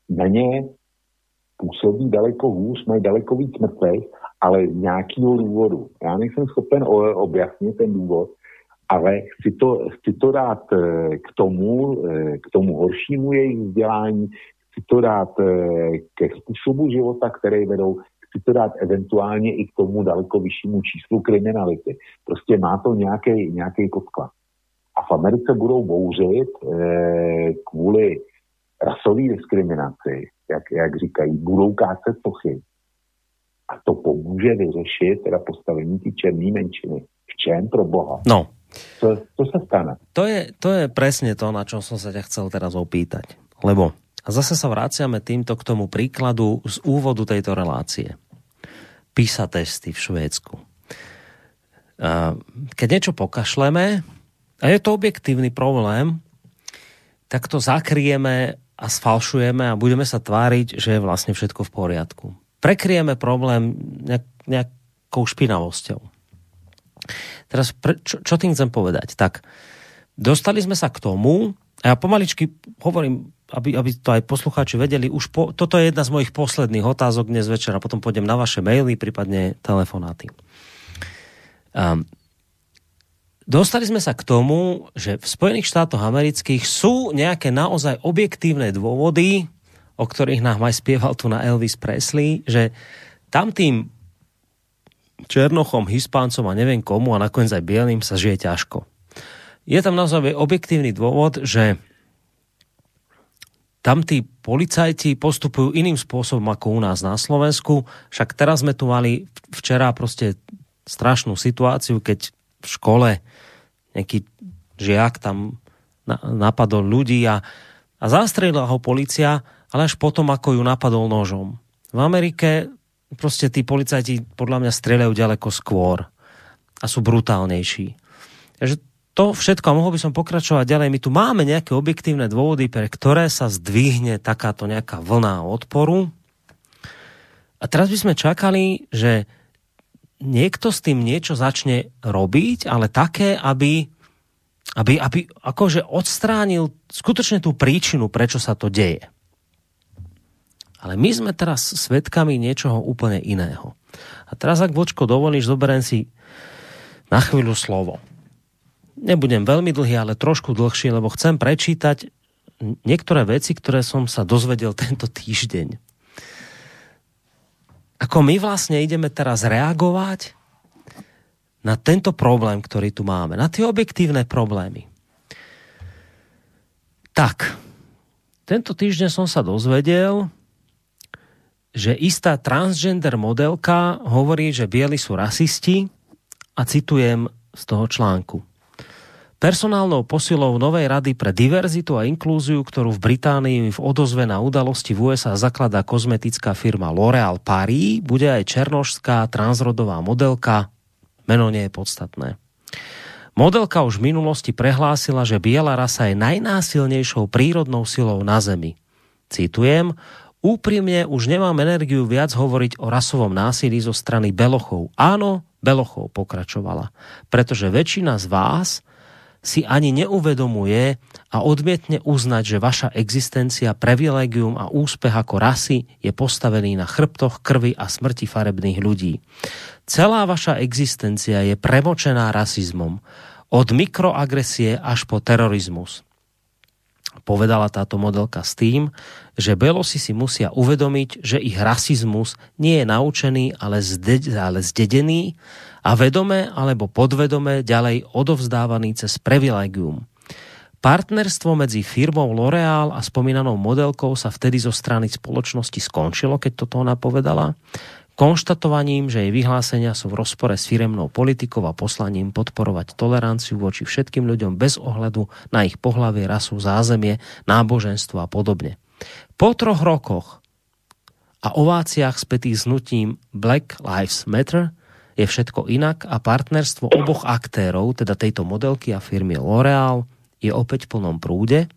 na ně působí daleko hůř, mají daleko víc mrtvých, ale z nějakého důvodu. Já nejsem schopen objasnit ten důvod, ale chci to, chci to dát e, k tomu, e, k tomu horšímu jejich vzdělání, chci to dát ke způsobu života, který vedou, chci to dát eventuálně i k tomu daleko vyššímu číslu kriminality. Prostě má to nějaký podklad. A v Americe budou bouřit e, kvůli rasové diskriminaci, jak, jak říkají, budou kácet sochy. A to pomůže vyřešit teda postavení ty černé menšiny. V čem pro Boha? No. Co, co sa stane? To je, to je presne to, na čo som sa ťa chcel teraz opýtať. Lebo a zase sa vraciame týmto k tomu príkladu z úvodu tejto relácie. PISA testy v Švédsku. Keď niečo pokašleme, a je to objektívny problém, tak to zakrieme a sfalšujeme a budeme sa tváriť, že je vlastne všetko v poriadku. Prekrieme problém nejak, nejakou špinavosťou. Teraz, pre, čo, čo tým chcem povedať? Tak, dostali sme sa k tomu, a ja pomaličky hovorím, aby, aby to aj poslucháči vedeli, už po, toto je jedna z mojich posledných otázok dnes večera, potom pôjdem na vaše maily, prípadne telefonáty. Um, dostali sme sa k tomu, že v Spojených štátoch amerických sú nejaké naozaj objektívne dôvody, o ktorých nám aj spieval tu na Elvis Presley, že tam tým Černochom, Hispáncom a neviem komu a nakoniec aj Bielým sa žije ťažko. Je tam naozaj objektívny dôvod, že tam tí policajti postupujú iným spôsobom ako u nás na Slovensku. Však teraz sme tu mali včera proste strašnú situáciu, keď v škole nejaký žiak tam napadol ľudí a, a zastrelila ho policia, ale až potom, ako ju napadol nožom. V Amerike proste tí policajti podľa mňa strieľajú ďaleko skôr a sú brutálnejší. Takže to všetko, a mohol by som pokračovať ďalej, my tu máme nejaké objektívne dôvody, pre ktoré sa zdvihne takáto nejaká vlna odporu. A teraz by sme čakali, že niekto s tým niečo začne robiť, ale také, aby, aby, aby akože odstránil skutočne tú príčinu, prečo sa to deje. Ale my sme teraz svedkami niečoho úplne iného. A teraz, ak Vočko dovolíš, zoberiem si na chvíľu slovo. Nebudem veľmi dlhý, ale trošku dlhší, lebo chcem prečítať niektoré veci, ktoré som sa dozvedel [laughs] tento týždeň ako my vlastne ideme teraz reagovať na tento problém, ktorý tu máme, na tie objektívne problémy. Tak, tento týždeň som sa dozvedel, že istá transgender modelka hovorí, že bieli sú rasisti a citujem z toho článku personálnou posilou Novej rady pre diverzitu a inklúziu, ktorú v Británii v odozve na udalosti v USA zakladá kozmetická firma L'Oréal Paris, bude aj černožská transrodová modelka. Meno nie je podstatné. Modelka už v minulosti prehlásila, že biela rasa je najnásilnejšou prírodnou silou na Zemi. citujem, Úprimne už nemám energiu viac hovoriť o rasovom násilí zo strany Belochov. Áno, Belochov pokračovala. Pretože väčšina z vás si ani neuvedomuje a odmietne uznať, že vaša existencia, privilegium a úspech ako rasy je postavený na chrbtoch krvi a smrti farebných ľudí. Celá vaša existencia je premočená rasizmom. Od mikroagresie až po terorizmus povedala táto modelka s tým, že Belosi si musia uvedomiť, že ich rasizmus nie je naučený, ale, zde, ale zdedený a vedome alebo podvedome ďalej odovzdávaný cez privilegium. Partnerstvo medzi firmou L'Oreal a spomínanou modelkou sa vtedy zo strany spoločnosti skončilo, keď toto ona povedala konštatovaním, že jej vyhlásenia sú v rozpore s firemnou politikou a poslaním podporovať toleranciu voči všetkým ľuďom bez ohľadu na ich pohlavie, rasu, zázemie, náboženstvo a podobne. Po troch rokoch a ováciách spätých s nutím Black Lives Matter je všetko inak a partnerstvo oboch aktérov, teda tejto modelky a firmy L'Oreal, je opäť v plnom prúde –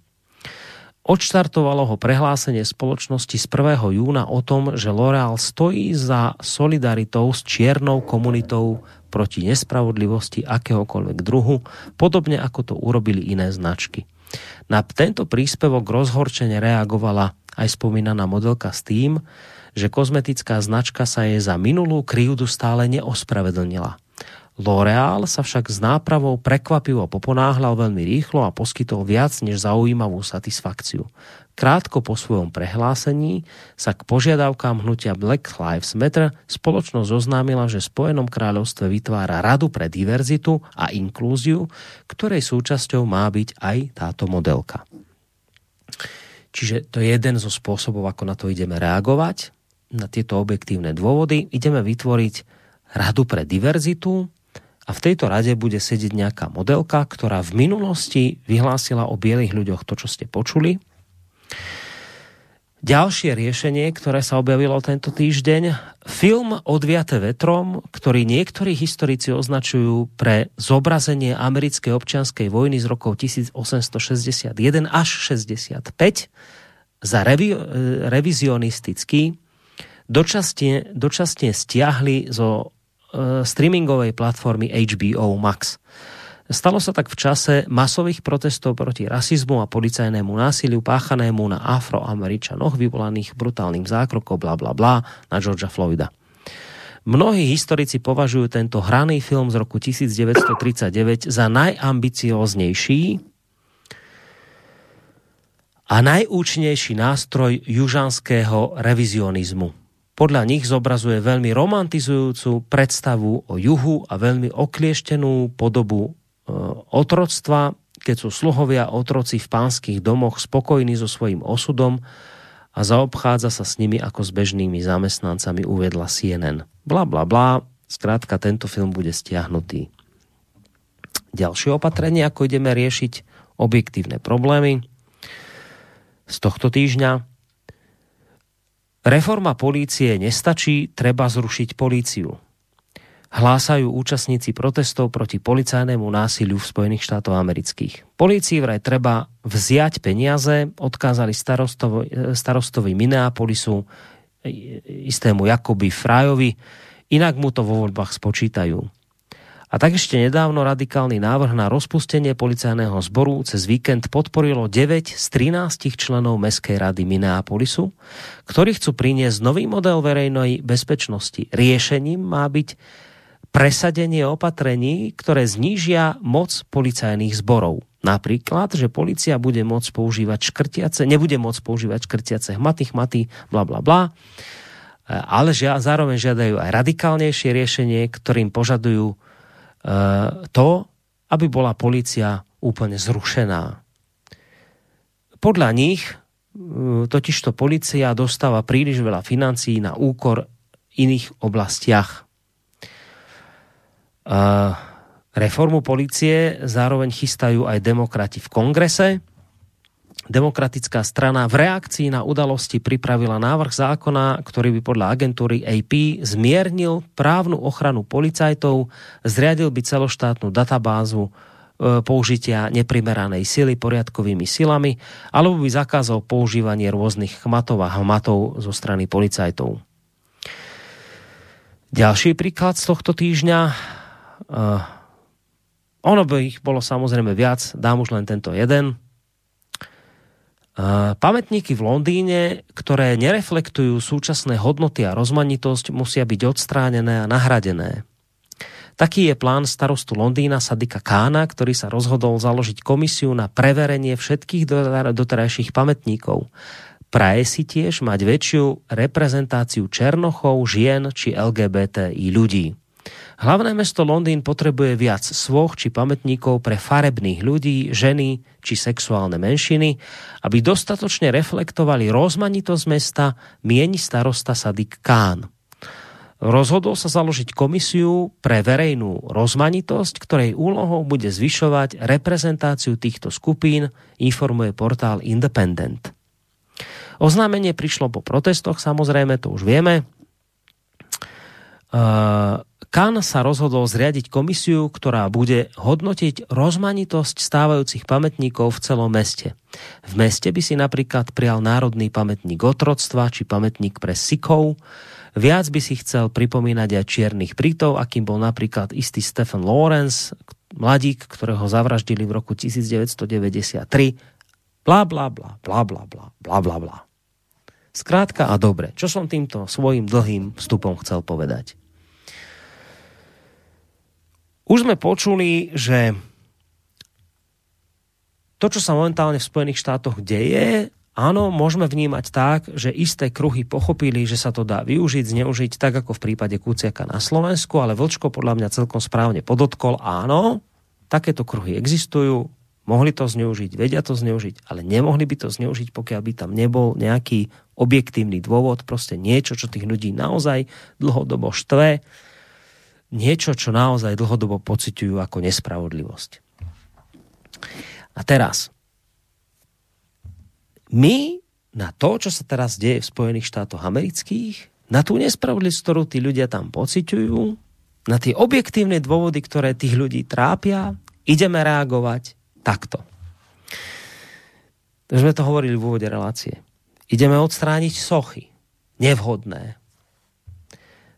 Odštartovalo ho prehlásenie spoločnosti z 1. júna o tom, že L'Oreal stojí za solidaritou s čiernou komunitou proti nespravodlivosti akéhokoľvek druhu, podobne ako to urobili iné značky. Na tento príspevok rozhorčene reagovala aj spomínaná modelka s tým, že kozmetická značka sa jej za minulú krivdu stále neospravedlnila. L'Oreal sa však s nápravou prekvapivo poponáhľal veľmi rýchlo a poskytol viac než zaujímavú satisfakciu. Krátko po svojom prehlásení sa k požiadavkám hnutia Black Lives Matter spoločnosť oznámila, že Spojenom kráľovstve vytvára radu pre diverzitu a inklúziu, ktorej súčasťou má byť aj táto modelka. Čiže to je jeden zo spôsobov, ako na to ideme reagovať, na tieto objektívne dôvody. Ideme vytvoriť radu pre diverzitu, a v tejto rade bude sedieť nejaká modelka, ktorá v minulosti vyhlásila o bielých ľuďoch to, čo ste počuli. Ďalšie riešenie, ktoré sa objavilo tento týždeň, film Odviate vetrom, ktorý niektorí historici označujú pre zobrazenie americkej občianskej vojny z rokov 1861 až 65 za revi- revizionistický, dočasne, dočasne stiahli zo streamingovej platformy HBO Max. Stalo sa tak v čase masových protestov proti rasizmu a policajnému násiliu páchanému na afroameričanoch vyvolaných brutálnym zákrokom bla bla bla na Georgia Floyda. Mnohí historici považujú tento hraný film z roku 1939 za najambicióznejší a najúčinnejší nástroj južanského revizionizmu podľa nich zobrazuje veľmi romantizujúcu predstavu o juhu a veľmi oklieštenú podobu e, otroctva, keď sú sluhovia otroci v pánskych domoch spokojní so svojím osudom a zaobchádza sa s nimi ako s bežnými zamestnancami, uvedla CNN. Bla bla bla, skrátka tento film bude stiahnutý. Ďalšie opatrenie, ako ideme riešiť objektívne problémy z tohto týždňa, Reforma polície nestačí, treba zrušiť políciu. Hlásajú účastníci protestov proti policajnému násiliu v Spojených štátoch amerických. Polícii vraj treba vziať peniaze, odkázali starostovi, starostovi Minneapolisu, istému Jakobi Frajovi, inak mu to vo voľbách spočítajú. A tak ešte nedávno radikálny návrh na rozpustenie policajného zboru cez víkend podporilo 9 z 13 členov Mestskej rady Minneapolisu, ktorí chcú priniesť nový model verejnej bezpečnosti. Riešením má byť presadenie opatrení, ktoré znížia moc policajných zborov. Napríklad, že policia bude môcť používať škrtiace, nebude môcť používať škrtiace hmaty, chmaty, bla bla bla, ale žia, zároveň žiadajú aj radikálnejšie riešenie, ktorým požadujú to, aby bola policia úplne zrušená. Podľa nich eh, totižto policia dostáva príliš veľa financií na úkor iných oblastiach. Eh, reformu policie zároveň chystajú aj demokrati v kongrese, Demokratická strana v reakcii na udalosti pripravila návrh zákona, ktorý by podľa agentúry AP zmiernil právnu ochranu policajtov, zriadil by celoštátnu databázu použitia neprimeranej sily poriadkovými silami, alebo by zakázal používanie rôznych chmatov a hmatov zo strany policajtov. Ďalší príklad z tohto týždňa. Uh, ono by ich bolo samozrejme viac, dám už len tento jeden. Pamätníky v Londýne, ktoré nereflektujú súčasné hodnoty a rozmanitosť, musia byť odstránené a nahradené. Taký je plán starostu Londýna Sadika Kána, ktorý sa rozhodol založiť komisiu na preverenie všetkých doterajších pamätníkov. Praje si tiež mať väčšiu reprezentáciu černochov, žien či LGBTI ľudí. Hlavné mesto Londýn potrebuje viac svoch či pamätníkov pre farebných ľudí, ženy či sexuálne menšiny, aby dostatočne reflektovali rozmanitosť mesta, mieni starosta Sadik Kán. Rozhodol sa založiť komisiu pre verejnú rozmanitosť, ktorej úlohou bude zvyšovať reprezentáciu týchto skupín, informuje portál Independent. Oznámenie prišlo po protestoch, samozrejme, to už vieme. Kan sa rozhodol zriadiť komisiu, ktorá bude hodnotiť rozmanitosť stávajúcich pamätníkov v celom meste. V meste by si napríklad prijal národný pamätník otroctva či pamätník pre Sikov, Viac by si chcel pripomínať aj čiernych Britov, akým bol napríklad istý Stephen Lawrence, mladík, ktorého zavraždili v roku 1993. Bla, bla, bla, bla, bla, bla, bla, bla, bla. Skrátka a dobre, čo som týmto svojim dlhým vstupom chcel povedať? Už sme počuli, že to, čo sa momentálne v Spojených štátoch deje, Áno, môžeme vnímať tak, že isté kruhy pochopili, že sa to dá využiť, zneužiť, tak ako v prípade Kuciaka na Slovensku, ale Vlčko podľa mňa celkom správne podotkol, áno, takéto kruhy existujú, mohli to zneužiť, vedia to zneužiť, ale nemohli by to zneužiť, pokiaľ by tam nebol nejaký objektívny dôvod, proste niečo, čo tých ľudí naozaj dlhodobo štve, niečo, čo naozaj dlhodobo pociťujú ako nespravodlivosť. A teraz, my na to, čo sa teraz deje v Spojených štátoch amerických, na tú nespravodlivosť, ktorú tí ľudia tam pociťujú, na tie objektívne dôvody, ktoré tých ľudí trápia, ideme reagovať takto. To sme to hovorili v úvode relácie. Ideme odstrániť sochy. Nevhodné.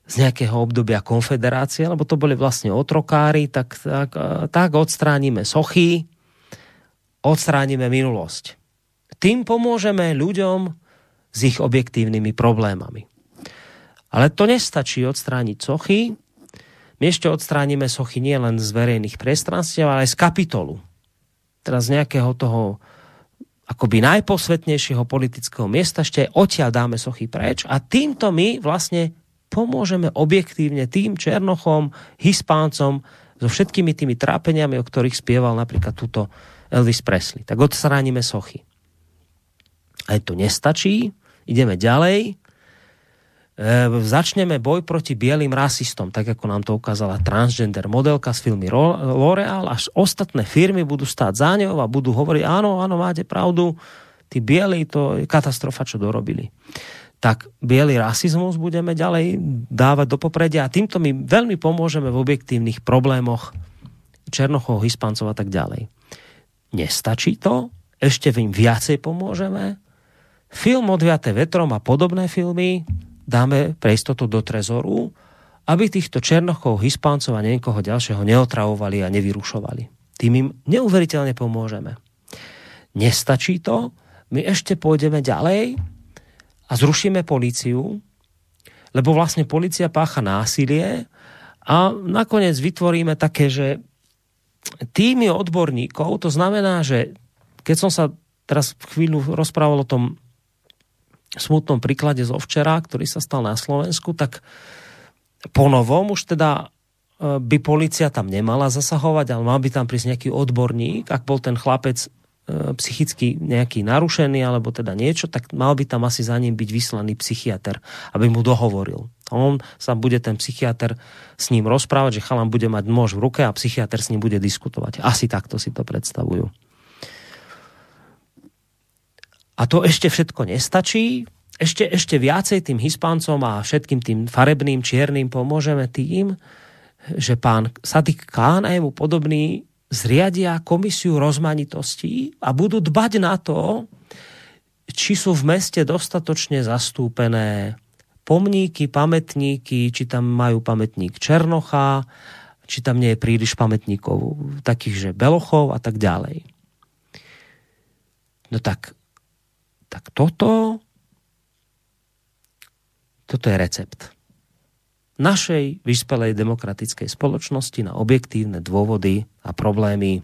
Z nejakého obdobia konfederácie, lebo to boli vlastne otrokári, tak, tak, tak odstránime sochy, odstránime minulosť tým pomôžeme ľuďom s ich objektívnymi problémami. Ale to nestačí odstrániť sochy. My ešte odstránime sochy nielen z verejných priestranstiev, ale aj z kapitolu. Teraz z nejakého toho akoby najposvetnejšieho politického miesta ešte odtiaľ dáme sochy preč a týmto my vlastne pomôžeme objektívne tým Černochom, Hispáncom so všetkými tými trápeniami, o ktorých spieval napríklad túto Elvis Presley. Tak odstránime sochy. Aj to nestačí. Ideme ďalej. E, začneme boj proti bielým rasistom, tak ako nám to ukázala transgender modelka z filmy L'Oreal, až ostatné firmy budú stáť za ňou a budú hovoriť, áno, áno, máte pravdu, tí bieli, to je katastrofa, čo dorobili. Tak biely rasizmus budeme ďalej dávať do popredia a týmto my veľmi pomôžeme v objektívnych problémoch Černochov, Hispancov a tak ďalej. Nestačí to? Ešte im viacej pomôžeme? Film Odviaté vetrom a podobné filmy dáme pre istotu do trezoru, aby týchto Černochov, Hispáncov a niekoho ďalšieho neotravovali a nevyrušovali. Tým im neuveriteľne pomôžeme. Nestačí to, my ešte pôjdeme ďalej a zrušíme políciu, lebo vlastne policia pácha násilie a nakoniec vytvoríme také, že týmy odborníkov, to znamená, že keď som sa teraz chvíľu rozprával o tom smutnom príklade zo včera, ktorý sa stal na Slovensku, tak po novom už teda e, by policia tam nemala zasahovať, ale mal by tam prísť nejaký odborník, ak bol ten chlapec psychicky nejaký narušený alebo teda niečo, tak mal by tam asi za ním byť vyslaný psychiatr, aby mu dohovoril. On sa bude ten psychiatr s ním rozprávať, že chalan bude mať nôž v ruke a psychiatr s ním bude diskutovať. Asi takto si to predstavujú. A to ešte všetko nestačí. Ešte, ešte viacej tým Hispáncom a všetkým tým farebným, čiernym pomôžeme tým, že pán Sadik Kán a jemu podobný zriadia komisiu rozmanitostí a budú dbať na to, či sú v meste dostatočne zastúpené pomníky, pamätníky, či tam majú pamätník Černocha, či tam nie je príliš pamätníkov takých, že Belochov a tak ďalej. No tak, tak toto, toto je recept našej vyspelej demokratickej spoločnosti na objektívne dôvody a problémy,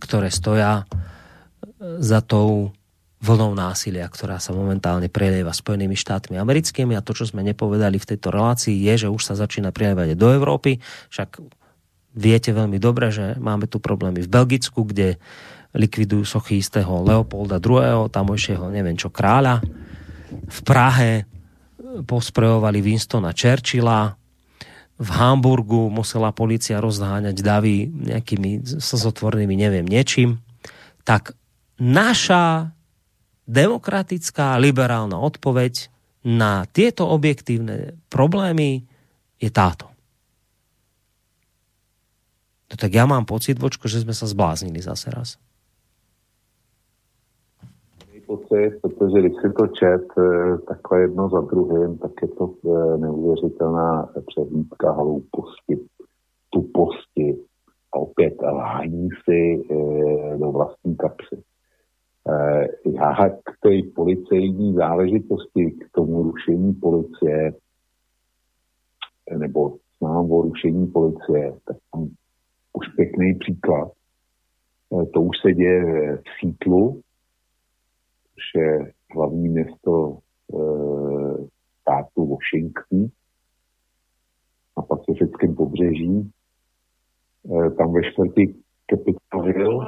ktoré stoja e, za tou vlnou násilia, ktorá sa momentálne prelieva Spojenými štátmi americkými a to, čo sme nepovedali v tejto relácii, je, že už sa začína prelievať do Európy. Však viete veľmi dobre, že máme tu problémy v Belgicku, kde likvidujú sochy istého Leopolda II., tamojšieho neviem čo kráľa. V Prahe posprejovali Winstona Churchilla, v Hamburgu musela policia rozháňať davy nejakými slzotvornými neviem niečím, tak naša demokratická liberálna odpoveď na tieto objektívne problémy je táto. No tak ja mám pocit, Vočko, že sme sa zbláznili zase raz pocit, protože když si to čet eh, takhle jedno za druhým, tak je to eh, neuvěřitelná přehlídka hlouposti, tuposti a opět lhání si eh, do vlastní kapsy. Já k té policejní záležitosti, k tomu rušení policie, nebo znám o rušení policie, tak tam už pěkný příklad. To už se děje v Sítlu, je hlavní město e, státu Washington na pacifickém pobřeží. E, tam ve čtvrtí Capitol Hill e,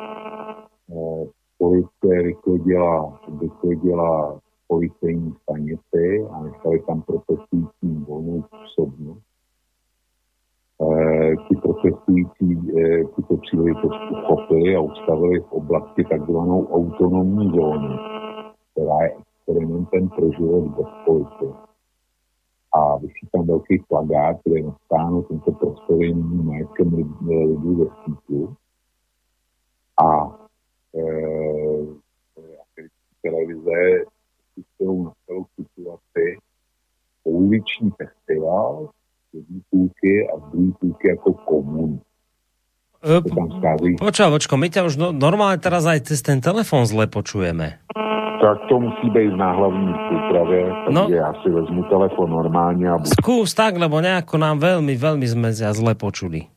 policie vyklidila, vyklidila policejní stanici a nechali tam protestující volnou působnost. E, ti protestující e, tuto příležitost uchopili a ustavili v oblasti takzvanou autonomní zónu která je experimentem pro život bez policie. A vysí tam velký plagát, kde je napsáno tento prostor je majetkem lidí ve stítu. A e, televize jsou na celou situaci pouliční festival, jedné půlky a druhé půlky jako komun. Počkaj, počko, my ťa už no, normálne teraz aj cez ten telefon zle počujeme. Tak to musí být na hlavní úpravě, takže no, já si vezmu telefon normálně a budu... Skús tak, lebo nejako nám veľmi, veľmi sme sa zle počuli.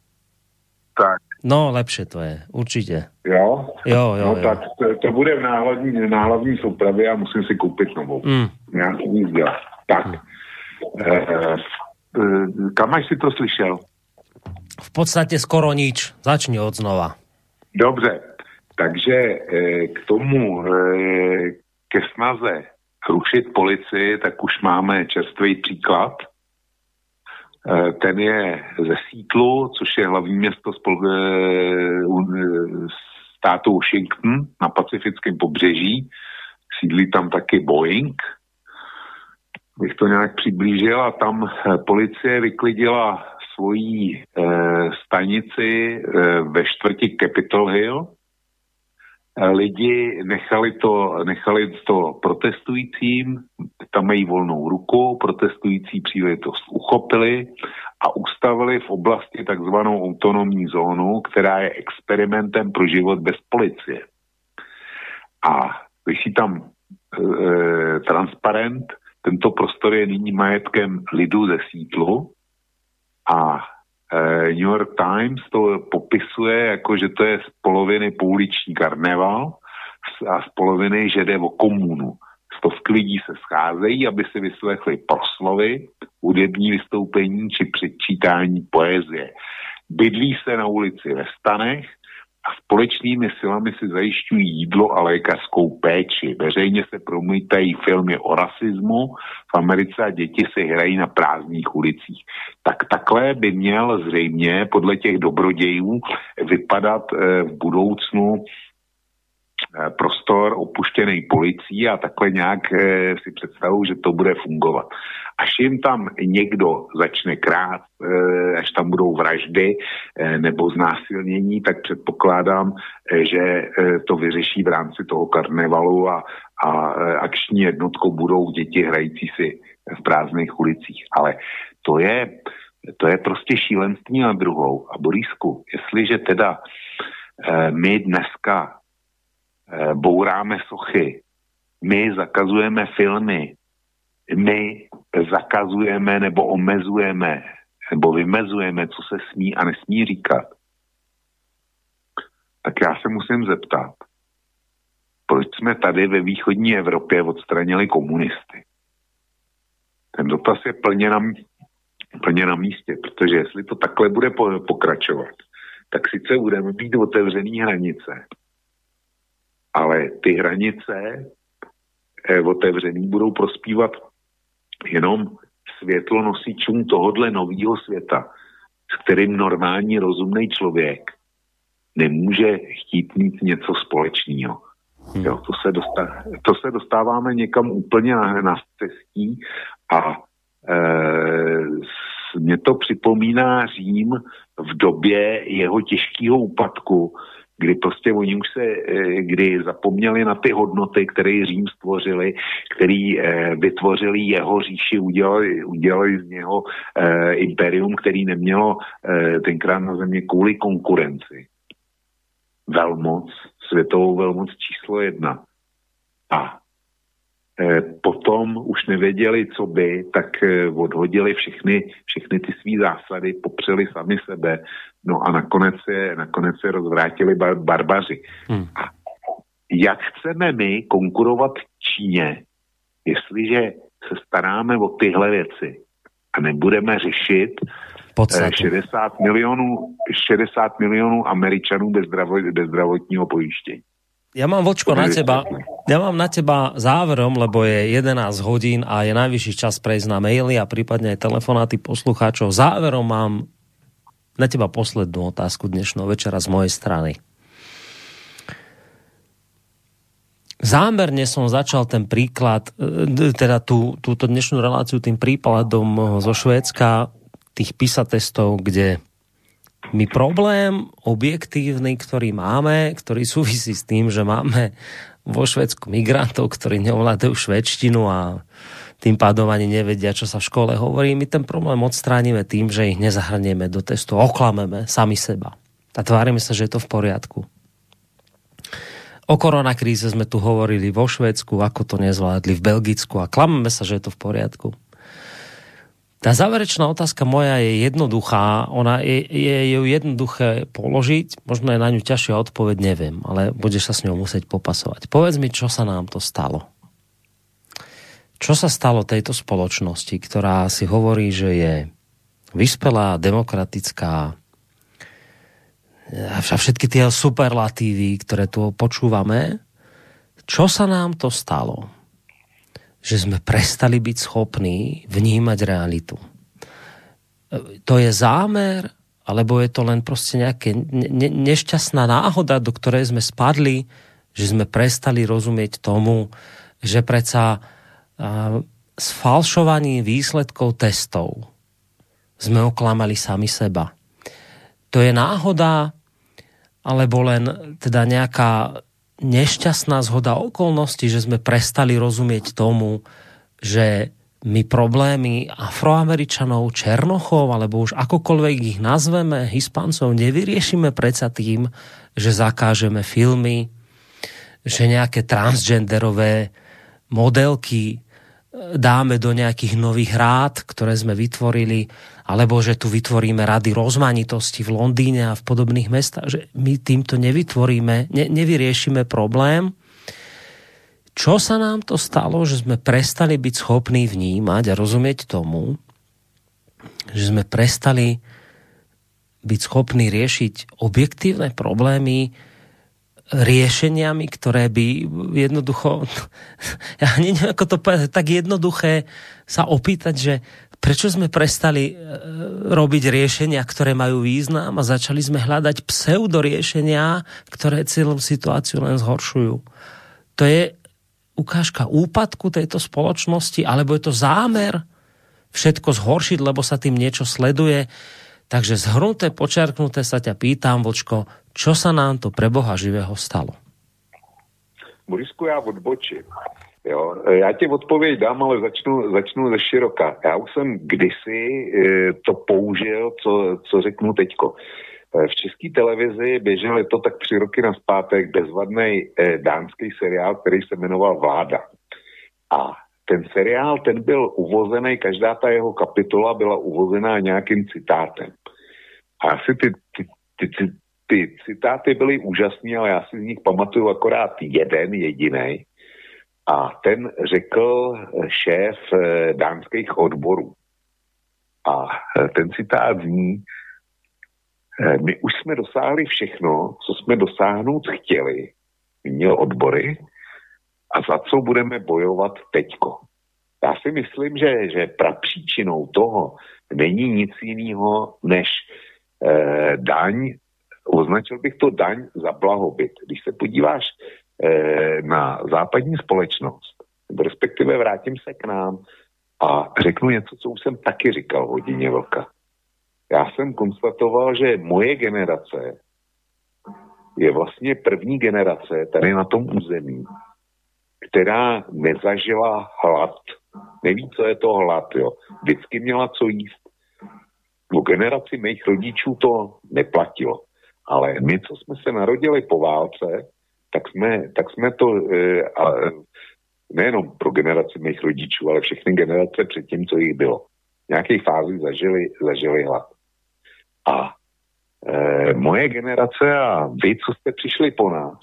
Tak. No, lepšie to je, určitě. Jo? Jo, jo, No jo. tak to, to bude v náhlavní, náhlavní soupravě a musím si koupit novou. Mm. Nějaký nic dělat. Tak. Mm. E, e, kam až si to slyšel? V podstate skoro nič. Začni od znova. Dobře, takže e, k tomu, e, ke snaze rušit policii, tak už máme čerstvý příklad. E, ten je ze Sítlu, což je hlavní město spol- e, státu Washington na pacifickém pobřeží. Sídlí tam taky Boeing, bych to nějak přiblížil a tam policie vyklidila svoji e, stanici e, ve čtvrti Capitol Hill, lidi nechali to, nechali to protestujícím, tam mají volnou ruku, protestující příležitost uchopili a ustavili v oblasti takzvanou autonomní zónu, která je experimentem pro život bez policie. A vysí tam e, transparent, tento prostor je nyní majetkem lidu ze sítlu a New York Times to popisuje jako, že to je z poloviny pouliční karneval a z poloviny, že jde o komunu. Stovky lidí se scházejí, aby si vyslechli proslovy, hudební vystoupení či předčítání poezie. Bydlí se na ulici ve stanech a společnými silami si zajišťují jídlo a lékařskou péči. Veřejně se promítají filmy o rasismu v Americe a děti se hrají na prázdných ulicích. Tak takhle by měl zřejmě podle těch dobrodějů vypadat v budoucnu prostor opuštěný policií a takhle nějak e, si představují, že to bude fungovat. Až jim tam někdo začne krát, e, až tam budou vraždy e, nebo znásilnění, tak předpokládám, e, že e, to vyřeší v rámci toho karnevalu a, a e, akční jednotkou budou děti hrající si v prázdných ulicích. Ale to je, to je prostě šílenství na druhou. A Borisku, jestliže teda my dneska bouráme sochy, my zakazujeme filmy, my zakazujeme nebo omezujeme nebo vymezujeme, co se smí a nesmí říkat, tak já se musím zeptat, proč jsme tady ve východní Evropě odstranili komunisty. Ten dotaz je plně na, plně na místě, protože jestli to takhle bude pokračovat, tak sice budeme mít otevřený hranice, ale ty hranice eh, otevřený budou prospívat jenom světlonosičům tohodle nového světa, s kterým normální rozumný člověk nemůže chtít mít něco společného. Hmm. Jo, to, se dostá, to se dostáváme někam úplně na, na cestí a e, mě to připomíná Řím v době jeho těžkého úpadku, kdy prostě oni už se, e, kdy zapomněli na ty hodnoty, které Řím stvořili, který eh, vytvořili jeho říši, udělali, udělali z něho eh, imperium, který nemělo eh, tenkrát na země kvůli konkurenci. Velmoc, světovou velmoc číslo jedna. A potom už nevěděli, co by, tak odhodili všechny, všechny ty své zásady, popřeli sami sebe, no a nakonec se, nakonec se rozvrátili bar, barbaři. Hmm. A jak chceme my konkurovat Číně, jestliže se staráme o tyhle věci a nebudeme řešit Podstatu. 60 milionů, 60 milionů Američanů bez, zdravot, bez zdravotního pojištění. Ja mám, Vočko, na teba, ja mám na teba záverom, lebo je 11 hodín a je najvyšší čas prejsť na maily a prípadne aj telefonáty poslucháčov. Záverom mám na teba poslednú otázku dnešného večera z mojej strany. Zámerne som začal ten príklad, e, teda tú, túto dnešnú reláciu tým príkladom zo Švédska tých PISA testov, kde my problém objektívny, ktorý máme, ktorý súvisí s tým, že máme vo Švedsku migrantov, ktorí neovládajú švedštinu a tým pádom ani nevedia, čo sa v škole hovorí. My ten problém odstránime tým, že ich nezahrnieme do testu, oklameme sami seba. A tvárime sa, že je to v poriadku. O koronakríze sme tu hovorili vo Švedsku, ako to nezvládli v Belgicku a klameme sa, že je to v poriadku. Tá záverečná otázka moja je jednoduchá, ona je, je ju jednoduché položiť, možno je na ňu ťažšia odpoveď, neviem, ale budeš sa s ňou musieť popasovať. Povedz mi, čo sa nám to stalo. Čo sa stalo tejto spoločnosti, ktorá si hovorí, že je vyspelá, demokratická, a všetky tie superlatívy, ktoré tu počúvame, čo sa nám to stalo? že sme prestali byť schopní vnímať realitu. To je zámer, alebo je to len proste nejaké ne- nešťastná náhoda, do ktorej sme spadli, že sme prestali rozumieť tomu, že predsa s falšovaním výsledkov testov sme oklamali sami seba. To je náhoda, alebo len teda nejaká nešťastná zhoda okolností, že sme prestali rozumieť tomu, že my problémy afroameričanov, černochov, alebo už akokoľvek ich nazveme, hispancov, nevyriešime predsa tým, že zakážeme filmy, že nejaké transgenderové modelky dáme do nejakých nových rád, ktoré sme vytvorili, alebo že tu vytvoríme rady rozmanitosti v Londýne a v podobných mestách, že my týmto nevytvoríme, ne, nevyriešime problém. Čo sa nám to stalo, že sme prestali byť schopní vnímať a rozumieť tomu, že sme prestali byť schopní riešiť objektívne problémy, riešeniami, ktoré by jednoducho, [laughs] ja neviem, ako to povedať, tak jednoduché sa opýtať, že Prečo sme prestali e, robiť riešenia, ktoré majú význam a začali sme hľadať pseudoriešenia, ktoré celú situáciu len zhoršujú? To je ukážka úpadku tejto spoločnosti, alebo je to zámer všetko zhoršiť, lebo sa tým niečo sleduje. Takže zhrnuté, počerknuté sa ťa pýtam, Vočko, čo sa nám to pre Boha živého stalo? Borisku, já odbočím. Jo, já ti odpověď dám, ale začnu, začnu ze široka. Já už jsem kdysi e, to použil, co, co řeknu teďko. E, v české televizi běžel to tak tři roky na zpátek bezvadný e, dánský seriál, který se jmenoval Vláda. A ten seriál, ten byl uvozený, každá ta jeho kapitola byla uvozená nějakým citátem. Asi ty, ty, ty, ty, ty citáty byly úžasné, ale já si z nich pamatuju akorát jeden jediný a ten řekl šéf eh, dánských odborů. A eh, ten citát zní, eh, my už jsme dosáhli všechno, co jsme dosáhnout chtěli, měl odbory, a za co budeme bojovat teďko. Já si myslím, že, že prapříčinou toho není nic jiného než eh, daň, označil bych to daň za blahobyt. Když se podíváš Eh, na západní společnost, respektive vrátím se k nám a řeknu něco, co už jsem taky říkal hodině vlka. Já jsem konstatoval, že moje generace je vlastně první generace tady na tom území, která nezažila hlad. Neví, co je to hlad, jo. Vždycky měla co jíst. U generaci mých rodičů to neplatilo. Ale my, co jsme se narodili po válce, tak jsme, tak jsme to e, a, nejenom pro generaci mých rodičů, ale všechny generace předtím, co jich bylo. V nějaké fázi zažili, zažili hlad. A e, moje generace a vy, co jste přišli po nás,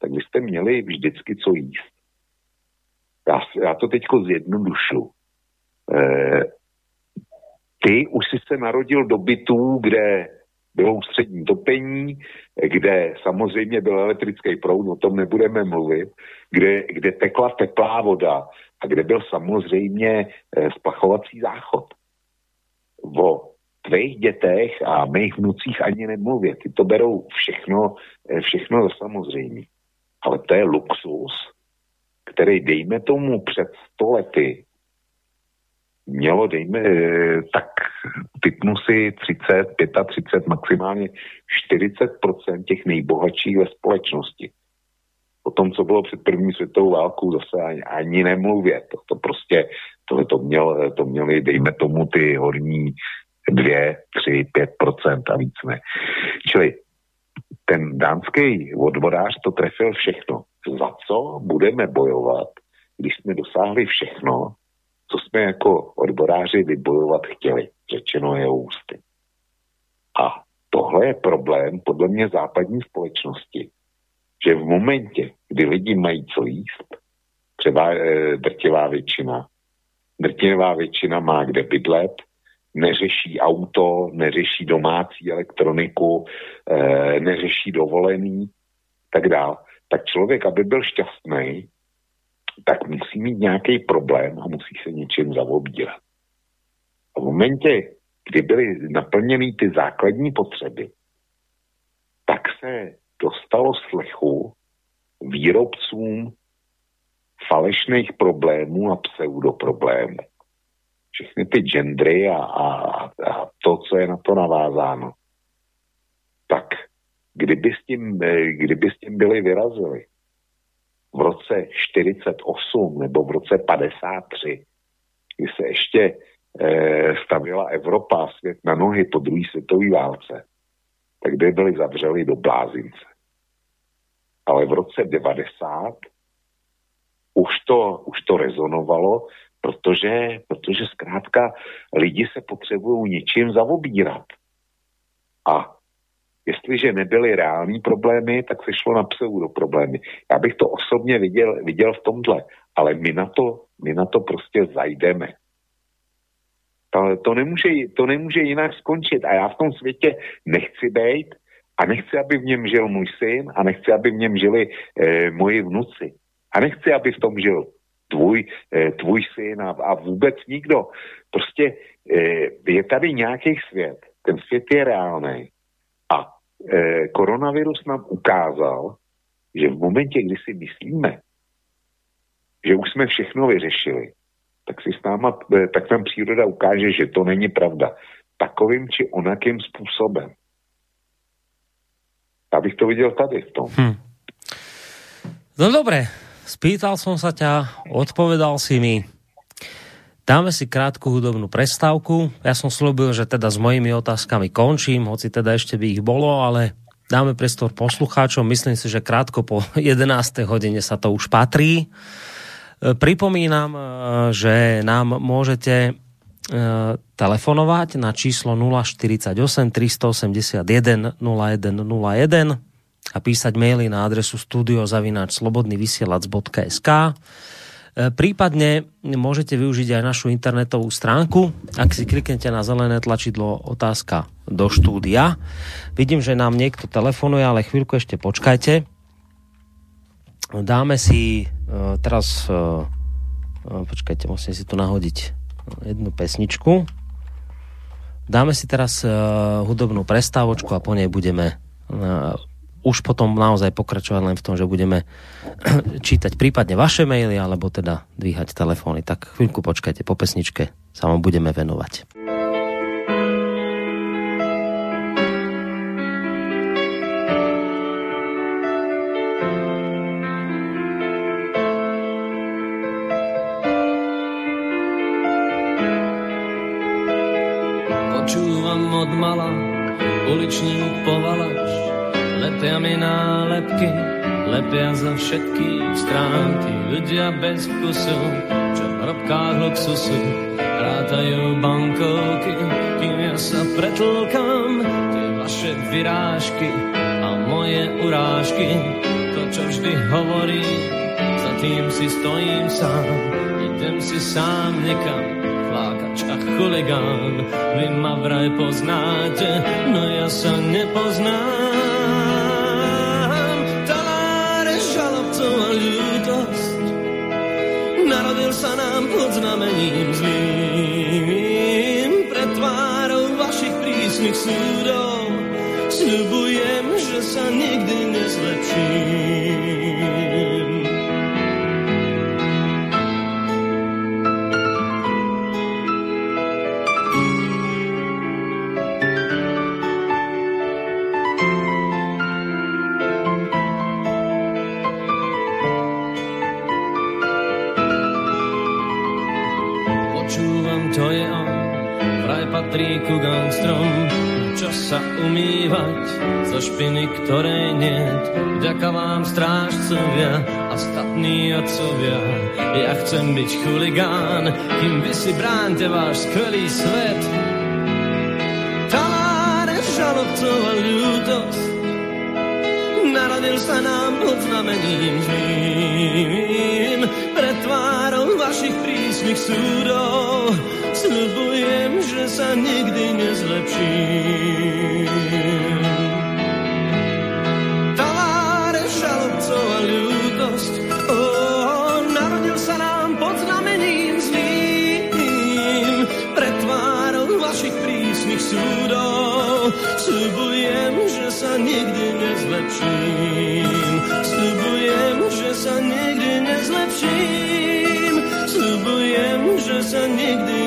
tak vy jste měli vždycky co jíst. Já, já to teďko zjednodušu. E, ty už jsi se narodil do bytů, kde bylo ústřední topení, kde samozřejmě byl elektrický proud, o tom nebudeme mluvit, kde, kde tekla teplá voda a kde byl samozřejmě eh, splachovací záchod. O tvých dětech a mých vnucích ani nemluvě. Ty to berou všechno, eh, všechno za samozřejmě. Ale to je luxus, který dejme tomu před sto lety mělo, dejme, eh, tak typnu si 30, 35, maximálně 40% těch nejbohatších ve společnosti. O tom, co bylo před první světovou válkou, zase ani, ani nemluvě. To, to prostě, tohle to, měl, to měli, dejme tomu, ty horní 2, 3, 5% a víc ne. Čili ten dánský odborář to trefil všechno. Za co budeme bojovat, když jsme dosáhli všechno, co jsme jako odboráři vybojovat chtěli, řečeno je ústy. A tohle je problém podle mě západní společnosti, že v momentě, kdy lidi mají co jíst, třeba e, drtivá většina, drtivá většina má kde bydlet, neřeší auto, neřeší domácí elektroniku, e, neřeší dovolený, tak dál. Tak člověk, aby byl šťastný, tak musí mít nějaký problém a musí se něčím zaobírat. A v momentě, kdy byly naplněny ty základní potřeby, tak se dostalo slechu výrobcům falešných problémů a pseudoproblémů. Všechny ty gendry a, a, a to, co je na to navázáno. Tak kdyby s tím, kdyby s tím byli vyrazili, v roce 48 nebo v roce 53, kdy se ještě e, stavila Evropa a svět na nohy po druhé světové válce, tak by byli zavřeli do blázince. Ale v roce 90 už to, už to rezonovalo, protože, protože zkrátka lidi se potřebují něčím zaobírat. A Jestliže nebyly reální problémy, tak se šlo na pseudo problémy. Já bych to osobně viděl, viděl v tomhle, ale my na to, my na to prostě zajdeme. To, to, nemůže, to nemůže jinak skončit a já v tom světě nechci být a nechci, aby v něm žil můj syn a nechci, aby v něm žili eh, moji vnuci. A nechci, aby v tom žil tvůj, eh, tvůj syn a, a vůbec nikdo. Prostě je tady nějaký svět, ten svět je reálný. A e, koronavirus nám ukázal, že v momentě, kdy si myslíme, že už jsme všechno vyřešili, tak si s náma, e, tak nám příroda ukáže, že to není pravda. Takovým či onakým způsobem. Já bych to viděl tady v tom. Hm. No dobré, spýtal som sa ťa, odpovedal si mi. Dáme si krátku hudobnú prestávku. Ja som slúbil, že teda s mojimi otázkami končím, hoci teda ešte by ich bolo, ale dáme prestor poslucháčom. Myslím si, že krátko po [laughs] 11. hodine sa to už patrí. E, pripomínam, e, že nám môžete e, telefonovať na číslo 048 381 0101 a písať maily na adresu studiozavináčslobodnyvysielac.sk Prípadne môžete využiť aj našu internetovú stránku, ak si kliknete na zelené tlačidlo otázka do štúdia. Vidím, že nám niekto telefonuje, ale chvíľku ešte počkajte. Dáme si uh, teraz uh, počkajte, musím si tu nahodiť jednu pesničku. Dáme si teraz hudobnú prestávočku a po nej budeme už potom naozaj pokračovať len v tom, že budeme [clears throat] čítať prípadne vaše maily, alebo teda dvíhať telefóny. Tak chvíľku počkajte, po pesničke sa vám budeme venovať. Počúvam od mala uličník povalač lepia mi nálepky, lepia za všetky stránky. Ľudia bez vkusu, čo v hrobkách luxusu, rátajú bankovky, kým ja sa pretlkám tie vaše vyrážky a moje urážky. To, čo vždy hovorí, za tým si stojím sám, idem si sám nekam, flákač a chuligán. Vy ma vraj poznáte, no ja sa nepoznám. Narodil sa nám pod znamením zlým. Pred tvárou vašich prísnych súdov sľubujem, že sa nikdy nezlepším. Špiny, ktorej niet. Vďaka vám strážcovia a statní otcovia, ja chcem byť chuligán, kým vy si bránte váš skvelý svet. Taláre žalobcov a ľútosť, narodil sa nám pod znamením zlým, pred tvárou vašich prísnych súdov, Sľubujem, že sa nikdy nezlepším. Prísnych súdov sľubujem, že sa nikdy nezlepším. Sľubujem, že sa nikdy nezlepším. Sľubujem, že sa nikdy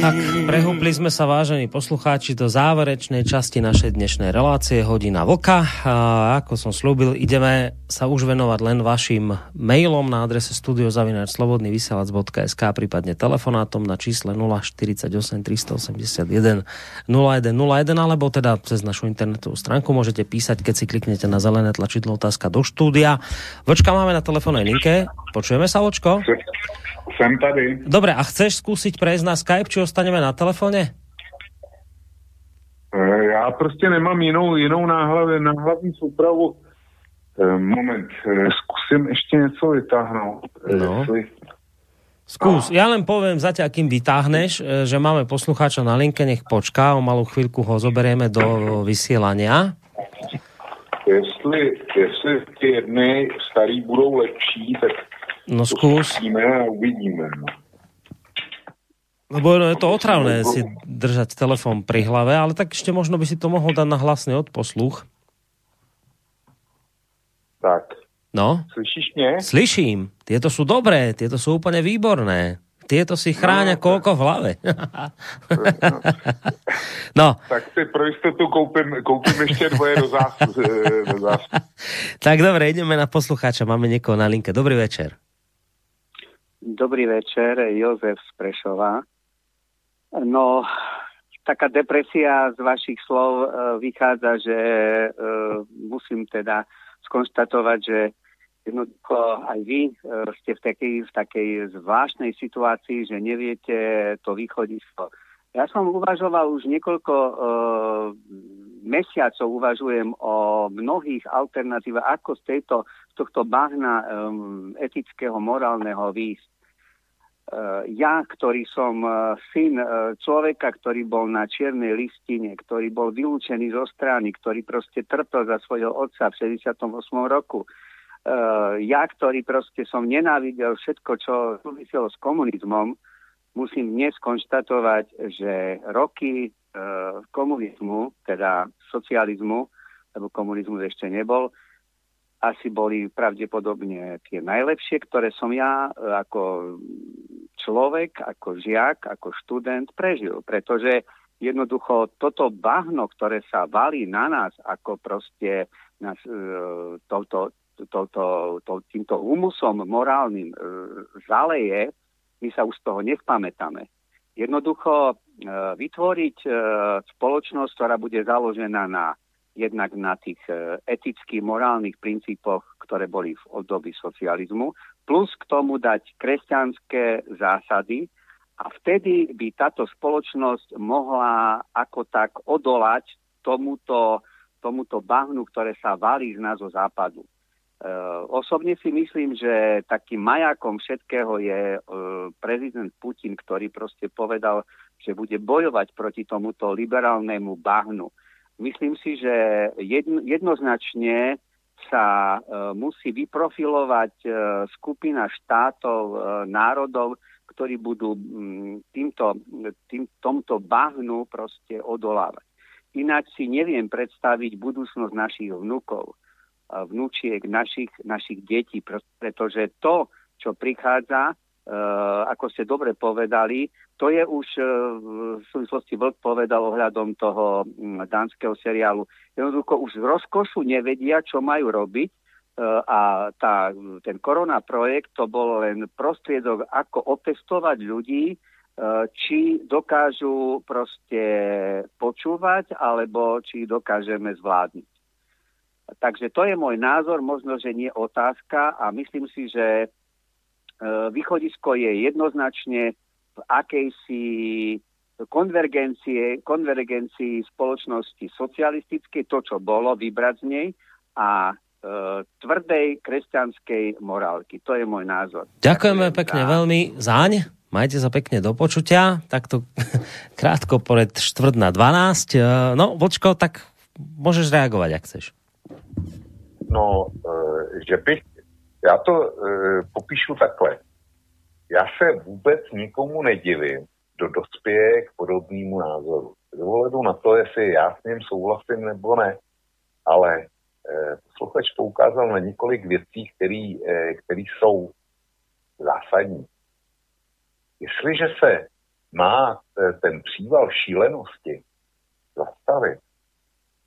tak, prehúpli sme sa, vážení poslucháči, do záverečnej časti našej dnešnej relácie Hodina Voka. A ako som slúbil, ideme sa už venovať len vašim mailom na adrese studiozavináčslobodnyvysielac.sk prípadne telefonátom na čísle 048 381 0101 alebo teda cez našu internetovú stránku môžete písať, keď si kliknete na zelené tlačidlo otázka do štúdia. Vočka máme na telefónnej linke. Počujeme sa, Vočko? Jsem tady. Dobre, a chceš skúsiť prejsť na Skype, či ostaneme na telefone? E, já prostě nemám jinou, jinou náhlavě, náhlavní soupravu. E, moment, e, zkusím ještě něco vytáhnout. No. Jestli... Skús, ja len poviem zatiaľ, kým vytáhneš, že máme poslucháča na linke, nech počká, o malú chvíľku ho zoberieme do vysielania. Jestli, jestli ty jedny starý budou lepší, tak No skús. No. Lebo no, je to otravné si držať telefón pri hlave, ale tak ešte možno by si to mohol dať na hlasný odposluch. Tak. No? Slyšíš mě? Slyším. Tieto sú dobré, tieto sú úplne výborné. Tieto si chráňa no, koľko v hlave. [laughs] no. Tak si pro istotu koupím, koupím ešte dvoje do zás. [laughs] tak dobre, ideme na poslucháča. Máme niekoho na linke. Dobrý večer. Dobrý večer, Jozef z Prešova. No, taká depresia z vašich slov e, vychádza, že e, musím teda skonštatovať, že jednoducho aj vy e, ste v takej, v takej zvláštnej situácii, že neviete to východisko. Ja som uvažoval už niekoľko uh, mesiacov, uvažujem o mnohých alternatívach, ako z, tejto, tohto bahna um, etického, morálneho výjsť. Uh, ja, ktorý som uh, syn uh, človeka, ktorý bol na čiernej listine, ktorý bol vylúčený zo strany, ktorý proste trpel za svojho otca v 68. roku, ja, ktorý proste som nenávidel všetko, čo súviselo s komunizmom, musím dnes konštatovať, že roky komunizmu, teda socializmu, lebo komunizmus ešte nebol, asi boli pravdepodobne tie najlepšie, ktoré som ja uh, ako človek, ako žiak, ako študent prežil. Pretože jednoducho toto bahno, ktoré sa valí na nás, ako proste nás, uh, touto, touto, to, týmto humusom morálnym zaleje, my sa už z toho nespamätáme. Jednoducho e, vytvoriť e, spoločnosť, ktorá bude založená na jednak na tých e, etických, morálnych princípoch, ktoré boli v období socializmu, plus k tomu dať kresťanské zásady a vtedy by táto spoločnosť mohla ako tak odolať tomuto, tomuto bahnu, ktoré sa valí z nás zo západu. Uh, osobne si myslím, že takým majakom všetkého je uh, prezident Putin, ktorý proste povedal, že bude bojovať proti tomuto liberálnemu bahnu. Myslím si, že jedno, jednoznačne sa uh, musí vyprofilovať uh, skupina štátov, uh, národov, ktorí budú um, týmto, tým, tomto bahnu proste odolávať. Ináč si neviem predstaviť budúcnosť našich vnúkov vnúčiek našich, našich detí, pretože to, čo prichádza, ako ste dobre povedali, to je už v súvislosti Vlk povedal ohľadom toho dánskeho seriálu. Jednoducho už z rozkošu nevedia, čo majú robiť a tá, ten korona projekt to bol len prostriedok, ako otestovať ľudí, či dokážu proste počúvať, alebo či dokážeme zvládnuť. Takže to je môj názor, možno, že nie otázka a myslím si, že e, východisko je jednoznačne v akejsi konvergencie, konvergencii spoločnosti socialistickej, to, čo bolo, vybrať z nej a e, tvrdej kresťanskej morálky. To je môj názor. Ďakujeme Ďakujem pekne za... veľmi. Záň, majte sa pekne do počutia. Takto [laughs] krátko pred štvrt na 12. E, no, Vočko, tak môžeš reagovať, ak chceš. No, eh, že bych, já to e, popíšu takhle. Já se vůbec nikomu nedivím, kdo dospěje k podobnému názoru. Z na to, jestli já s ním souhlasím nebo ne, ale e, posluchač poukázal na několik věcí, které jsou zásadní. Jestliže se má ten příval šílenosti zastavit,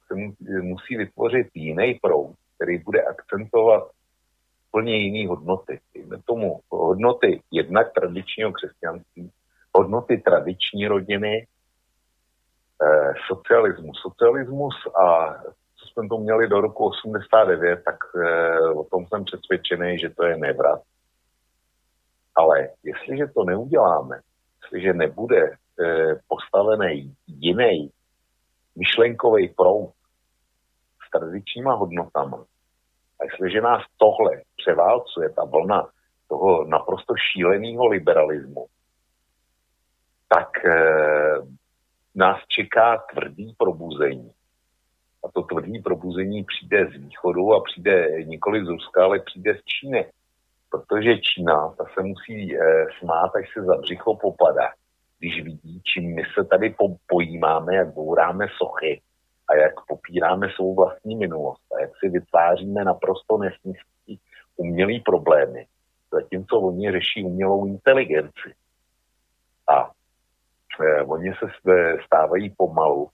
se musí vytvořit jiný proud, který bude akcentovat plně jiné hodnoty. Dejme tomu hodnoty jednak tradičního křesťanství, hodnoty tradiční rodiny, eh, socialismus. A co jsme to měli do roku 89, tak eh, o tom jsem přesvědčený, že to je nevrat. Ale jestliže to neuděláme, jestliže nebude eh, postavený jiný myšlenkový proud s tradičníma hodnotama, a jestliže nás tohle převálcuje, ta vlna toho naprosto šíleného liberalismu, tak e, nás čeká tvrdý probuzení. A to tvrdý probuzení přijde z východu a přijde nikoli z Ruska, ale přijde z Číny. Protože Čína, ta se musí e, smát, až se za břicho popadá, když vidí, čím my se tady po, pojímáme, jak bouráme sochy a jak popíráme svou vlastní minulost a jak si vytváříme naprosto nesmyslný umělý problémy, zatímco oni řeší umělou inteligenci. A eh, oni se stávají pomalu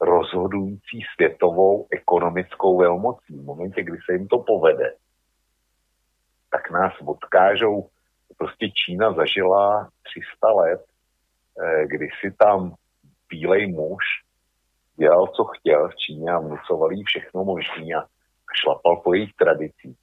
rozhodující světovou ekonomickou velmocí. V momentě, kdy se jim to povede, tak nás odkážou. Prostě Čína zažila 300 let, eh, kdy si tam bílej muž dělal, co chtěl v Číně a vnucoval jí všechno možné a šlapal po jejich tradicích.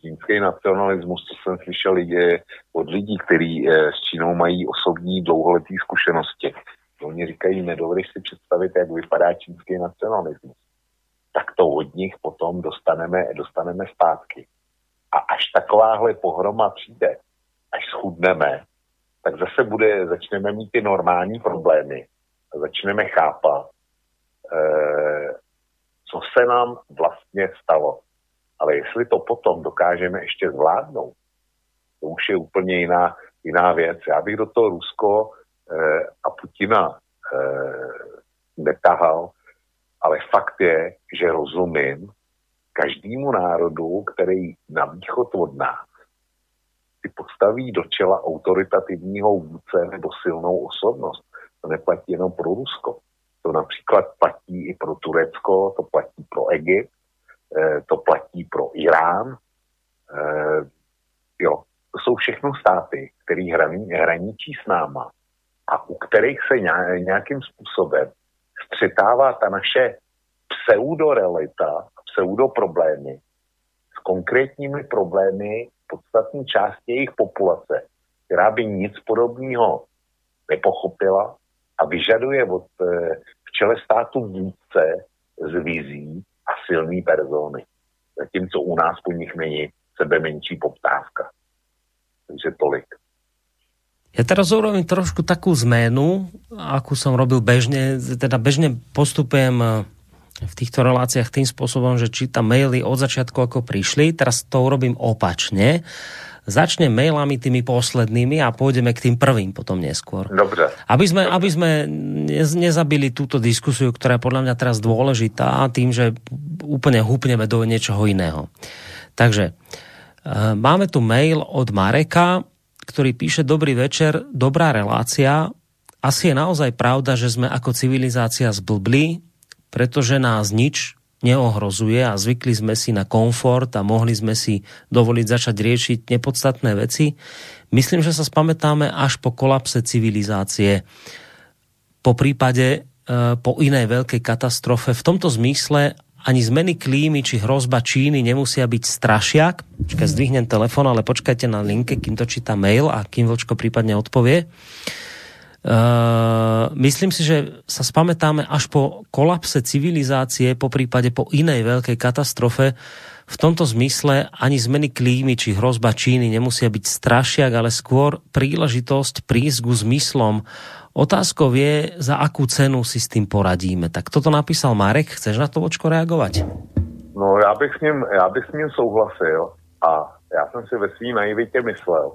Čínský nacionalismus, co jsem slyšel je od lidí, kteří eh, s Čínou mají osobní dlouholetý zkušenosti, Oni říkají, nedovedeš si představit, jak vypadá čínský nacionalismus. Tak to od nich potom dostaneme, dostaneme zpátky. A až takováhle pohroma přijde, až schudneme, tak zase bude, začneme mít ty normální problémy. A začneme chápat, co se nám vlastně stalo. Ale jestli to potom dokážeme ještě zvládnout, to už je úplně jiná, jiná věc. Já bych do toho Rusko Eh, a Putina eh, netahal, ale fakt je, že rozumím každému národu, který na východ od nás si postaví do čela autoritativního vůdce nebo silnou osobnost. To neplatí jenom pro Rusko. To například platí i pro Turecko, to platí pro Egypt, eh, to platí pro Irán. Jo, to jsou všechno státy, které hraní, hraničí s náma a u kterých se nějakým způsobem střetává ta naše pseudorealita, pseudoproblémy s konkrétními problémy podstatní části jejich populace, která by nic podobného nepochopila a vyžaduje od, eh, v čele státu vůdce z vizí a silný persony. Zatímco u nás po nich není sebe menší poptávka. Takže tolik. Ja teraz urobím trošku takú zmenu, akú som robil bežne, teda bežne postupujem eh, v týchto reláciách tým spôsobom, že čítam maily od začiatku, ako prišli, teraz to urobím opačne. Začnem mailami tými poslednými a pôjdeme k tým prvým potom neskôr. Dobre. Aby sme, aby sme nezabili túto diskusiu, ktorá je podľa mňa teraz dôležitá, tým, že úplne húpneme do niečoho iného. Takže eh, máme tu mail od Mareka, ktorý píše Dobrý večer, dobrá relácia. Asi je naozaj pravda, že sme ako civilizácia zblbli, pretože nás nič neohrozuje a zvykli sme si na komfort a mohli sme si dovoliť začať riešiť nepodstatné veci. Myslím, že sa spamätáme až po kolapse civilizácie. Po prípade e, po inej veľkej katastrofe. V tomto zmysle ani zmeny klímy či hrozba Číny nemusia byť strašiak. Počkaj, zdvihnem telefon, ale počkajte na linke, kým to číta mail a kým Vlčko prípadne odpovie. Uh, myslím si, že sa spamätáme až po kolapse civilizácie, po prípade po inej veľkej katastrofe. V tomto zmysle ani zmeny klímy či hrozba Číny nemusia byť strašiak, ale skôr príležitosť prísť ku zmyslom Otázkou je, za akú cenu si s tým poradíme. Tak toto napísal Marek, chceš na to očko reagovat? No já bych s ním, já bych s ním souhlasil a já jsem si ve svým naivitě myslel,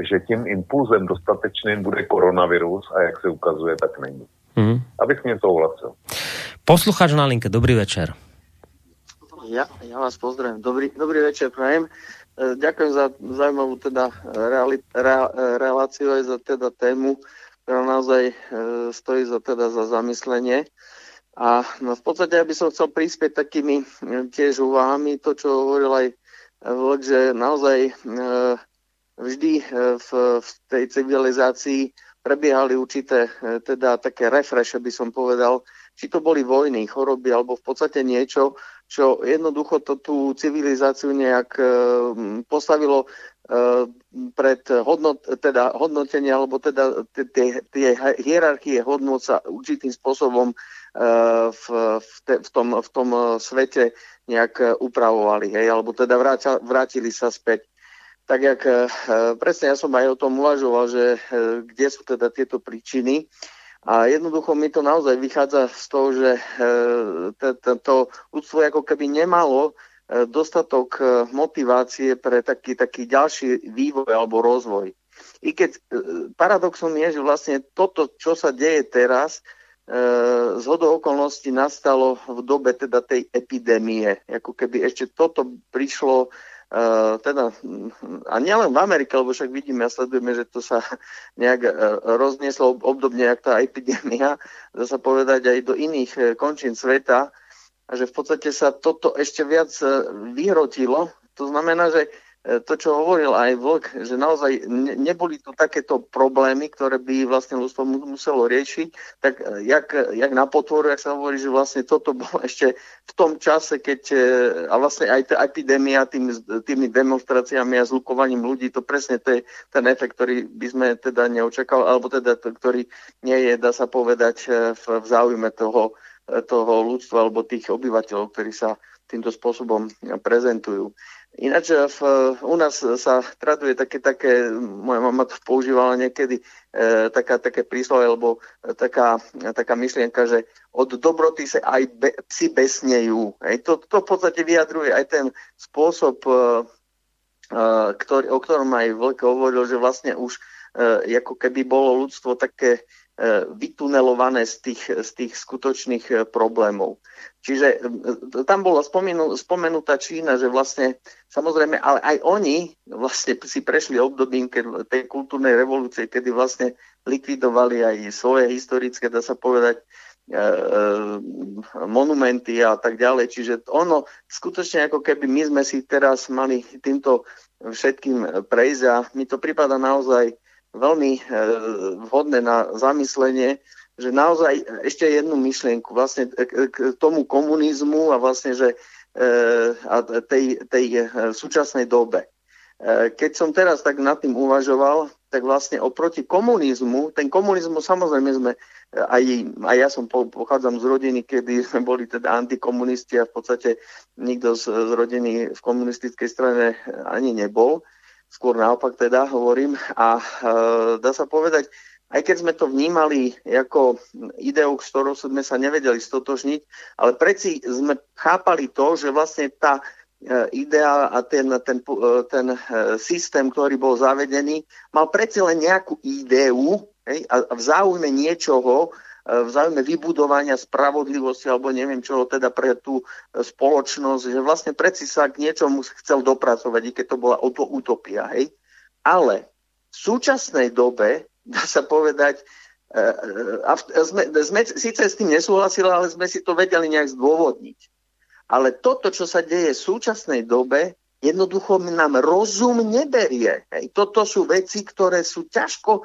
že tím impulzem dostatečným bude koronavirus a jak se ukazuje, tak není. Mm. Abych ním souhlasil. Posluchač na linke, dobrý večer. Ja, ja vás pozdravím. Dobrý, dobrý večer, prajem. E, ďakujem za zaujímavú teda reali, re, reláciu aj za teda tému ktorá naozaj e, stojí za, teda za zamyslenie. A no, v podstate ja by som chcel prispieť takými e, tiež úvahami, to, čo hovoril aj Vlk, že naozaj e, vždy v, v tej civilizácii prebiehali určité teda také refreše, by som povedal, či to boli vojny, choroby, alebo v podstate niečo, čo jednoducho to tú civilizáciu nejak postavilo Eh, pred hodnot, teda hodnotenie alebo teda tie hierarchie hodnot sa určitým spôsobom eh, v, v, te, v, tom, v tom svete nejak upravovali, hej, alebo teda vrátili sa späť. Tak jak eh, presne ja som aj o tom uvažoval, že kde sú teda tieto príčiny. A jednoducho mi to naozaj vychádza z toho, že to ľudstvo ako keby nemalo dostatok e, motivácie pre taký, taký ďalší vývoj alebo rozvoj. i keď e, paradoxom je, že vlastne toto, čo sa deje teraz, e, z hodou okolností nastalo v dobe teda tej epidémie. Ako keby ešte toto prišlo Uh, teda, a nielen v Amerike, lebo však vidíme a sledujeme, že to sa [laughs] nejak uh, roznieslo obdobne, jak tá epidémia, dá sa povedať aj do iných uh, končín sveta, a že v podstate sa toto ešte viac vyhrotilo. To znamená, že to, čo hovoril aj Vlk, že naozaj ne, neboli tu takéto problémy, ktoré by vlastne ľudstvo muselo riešiť, tak e, jak, jak na potvoru, jak sa hovorí, že vlastne toto [laughs] bolo ešte v tom čase, keď e, a vlastne aj tá epidémia tým, tými demonstráciami a zlukovaním ľudí, to presne to je ten efekt, ktorý by sme teda neočakali, alebo teda ktorý nie je, dá sa povedať, v, v záujme toho, toho ľudstva alebo tých obyvateľov, ktorí sa týmto spôsobom prezentujú. Ináč v, u nás sa traduje také, také, moja mama to používala niekedy, e, taká, také príslove, alebo taká, taká myšlienka, že od dobroty sa aj be, psi besnejú. Hej. To, to v podstate vyjadruje aj ten spôsob, e, ktorý, o ktorom aj Vlk hovoril, že vlastne už e, ako keby bolo ľudstvo také vytunelované z tých, z tých skutočných e, problémov. Čiže e, tam bola spomenú, spomenutá Čína, že vlastne samozrejme, ale aj oni vlastne si prešli obdobím keď, tej kultúrnej revolúcie, kedy vlastne likvidovali aj svoje historické, dá sa povedať, monumenty a tak ďalej. Čiže ono skutočne ako keby my sme si teraz mali týmto všetkým prejsť a mi to prípada naozaj veľmi e, vhodné na zamyslenie, že naozaj ešte jednu myšlienku vlastne k tomu komunizmu a vlastne, že e, a tej, tej e, súčasnej dobe. Keď som teraz tak nad tým uvažoval, tak vlastne oproti komunizmu, ten komunizmus samozrejme sme, aj, aj ja som pochádzam z rodiny, kedy sme [laughs] boli teda antikomunisti a v podstate nikto z, z rodiny v komunistickej strane ani nebol skôr naopak teda hovorím. A e, dá sa povedať, aj keď sme to vnímali ako ideu, s ktorou sme sa nevedeli stotožniť, ale predsi sme chápali to, že vlastne tá e, idea a ten, ten, e, ten e, systém, ktorý bol zavedený, mal predsi len nejakú ideu hej, a v záujme niečoho, v záujme vybudovania spravodlivosti alebo neviem čo teda pre tú spoločnosť, že vlastne predsi sa k niečomu chcel dopracovať, i keď to bola utopia. Hej? Ale v súčasnej dobe, dá sa povedať, e, e, a sme, sme síce s tým nesúhlasili, ale sme si to vedeli nejak zdôvodniť. Ale toto, čo sa deje v súčasnej dobe, jednoducho nám rozum neberie. Hej. Toto sú veci, ktoré sú ťažko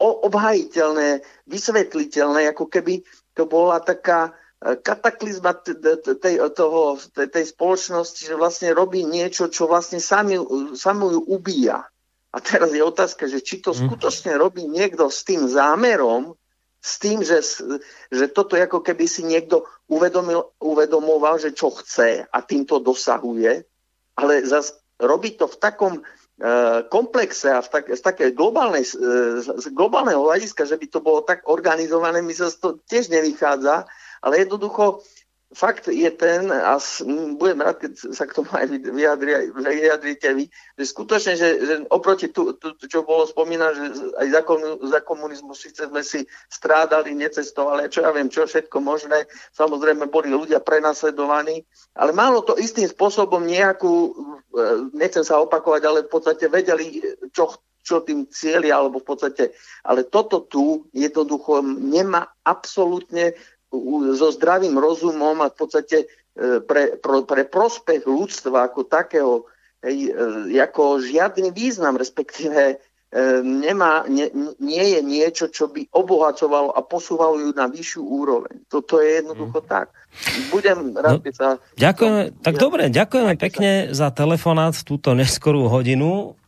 obhajiteľné, vysvetliteľné, ako keby to bola taká e, kataklizma tej, toho, tej, spoločnosti, že vlastne robí niečo, čo vlastne sami, samu ju ubíja. A teraz je otázka, že či to mhm. skutočne robí niekto s tým zámerom, s tým, že, že toto ako keby si niekto uvedomil, uvedomoval, že čo chce a týmto dosahuje, ale zase robí to v takom komplexe a v tak, z takej globálnej, e, z globálneho hľadiska, že by to bolo tak organizované, mi sa to tiež nevychádza, ale jednoducho fakt je ten, a budem rád, keď sa k tomu aj vyjadri, vy, že skutočne, že, že oproti tu, tu, čo bolo spomínané, že aj za, za komunizmu síce sme si strádali, necestovali, čo ja viem, čo všetko možné, samozrejme boli ľudia prenasledovaní, ale malo to istým spôsobom nejakú, e, nechcem sa opakovať, ale v podstate vedeli, čo čo tým cieľi, alebo v podstate, ale toto tu jednoducho nemá absolútne so zdravým rozumom a v podstate e, pre, pre, pre prospech ľudstva ako takého hej, e, ako žiadny význam, respektíve e, nemá, ne, nie je niečo, čo by obohacovalo a posúvalo ju na vyššiu úroveň. Toto je jednoducho hmm. tak. Budem rád, no, sa... Ďakujeme, tak ja, dobre, ďakujeme pekne sa. za telefonát v túto neskorú hodinu.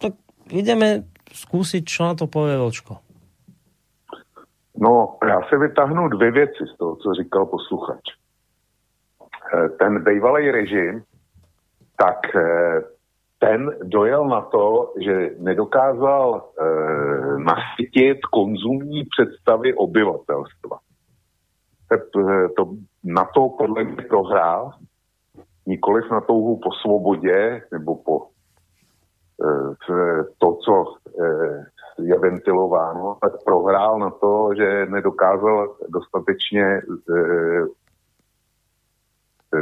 Tak ideme skúsiť, čo na to povie Vočko. No, já si vytáhnu dvě věci z toho, co říkal posluchač. Eh, ten bývalý režim, tak eh, ten dojel na to, že nedokázal e, nasytit konzumní představy obyvatelstva. To, na to podle mě prohrál, nikoliv na touhu po svobodě nebo po e, to, co e, je ventilováno, tak prohrál na to, že nedokázal dostatečně e,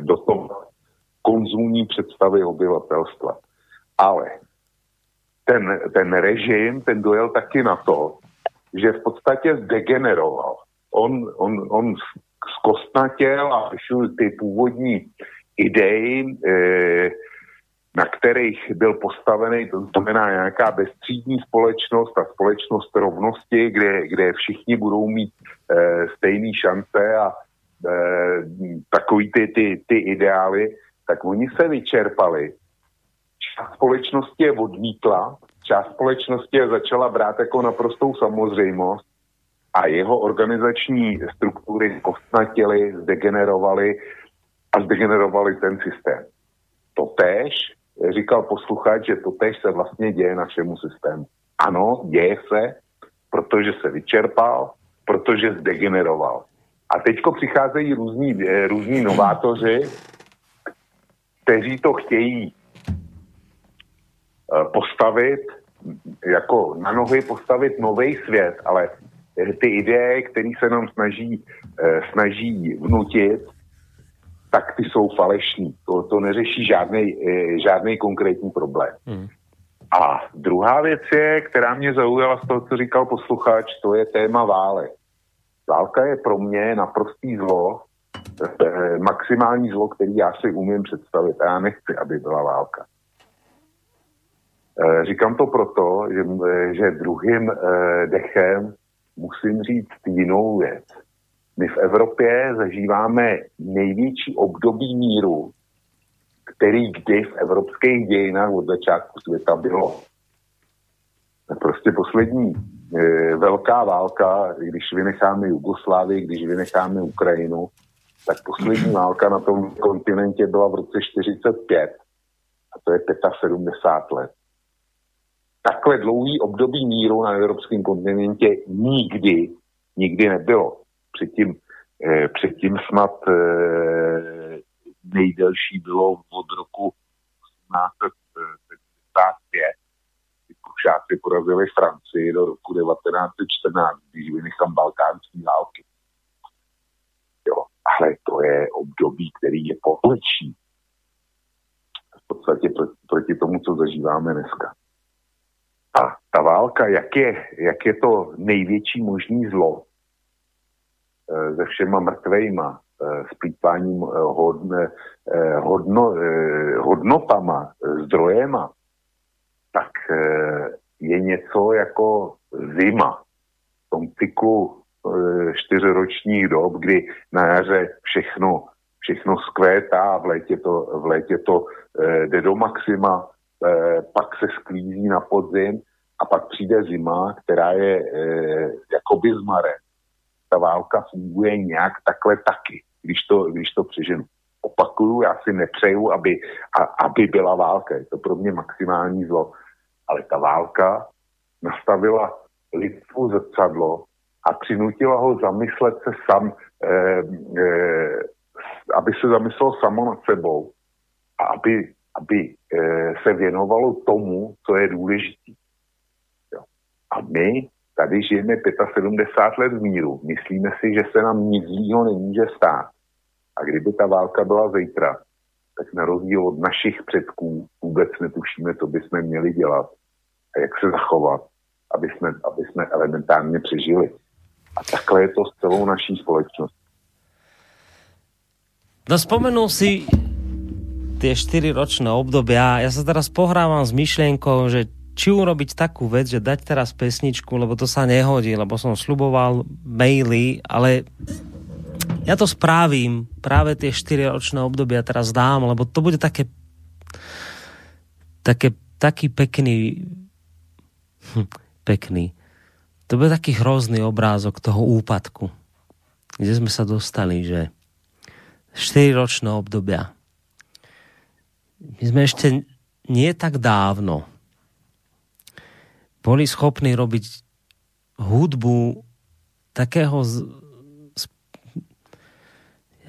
do toho konzumní představy obyvatelstva. Ale ten, ten režim, ten dojel taky na to, že v podstatě zdegeneroval. On, on, on zkostnatěl a ty původní idei, e, na kterých byl postavený, to znamená nějaká bezstřídní společnost a společnost rovnosti, kde, kde všichni budou mít e, stejné šance a e, takový ty, ty, ty ideály, tak oni se vyčerpali. Část společnosti je odmítla, část společnosti je začala brát jako naprostou samozřejmost a jeho organizační struktury kostnatěly, zdegenerovaly a zdegenerovali ten systém. Totéž, říkal posluchač, že totéž se vlastně děje našemu systému. Ano, děje se, protože se vyčerpal, protože zdegeneroval. A teďko přicházejí různí, eh, různí novátoři, kteří to chtějí eh, postavit, jako na nohy postavit nový svět, ale ty ideje, které se nám snaží, eh, snaží vnutit, tak ty jsou falešní. To, to neřeší žádný konkrétní problém. Hmm. A druhá věc je, která mě zaujala z toho, co říkal posluchač, to je téma válek. Válka je pro mě naprostý zlo, eh, maximální zlo, který já si umím představit. A já nechci, aby byla válka. Eh, říkám to proto, že, eh, že druhým dechem musím říct jinou věc. My v Evropě zažíváme největší období míru, který kdy v evropských dějinách od začátku světa bylo. Prostě poslední e, velká válka, když vynecháme Jugoslávii, když vynecháme Ukrajinu, tak poslední válka na tom kontinentě byla v roce 45 a to je 75 let. Takhle dlouhý období míru na evropském kontinentě nikdy, nikdy nebylo. Předtím, eh, předtím snad eh, nejdelší bylo od roku 1875, kdy Prušáci porazili Francii do roku 1914, když vynechám balkánské války. Jo, ale to je období, který je povlečí v podstatě proti, proti tomu, co zažíváme dneska. A ta válka, jak je, jak je to největší možný zlo se všema mrtvejma, e, s plýtváním e, hodne, hodno, hodnotama, zdrojema, tak je něco jako zima v tom cyklu čtyřročních dob, kdy na jaře všechno, všechno skvétá, v létě to, v létě to jde do maxima, Eh, pak se sklízí na podzim a pak přijde zima, která je eh, jakoby zmare. Ta válka funguje nějak takhle taky, když to, když to přeženu. Opakuju, já si nepřeju, aby, a, aby byla válka. Je to pro mě maximální zlo. Ale ta válka nastavila lidstvu zrcadlo a přinutila ho zamyslet se sam, eh, eh, aby se zamyslel samo nad sebou a aby aby e, se věnovalo tomu, co je důležité. A my tady žijeme 75 let v míru. Myslíme si, že se nám nic zlýho nemůže stát. A kdyby ta válka byla zítra, tak na rozdíl od našich předků vůbec netušíme, co bychom měli dělat a jak se zachovat, aby jsme, aby jsme elementárně přežili. A takhle je to s celou naší společností. No spomenul si tie 4 ročné obdobia. Ja sa teraz pohrávam s myšlienkou, že či urobiť takú vec, že dať teraz pesničku, lebo to sa nehodí, lebo som sluboval maily, ale ja to spravím, práve tie 4 ročné obdobia teraz dám, lebo to bude také také, taký pekný hm, pekný. To bude taký hrozný obrázok toho úpadku kde sme sa dostali, že 4 ročné obdobia. My sme ešte nie tak dávno boli schopní robiť hudbu takého z,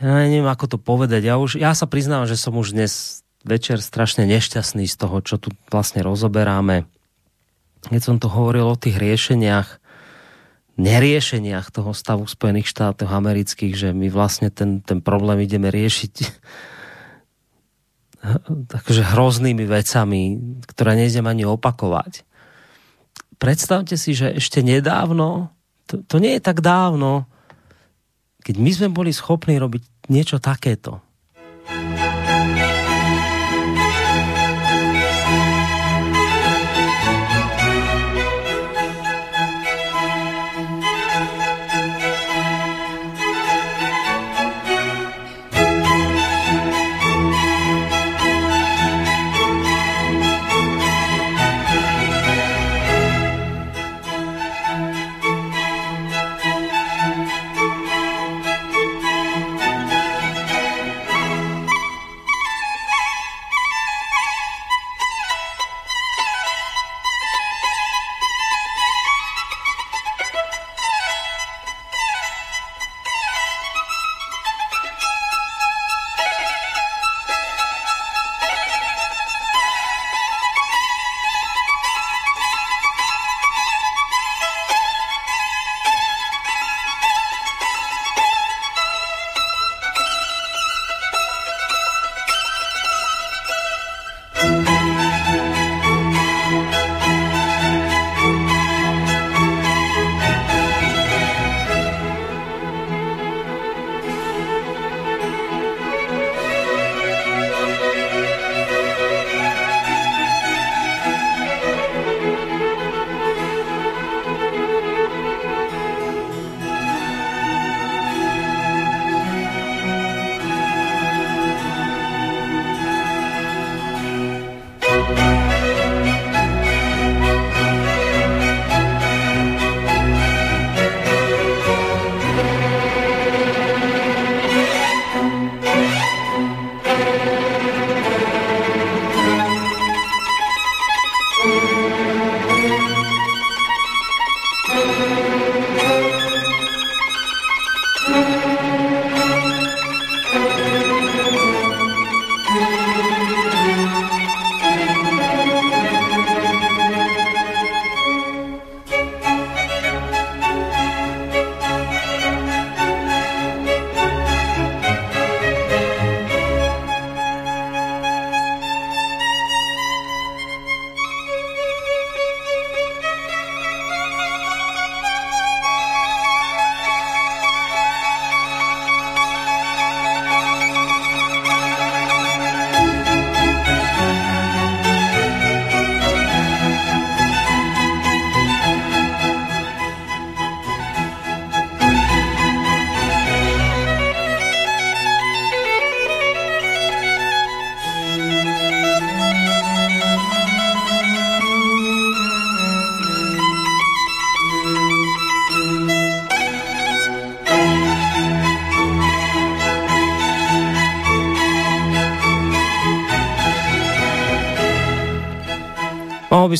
ja neviem, ako to povedať. Ja, už, ja sa priznám, že som už dnes večer strašne nešťastný z toho, čo tu vlastne rozoberáme. keď som to hovoril o tých riešeniach, neriešeniach toho stavu Spojených štátov amerických, že my vlastne ten, ten problém ideme riešiť [laughs] takže hroznými vecami, ktoré nejdem ani opakovať. Predstavte si, že ešte nedávno, to, to nie je tak dávno, keď my sme boli schopní robiť niečo takéto.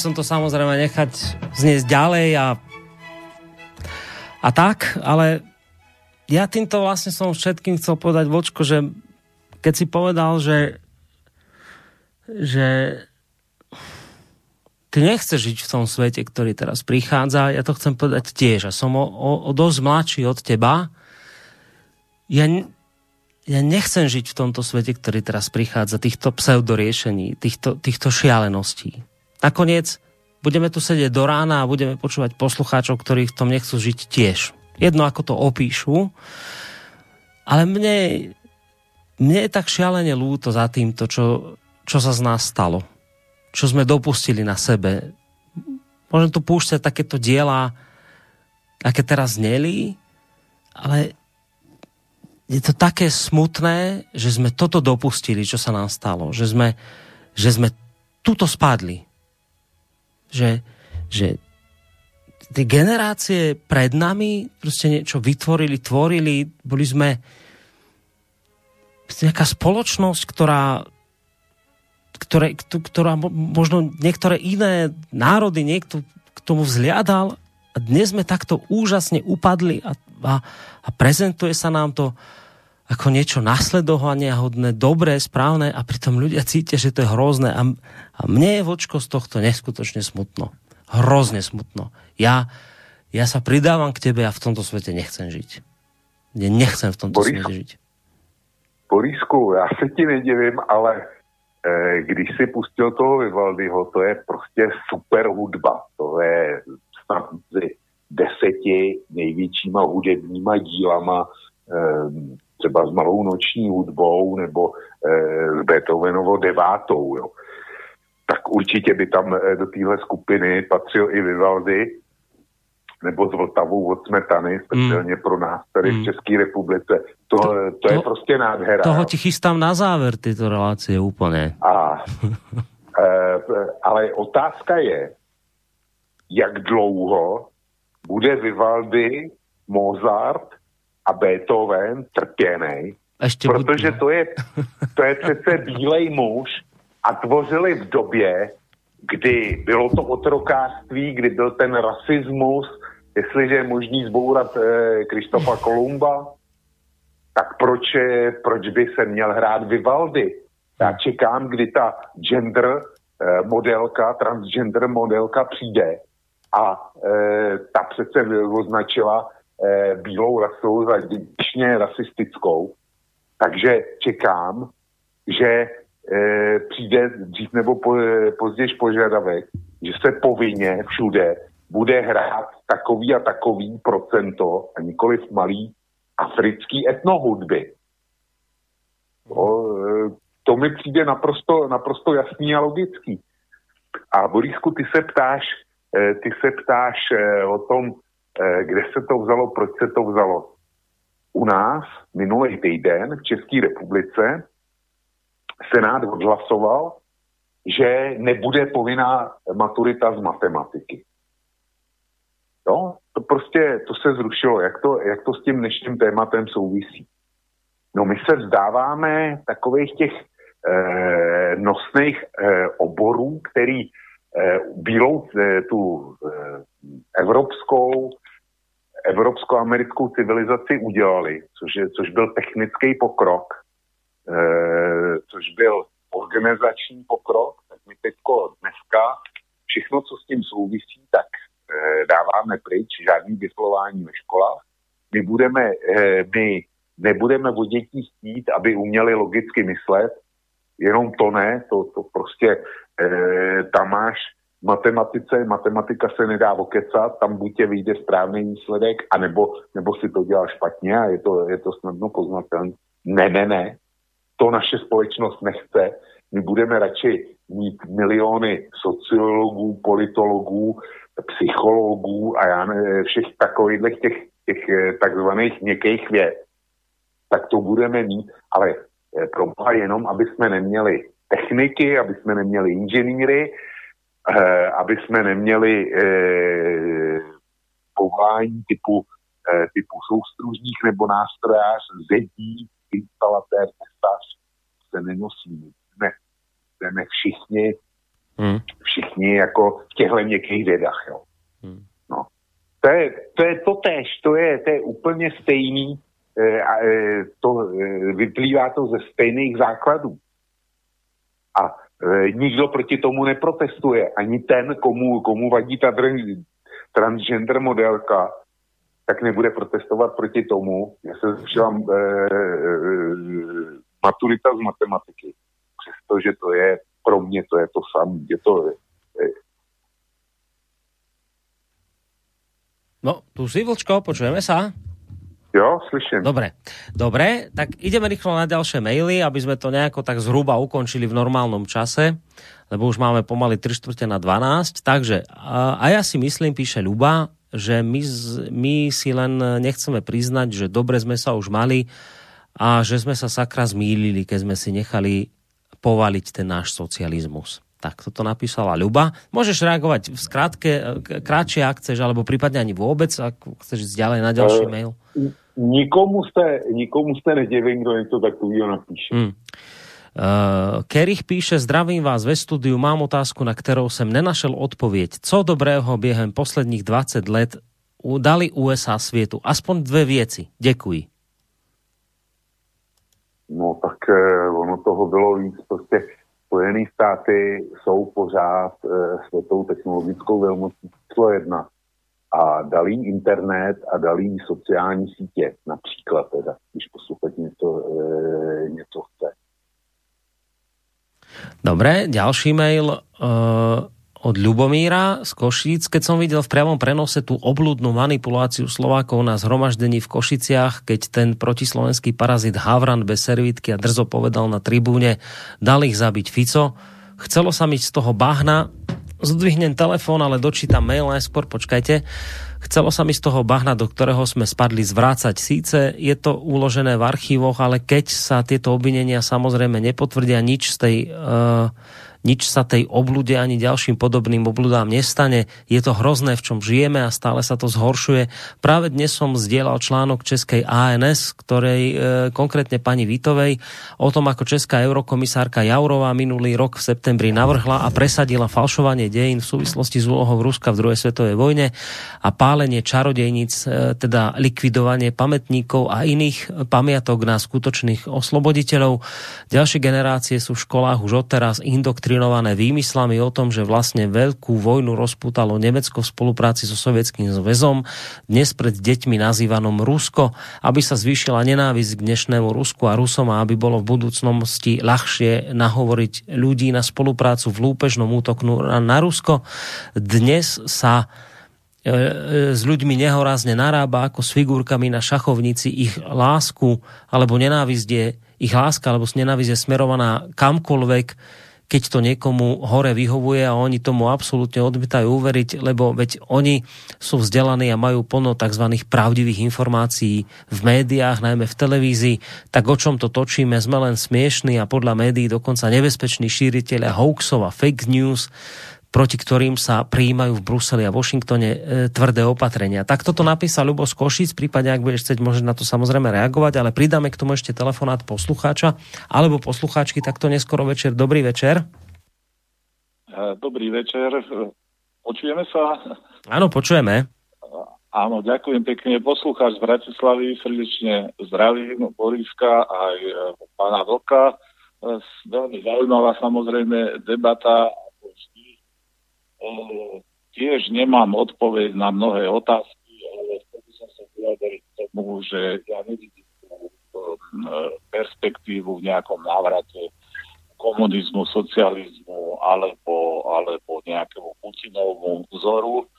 Som to samozrejme nechať znieť ďalej a, a tak, ale ja týmto vlastne som všetkým chcel povedať, Vočko, že keď si povedal, že že ty nechceš žiť v tom svete, ktorý teraz prichádza, ja to chcem povedať tiež, a som o, o, o dosť mladší od teba, ja, ja nechcem žiť v tomto svete, ktorý teraz prichádza, týchto pseudoriešení, týchto, týchto šialeností. Nakoniec budeme tu sedieť do rána a budeme počúvať poslucháčov, ktorí v tom nechcú žiť tiež. Jedno, ako to opíšu, ale mne, mne je tak šialene lúto za týmto, čo, čo sa z nás stalo. Čo sme dopustili na sebe. Môžem tu púšťať takéto diela, aké teraz zneli, ale je to také smutné, že sme toto dopustili, čo sa nám stalo. Že sme, že sme tuto spadli že, že tie generácie pred nami proste niečo vytvorili, tvorili, boli sme nejaká spoločnosť, ktorá ktoré, ktorá možno niektoré iné národy niekto k tomu vzliadal. A dnes sme takto úžasne upadli a, a, a prezentuje sa nám to ako niečo nasledovania hodné, dobré, správne a pritom ľudia cítia, že to je hrozné a, a mne je vočko z tohto neskutočne smutno. Hrozne smutno. Ja, ja sa pridávam k tebe a v tomto svete nechcem žiť. Ja nechcem v tomto Borisku, svete žiť. Borisku, já se ti nedivím, ale eh, když si pustil toho Vivaldiho, to je prostě super hudba. To je snad mezi deseti největšíma hudebníma dílama eh, třeba s malou noční hudbou nebo eh, s Beethovenovo devátou. Jo. Tak určitě by tam eh, do téhle skupiny patřil i Vivaldi, nebo s Vltavou od Smetany, speciálně mm. pro nás tady mm. v České republice. To, to, to je to, prostě nádhera. Toho ti chystám na záver tyto relácie úplně. A, e, ale otázka je, jak dlouho bude Vivaldi, Mozart a Beethoven trpěný, Ještě protože to je, to je přece [laughs] bílej muž a tvořili v době, kdy bylo to otrokářství, kdy byl ten rasismus, jestliže je možný zbourat eh, Kristofa Kolumba, tak proč, proč by se měl hrát Vivaldi? Já čekám, kdy ta gender eh, modelka, transgender modelka přijde a eh, ta přece označila eh, bílou rasou za děčně rasistickou. Takže čekám, že eh, přijde dřív nebo po, eh, později požadavek, že se povinně všude bude hrát takový a takový procento a nikoliv malý africký etnohudby. To, eh, to mi přijde naprosto, naprosto jasný a logický. A Borisku, ty se ptáš, eh, ty se ptáš eh, o tom, kde se to vzalo, proč se to vzalo. U nás minulý týden v České republice Senát odhlasoval, že nebude povinná maturita z matematiky. Jo, to prostě, to se zrušilo. Jak to, jak to s tím dnešním tématem souvisí? No my se vzdáváme takových těch eh, nosných eh, oborů, který eh, bílou eh, tu eh, evropskou, evropsko-americkou civilizaci udělali, což, je, což byl technický pokrok, eh, což byl organizační pokrok, tak my teďko dneska všechno, co s tím souvisí, tak Eh, dáváme pryč, žádný vyslování ve školách. My, budeme, eh, my nebudeme od dětí chtít, aby uměli logicky myslet, jenom to ne, to, to prostě e, tam máš matematice, matematika se nedá okecat, tam buď tě vyjde správný výsledek, anebo, nebo si to dělá špatně a je to, je to snadno poznatelné. Ne, ne, ne, to naše společnost nechce. My budeme radši mít miliony sociologů, politologů, psychologů a já ne, všech takových těch, těch eh, takzvaných měkkých věd, tak to budeme mít, ale eh, pro jenom, aby jsme neměli techniky, aby jsme neměli inženýry, eh, aby jsme neměli eh, povolání typu, eh, typu soustružník nebo nástrojář, zedí, instalatér, testař, se nenosí. Jsme, jsme všichni Hmm. Všichni jako v těchto měkkých vědách. Jo. Hmm. No. To je, to je to tež, to je, to je úplně stejný, e, e, to, e, vyplývá to ze stejných základů. A nikdo proti tomu neprotestuje. Ani ten, komu, komu vadí ta transgender modelka, tak nebude protestovat proti tomu, já se zrušila e, e, maturita z matematiky. Přestože to je pro mě to je to samé. Je to, je, No, tu si, Vlčko, počujeme sa? Jo, slyším. Dobre, dobre, tak ideme rýchlo na ďalšie maily, aby sme to nejako tak zhruba ukončili v normálnom čase, lebo už máme pomaly 3 čtvrte na 12. Takže, a, ja si myslím, píše Ľuba, že my, my si len nechceme priznať, že dobre sme sa už mali a že sme sa sakra zmýlili, keď sme si nechali povaliť ten náš socializmus. Tak toto napísala Ľuba. Môžeš reagovať v skrátke, krátšie, ak chceš, alebo prípadne ani vôbec, ak chceš ísť ďalej na ďalší uh, mail. Nikomu ste, nikomu ste nedivím, kto niečo takového napíše. Hmm. Uh, Kerich píše, zdravím vás ve studiu, mám otázku, na kterou jsem nenašel odpověď. Co dobrého během posledních 20 let dali USA světu? Aspoň dve věci. Děkuji. No tak eh, ono toho bylo víc. Prostě Spojené státy jsou pořád e, světovou technologickou velmocí číslo jedna a dalí internet a dalí sociální sítě, například teda, když posluchač něco, e, něco chce. Dobre, ďalší mail. Uh od Ľubomíra z Košíc, keď som videl v priamom prenose tú obludnú manipuláciu Slovákov na zhromaždení v Košiciach, keď ten protislovenský parazit Havran bez servítky a drzo povedal na tribúne, dal ich zabiť Fico. Chcelo sa mi z toho bahna, zdvihnem telefón, ale dočítam mail najskôr, počkajte. Chcelo sa mi z toho bahna, do ktorého sme spadli, zvrácať. Síce je to uložené v archívoch, ale keď sa tieto obvinenia samozrejme nepotvrdia, nič z tej uh, nič sa tej oblude ani ďalším podobným obludám nestane. Je to hrozné, v čom žijeme a stále sa to zhoršuje. Práve dnes som zdieľal článok Českej ANS, ktorej e, konkrétne pani Vitovej, o tom, ako česká eurokomisárka Jaurová minulý rok v septembri navrhla a presadila falšovanie dejín v súvislosti s úlohou Ruska v druhej svetovej vojne a pálenie čarodejníc, e, teda likvidovanie pamätníkov a iných pamiatok na skutočných osloboditeľov. Ďalšie generácie sú v školách už odteraz indoktrinované indoktrinované výmyslami o tom, že vlastne veľkú vojnu rozputalo Nemecko v spolupráci so Sovietským zväzom, dnes pred deťmi nazývanom Rusko, aby sa zvýšila nenávisť k dnešnému Rusku a Rusom a aby bolo v budúcnosti ľahšie nahovoriť ľudí na spoluprácu v lúpežnom útoku na Rusko. Dnes sa e, e, s ľuďmi nehorazne narába ako s figurkami na šachovnici ich lásku alebo nenávisť je ich láska alebo nenávisť je smerovaná kamkoľvek, keď to niekomu hore vyhovuje a oni tomu absolútne odmietajú uveriť, lebo veď oni sú vzdelaní a majú plno tzv. pravdivých informácií v médiách, najmä v televízii, tak o čom to točíme, sme len smiešní a podľa médií dokonca nebezpeční šíriteľia hoaxov a fake news, proti ktorým sa prijímajú v Bruseli a Washingtone e, tvrdé opatrenia. Tak toto napísal Ľubo z Košic, v prípade, ak budeš chcieť, môže na to samozrejme reagovať, ale pridáme k tomu ešte telefonát poslucháča alebo poslucháčky takto neskoro večer. Dobrý večer. E, dobrý večer. Počujeme sa? Áno, počujeme. Áno, ďakujem pekne. Poslucháč z Bratislavy, srdečne zdravím Boriska aj e, pána Vlka. Veľmi zaujímavá samozrejme debata tiež nemám odpoveď na mnohé otázky, ale by som sa vyjadriť k tomu, že ja nevidím perspektívu v nejakom návrate komunizmu, socializmu alebo, alebo nejakému Putinovmu vzoru.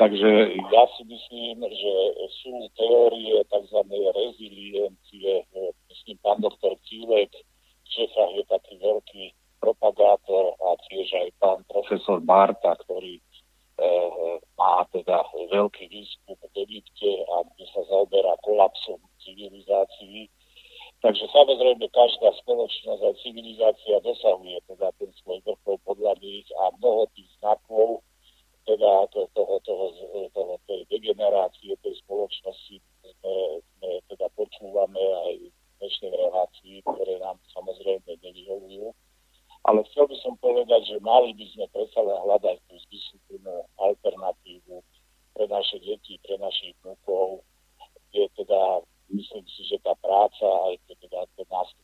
Takže ja si myslím, že sú teórie tzv. reziliencie. Myslím, pán doktor Cílek v Čechách je taký veľký propagátor a tiež aj pán profesor Barta, ktorý e, má teda veľký výskum v Egypte a kde sa zaoberá kolapsom civilizácií. Takže samozrejme každá spoločnosť a civilizácia dosahuje teda ten svoj vrchol podľa nich a mnoho tých znakov teda toho, toho, toho, toho tej degenerácie tej spoločnosti sme, sme teda počúvame aj v dnešnej relácii, ktoré nám samozrejme nevyhovujú. Ale chcel by som povedať, že mali by sme predsa len hľadať tú zmysluplnú alternatívu pre naše deti, pre našich vnúkov, kde teda myslím si, že tá práca, aj teda ten nástup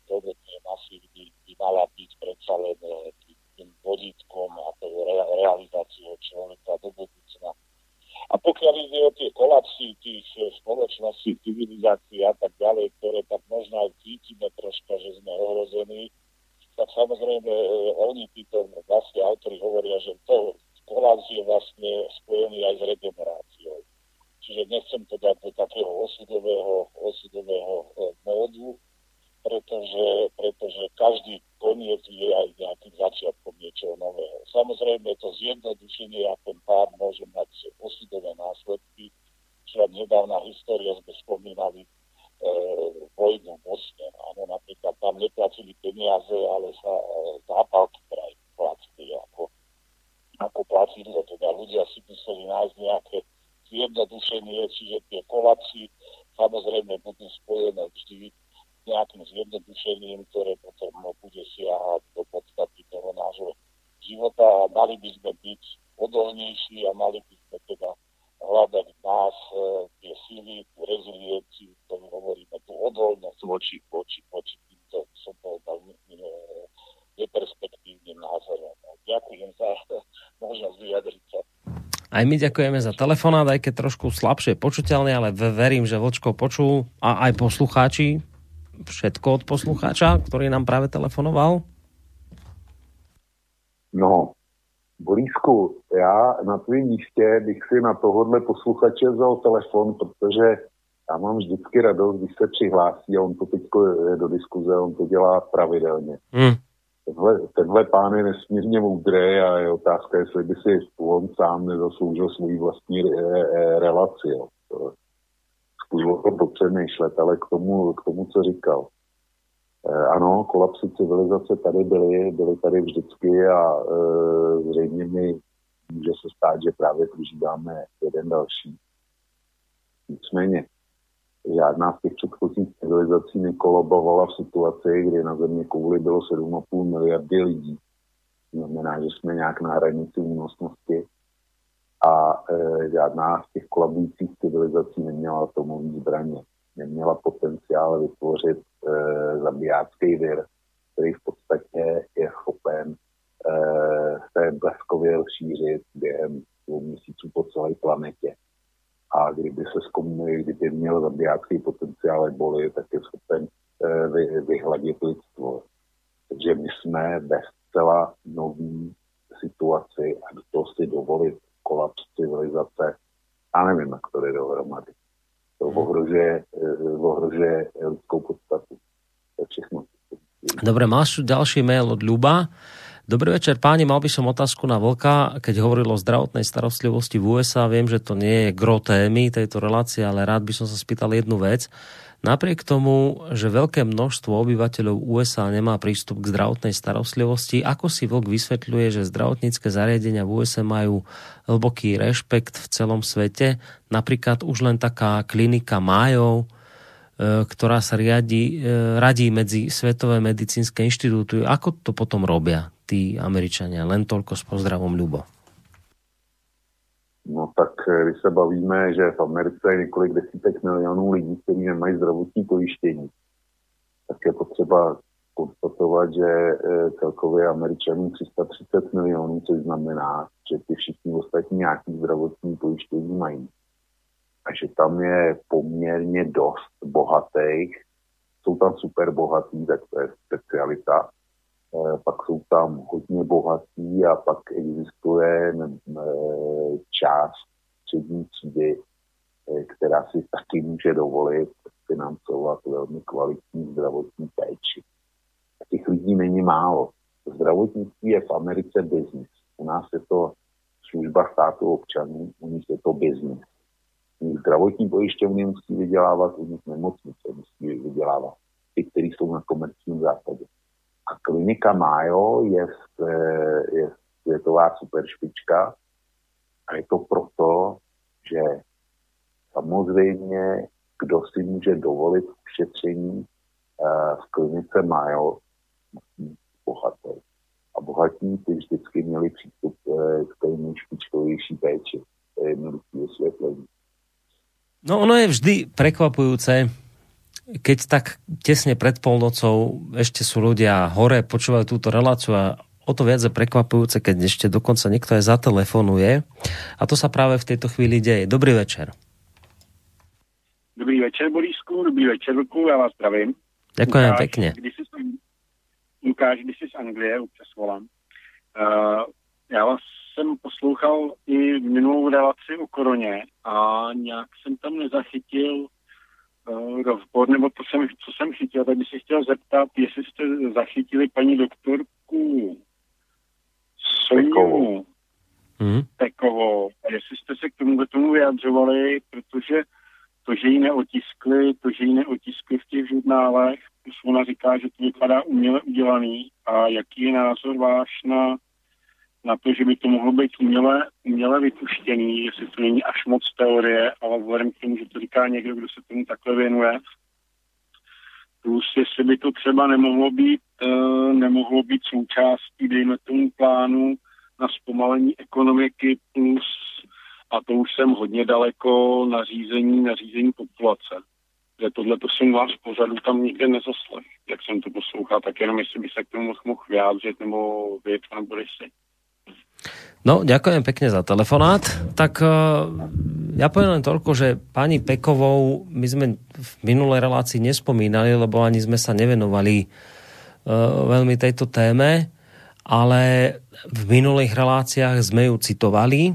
masy by, by mala byť predsa len eh, tým vodítkom a tou re- realizáciou človeka do budúcna. A pokiaľ ide o tie kolapsy tých eh, spoločností, civilizácií a tak ďalej, ktoré tak možno aj cítime troška, že sme ohrození, tak samozrejme e, oni títo vlastne autori hovoria, že to kolaps je vlastne spojený aj s regeneráciou. Čiže nechcem to dať do takého osudového, osudového e, módu, pretože, pretože každý koniec je aj nejakým začiatkom niečoho nového. Samozrejme to zjednodušenie a ten pár môže mať osudové následky. Čo nedávna história sme spomínali vojnu v. Áno, napríklad tam neplatili peniaze, ale sa e, zápalky kraj platili ako, ako platidlo. Teda ľudia si museli nájsť nejaké zjednodušenie, čiže tie kolapsy samozrejme budú spojené vždy nejakým zjednodušením, ktoré potom bude siahať do podstaty toho nášho života a mali by sme byť odolnejší a mali by sme teda hľadať v nás e, tie síly, tú rezilienciu, ktorú hovoríme, tú odolnosť voči, voči, voči týmto, som povedal, e, neperspektívnym názorom. Ďakujem za [laughs] možnosť vyjadriť sa. Aj my ďakujeme za telefonát, aj keď trošku slabšie počuteľne, ale verím, že Vočko počul a aj poslucháči, všetko od poslucháča, ktorý nám práve telefonoval. No, Borisku, já na tvém místě bych si na tohohle posluchače vzal telefon, protože já mám vždycky radost, když se přihlásí a on to teď do diskuze, on to dělá pravidelně. Hmm. Tenhle, tenhle pán je nesmírně moudrý a je otázka, jestli by si on sám nezasloužil svůj vlastní re, re, relaci. Jo. Zkus o tom popřemýšlet, ale k tomu, k tomu, co říkal. E, ano, kolapsy civilizace tady byly, byly tady vždycky a e, zřejmě mi může se stát, že právě prožíváme jeden další. Nicméně, žádná z těch předchozích civilizací nekolabovala v situaci, kdy na země kouli bylo 7,5 miliardy lidí. Znamená, že jsme nějak na hranici únosnosti a e, žádná z těch kolabujících civilizací neměla atomový zbraně. Neměla potenciál vytvořit e, zabijácký vir, který v podstatě je schopen e, se bleskově rozšířit během dvou měsíců po celé planetě a kdyby se zkoumili, kdyby měl zabijácký potenciál eboli, tak je schopen eh, vy, vyhladit lidstvo. Takže my jsme ve zcela nový situaci a do toho si dovolit kolaps civilizace, a nevím, jak to dohromady. To hmm. ohrožuje, eh, ohrožuje lidskou podstatu. To je všechno. Dobre, máš ďalší mail od Ľuba. Dobrý večer páni, mal by som otázku na Vlka, keď hovoril o zdravotnej starostlivosti v USA. Viem, že to nie je gro témy tejto relácie, ale rád by som sa spýtal jednu vec. Napriek tomu, že veľké množstvo obyvateľov USA nemá prístup k zdravotnej starostlivosti, ako si Vlk vysvetľuje, že zdravotnícke zariadenia v USA majú hlboký rešpekt v celom svete? Napríklad už len taká klinika Májov, e, ktorá sa riadi, e, radí medzi Svetové medicínske inštitúty. Ako to potom robia tí Američania. Len toľko s pozdravom, Ľubo. No tak eh, když se bavíme, že v Americe je několik desítek milionů lidí, kteří nemají zdravotní pojištění, tak je potřeba konstatovat, že eh, celkově Američanů 330 milionů, což znamená, že ty všichni ostatní nějaký zdravotní pojištění mají. A že tam je poměrně dost bohatých, jsou tam super bohatí, tak to je specialita, Eh, pak jsou tam hodně bohatí a pak existuje eh, část střední třídy, eh, která si taky může dovolit financovat velmi kvalitní zdravotní péči. A těch lidí není málo. Zdravotnictví je v Americe biznis. U nás je to služba státu občanů, u nich je to biznis. Zdravotní pojišťovny musí vydělávat, u nich nemocnice musí vydělávat. Ty, kteří jsou na komerčním základě. A klinika Majo je, je světová superšpička a je to proto, že samozřejmě, kdo si může dovolit ušetření uh, v klinice musí bohatý. A bohatí ty vždycky měli přístup uh, k té nejšpičkovější péči. To je jednoduché vysvětlení. No ono je vždy prekvapujúce, keď tak tesne pred polnocou ešte sú ľudia hore, počúvajú túto reláciu a o to viac je prekvapujúce, keď ešte dokonca niekto aj zatelefonuje. A to sa práve v tejto chvíli deje. Dobrý večer. Dobrý večer, Borisku, dobrý večer, Vlku, já vás zdravím. Ďakujem Lukáš, pekne. Když jsi, Lukáš, když jsi z Anglie, občas volám. Uh, já vás jsem poslouchal i minulou relaci o koroně a nějak jsem tam nezachytil rozbor, nebo to jsem, co jsem chytil, tak bych se chtěl zeptat, jestli jste zachytili paní doktorku Soniu mm. Pekovou, a jestli jste se k tomu, k tomu vyjadřovali, protože to, že ji neotiskli, to, že ji neotiskli v těch žurnálech, ona říká, že to vypadá uměle udělaný. A jaký je názor váš na na to, že by to mohlo být uměle, uměle vypuštěný, jestli to není až moc teorie, ale vzhledem k tomu, že to říká někdo, kdo se tomu takhle věnuje, plus jestli by to třeba nemohlo být, uh, nemohlo být součástí, dejme tomu plánu na zpomalení ekonomiky plus, a to už jsem hodně daleko, nařízení, nařízení populace. Že tohle to jsem vás pořadu tam nikde nezaslech. Jak jsem to poslouchal, tak jenom jestli by se k tomu mohl vyjádřit nebo vědět, nebo si. No, ďakujem pekne za telefonát. Tak uh, ja poviem len toľko, že pani Pekovou my sme v minulej relácii nespomínali, lebo ani sme sa nevenovali uh, veľmi tejto téme, ale v minulých reláciách sme ju citovali.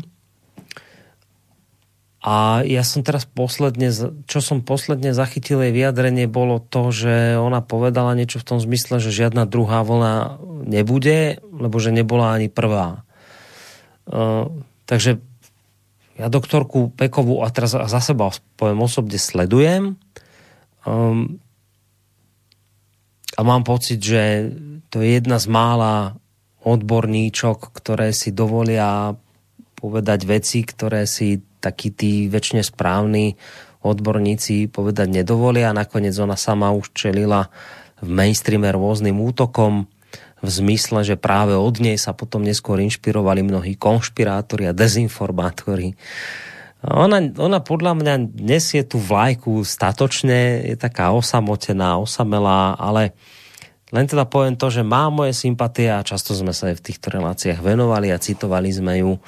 A ja som teraz posledne, čo som posledne zachytil jej vyjadrenie, bolo to, že ona povedala niečo v tom zmysle, že žiadna druhá vlna nebude, lebo že nebola ani prvá. Eh, takže ja doktorku Pekovú a teraz za seba poviem osobne sledujem um, a mám pocit, že to je jedna z mála odborníčok, ktoré si dovolia povedať veci, ktoré si takí tí väčšine správni odborníci povedať nedovolia. Nakoniec ona sama už čelila v mainstreame rôznym útokom v zmysle, že práve od nej sa potom neskôr inšpirovali mnohí konšpirátori a dezinformátori. Ona, ona podľa mňa nesie tú vlajku statočne, je taká osamotená, osamelá, ale len teda poviem to, že má moje sympatie a často sme sa aj v týchto reláciách venovali a citovali sme ju.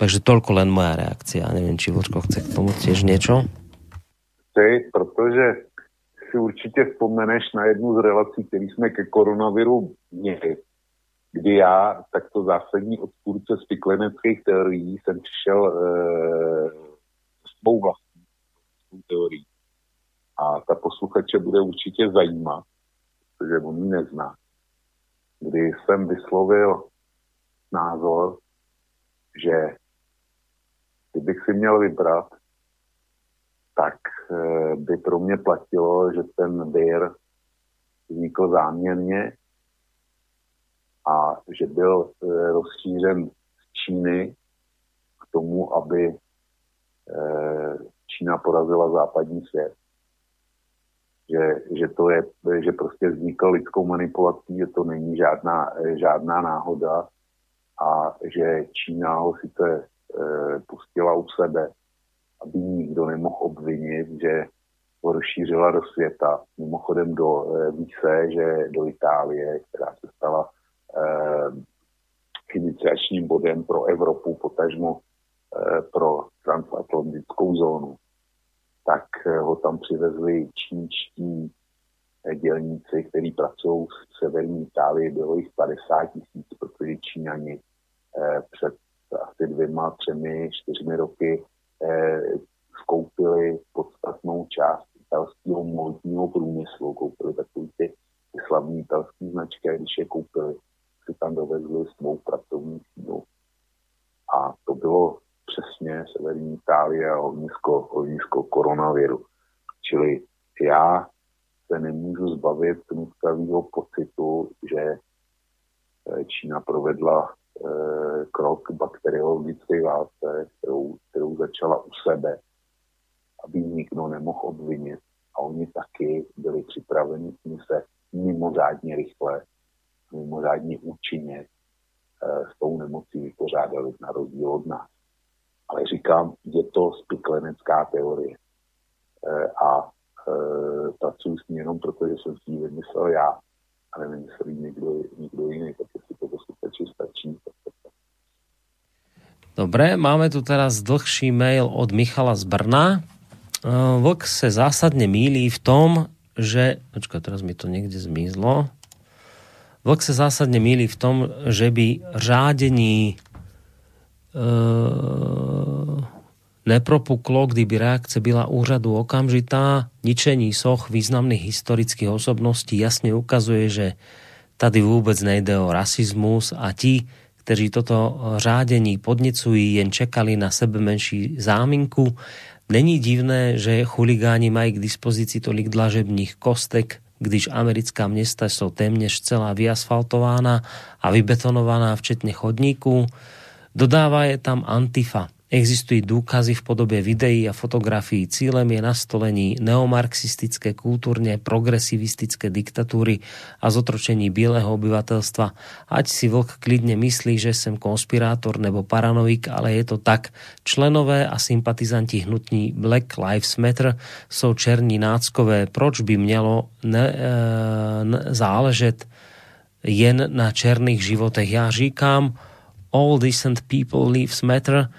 Takže toľko len moja reakcia. Neviem, či Vočko chce k tomu tiež niečo? Ty, protože si určitě vzpomeneš na jednu z relací, který jsme ke koronaviru měli, kdy já, takto zásadní odpůrce spikleneckých teorií, jsem přišel e, s svou vlastní teorií. A ta posluchače bude určitě zajímat, protože on ji nezná. Kdy jsem vyslovil názor, že kdybych si měl vybrat, tak by pro mě platilo, že ten vir vznikl záměrně a že byl eh, rozšířen z Číny k tomu, aby eh, Čína porazila západní svět. Že, že to je, že prostě vznikl lidskou manipulací, že to není žádná, žádná náhoda a že Čína ho sice e, pustila u sebe, aby nikdo nemohl obvinit, že ho rozšířila do světa. Mimochodem do e, více, že do Itálie, která se stala e, iniciačním bodem pro Evropu, potažmo e, pro transatlantickou zónu, tak e, ho tam přivezli čínští e, dělníci, kteří pracují v severní Itálii, bylo jich 50 tisíc, protože Číňani e, před asi dvěma, třemi, čtyřmi roky eh, skoupili podstatnou část italského módního průmyslu, koupili takový ty, ty slavní italské značky a když je koupili, si tam dovezli svou pracovní sílu. A to bylo přesně severní Itálie a ohnisko, ohnisko koronaviru. Čili já se nemůžu zbavit nutkavého pocitu, že eh, Čína provedla Eh, krok bakteriologické válce, kterou, kterou začala u sebe, aby nikdo nemohl obvinit. A oni taky byli připraveni se mimořádně rychle, mimořádně účinně e, s tou nemocí vypořádali na rozdíl od nás. Ale říkám, je to spiklenecká teorie. E, a pracuji s ní jenom proto, že jsem si ji vymyslel já a nevymyslí někdo, někdo jiný, tak si to posluchači stačí. Dobre, máme tu teraz dlhší mail od Michala z Brna. E, Vlk se zásadne mílí v tom, že... Počkaj, teraz mi to niekde zmizlo. Vlk se zásadne mílí v tom, že by řádení e, nepropuklo, kdyby reakce byla úřadu okamžitá. Ničení soch významných historických osobností jasne ukazuje, že tady vôbec nejde o rasizmus a ti, kteří toto řádení podnecují, jen čekali na sebe menší záminku. Není divné, že chuligáni mají k dispozici tolik dlažebních kostek, když americká města jsou téměř celá vyasfaltována a vybetonovaná včetně chodníků. Dodává je tam Antifa. Existují důkazy v podobě videí a fotografií. Cílem je nastolení neomarxistické, kulturně progresivistické diktatury a zotročení bílého obyvatelstva. Ať si vlk klidně myslí, že jsem konspirátor nebo paranoik, ale je to tak. Členové a sympatizanti hnutní Black Lives Matter jsou černí náckové. Proč by mělo ne, ne, záležet jen na černých životech? Já říkám, all decent people lives matter,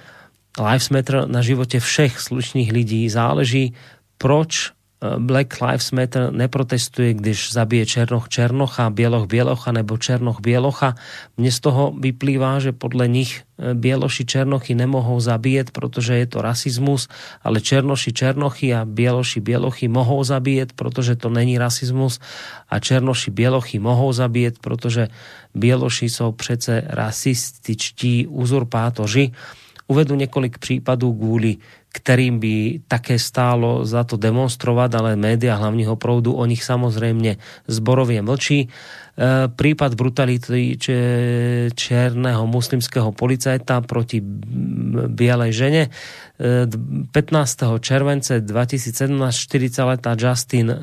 lives matter, na živote všech slušných lidí záleží, proč Black Lives Matter neprotestuje, když zabije Černoch Černocha, Bieloch Bielocha nebo Černoch Bielocha. Mne z toho vyplývá, že podle nich e, Bieloši Černochy nemohou zabíjet, protože je to rasismus, ale Černoši Černochy a Bieloši Bielochy mohou zabíjet, protože to není rasismus a Černoši Bielochy mohou zabíjet, protože Bieloši jsou přece rasističtí uzurpátoři. Uvedu několik případů kvůli ktorým by také stálo za to demonstrovať, ale média hlavního proudu o nich samozrejme zborovie mlčí. E, prípad brutality černého muslimského policajta proti bielej žene. 15. E, července 2017 40-letá Justin e,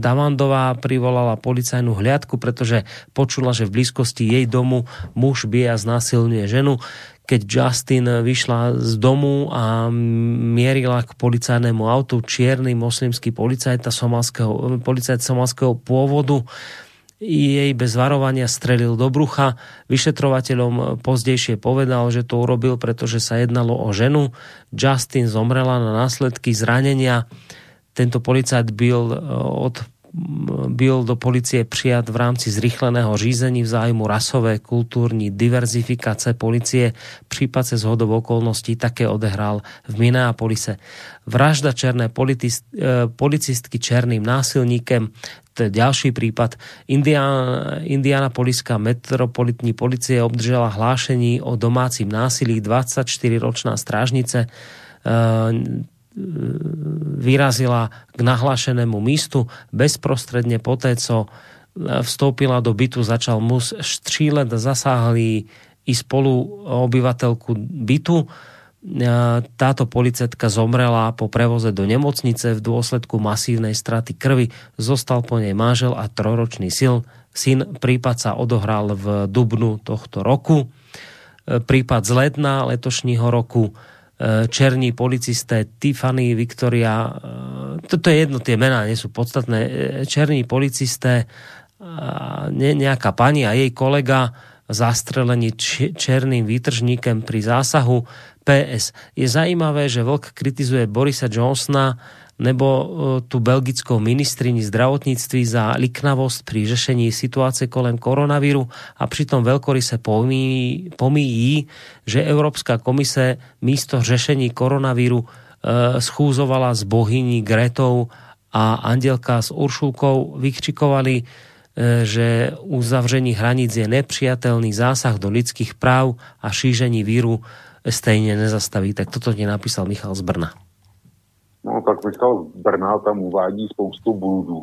Damandová privolala policajnú hliadku, pretože počula, že v blízkosti jej domu muž bije a znásilňuje ženu keď Justin vyšla z domu a mierila k policajnému autu čierny moslimský policajt, somalského, policajt somalského pôvodu jej bez varovania strelil do brucha. Vyšetrovateľom pozdejšie povedal, že to urobil, pretože sa jednalo o ženu. Justin zomrela na následky zranenia. Tento policajt byl od byl do policie přijat v rámci zrychleného řízení v zájmu rasové, kulturní diverzifikace policie. Případ se zhodou okolností také odehrál v Minneapolise. Vražda černé politis, eh, policistky černým násilníkem, to je ďalší prípad. Indiana, Indianapoliská metropolitní policie obdržela hlášení o domácim násilí 24-ročná strážnice eh, vyrazila k nahlášenému místu. Bezprostredne poté, co vstoupila do bytu, začal mus střílet, zasáhli i spolu obyvateľku bytu. Táto policetka zomrela po prevoze do nemocnice v dôsledku masívnej straty krvi. Zostal po nej manžel a troročný sil. Syn prípad sa odohral v dubnu tohto roku. Prípad z ledna letošního roku černí policisté Tiffany, Victoria, toto je jedno, tie mená nie sú podstatné, černí policisté, ne, nejaká pani a jej kolega zastrelení černým výtržníkem pri zásahu PS. Je zajímavé, že Vlk kritizuje Borisa Johnsona nebo e, tu belgickou ministrini zdravotníctví za liknavost pri řešení situace kolem koronavíru a přitom veľkoryse pomíjí, pomíjí, že Európska komise místo řešení koronavíru e, schúzovala s bohyní Gretou a Andelka s Uršulkou vykřikovali, e, že uzavření hraníc je nepřijatelný zásah do lidských práv a šíření víru stejne nezastaví. Tak toto ti napísal Michal z Brna. No tak Michal Brna tam uvádí spoustu bludů.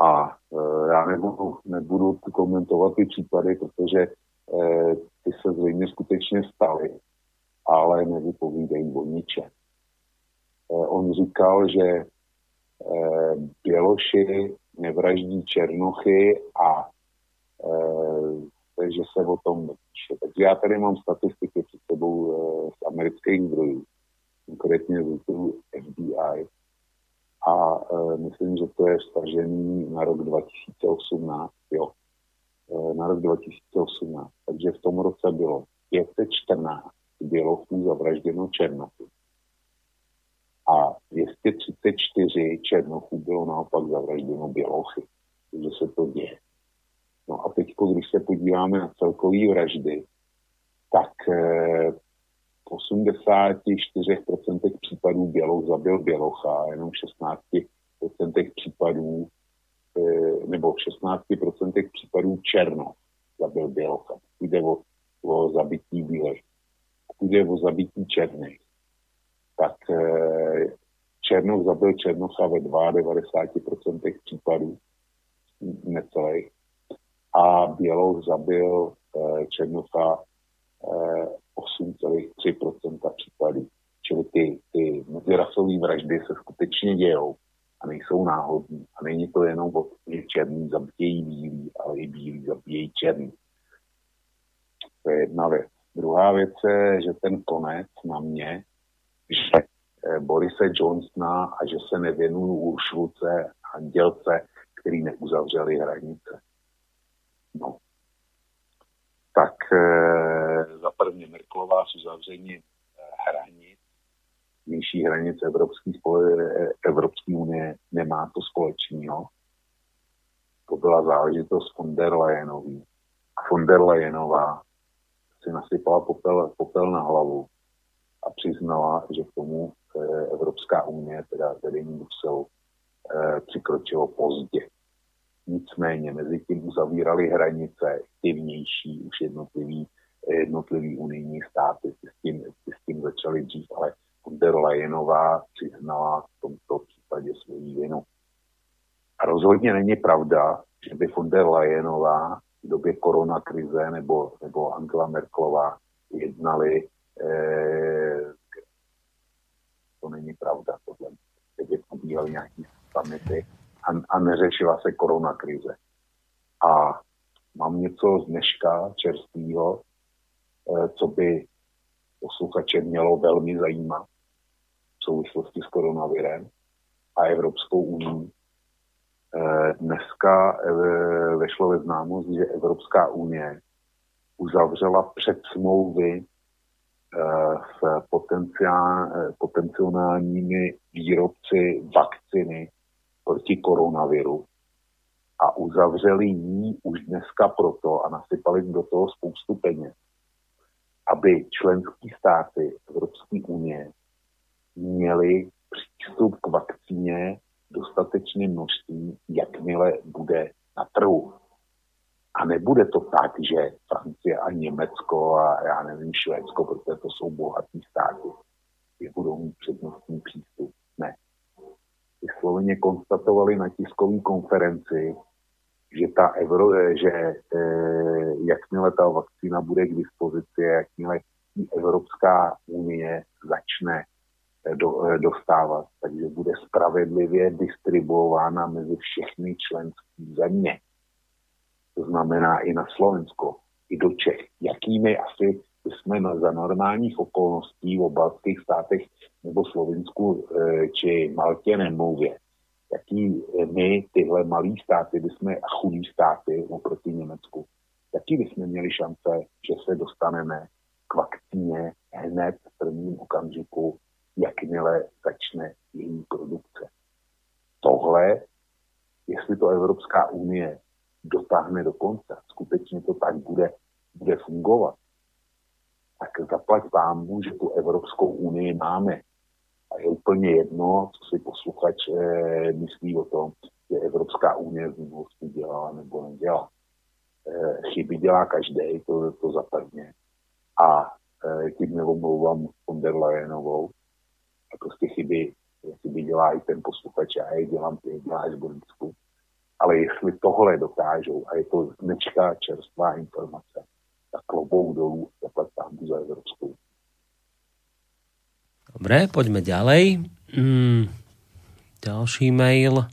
A e, já nebudu, nebudu komentovat ty případy, protože e, ty se zřejmě skutečně staly, ale nevypovídají o niče. E, on říkal, že e, Běloši nevraždí Černochy a e, že se o tom píše. Takže já tady mám statistiky před sebou e, z amerických zdrojů konkrétně z FBI. A e, myslím, že to je stažený na rok 2018, jo. E, na rok 2018. Takže v tom roce bylo 514 bělochů zavražděno Černochů. A 234 Černochů bylo naopak zavražděno Bělochy. Takže se to děje. No a teď, když se podíváme na celkový vraždy, tak e, 84% případů Běloch zabil Bělocha, jenom 16% případů eh, nebo v 16% případů Černo zabil Bělocha. Jde o, o zabití bílých. Jde o zabití černých. Tak eh, Černoch zabil Černocha ve 92% případů necelých a Běloch zabil eh, Černocha 8,3% případů. Čili ty, ty mezirasové vraždy se skutečně dějou a nejsou náhodní. A není to jenom o že černý zabíjejí bílý, ale i bílý zabíjejí černý. To je jedna věc. Druhá věc je, že ten konec na mě, že eh, Borise Johnsona a že se nevěnuju Uršulce a dělce, který neuzavřeli hranice. No. Tak eh, prvně Merklová s uzavřením hranic, vnější hranic Evropské, Evropské unie nemá to společného. To byla záležitost von der Leyenový. Von der Leyenová si nasypala popel, popel na hlavu a přiznala, že k tomu Evropská unie, teda vedení Bruselu, přikročilo pozdě. Nicméně mezi tím uzavírali hranice, ty už jednotlivý, jednotlivý unijní státy s tím, si s tím začali dřív, ale von der Leyenová přiznala v tomto případě svoji vinu. A rozhodně není pravda, že by von der Leyenová v době koronakrize nebo, nebo Angela Merklová jednali eh, to není pravda, podle mě. Teď probíhaly nějaký samity a, a neřešila se koronakrize. A mám něco z dneška čerstvého, eh, co by posluchače mělo velmi zajímat v souvislosti s koronavirem a Evropskou unii. Eh, dneska eh, vešlo ve známost, že Evropská unie uzavřela předsmlouvy s potenciálními výrobci vakciny proti koronaviru a uzavřeli ji už dneska proto a nasypali do toho spoustu peněz, aby členské státy Evropské unie měly přístup k vakcíně dostatečné množství, jakmile bude na trhu. A nebude to tak, že Francie a Německo a já nevím, Švédsko, protože to jsou bohatý státy, je budou mít přednostní přístup. Ne. Vysloveně konstatovali na tiskové konferenci, že ta Evro, že e, jakmile ta vakcína bude k dispozici, jakmile Evropská unie začne e, do, e, dostávat, takže bude spravedlivě distribuována mezi všechny členské země to znamená i na Slovensko, i do Čech. Jakými asi jsme za normálních okolností v obalských státech nebo Slovensku e, či Maltě nemluvě. Jaký my, tyhle malý státy, jsme a chudý státy oproti Německu, jaký bychom měli šance, že se dostaneme k vakcíně hned v prvním okamžiku, jakmile začne její produkce. Tohle, jestli to Evropská unie dotáhne do konce, skutečně to tak bude, bude fungovat, tak zaplať pámu, že tu Evropskou unii máme. A je úplně jedno, co si posluchač eh, myslí o tom, že Evropská unie v minulosti dělala nebo nedělala. Eh, chyby dělá každý, to, to zapadně. A eh, tím neomlouvám von der Leyenovou. A prostě chyby, chyby dělá i ten posluchač, já je dělám, ty děláš Borisku ale jestli tohle dokážou, a je to dnečka čerstvá informace, tak klobou dolů zaplať tam za Evropskou. Dobre, poďme ďalej. Mm, ďalší mail.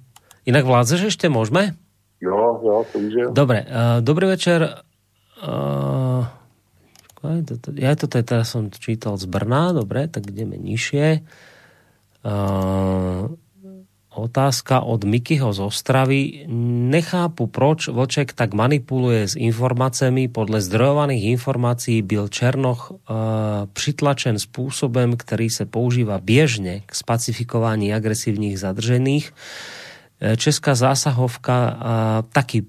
Inak vládzeš ešte, môžeme? Jo, jo, je. Dobre, uh, dobrý večer. Uh, ja to teraz som čítal z Brna, dobre, tak ideme nižšie. Uh, Otázka od Mikyho z Ostravy. Nechápu, proč Vlček tak manipuluje s informáciami. Podle zdrojovaných informácií byl Černoch uh, přitlačen spôsobem, ktorý sa používa biežne k spacifikovaní agresívnych zadržených. E, Česká zásahovka uh, taky e,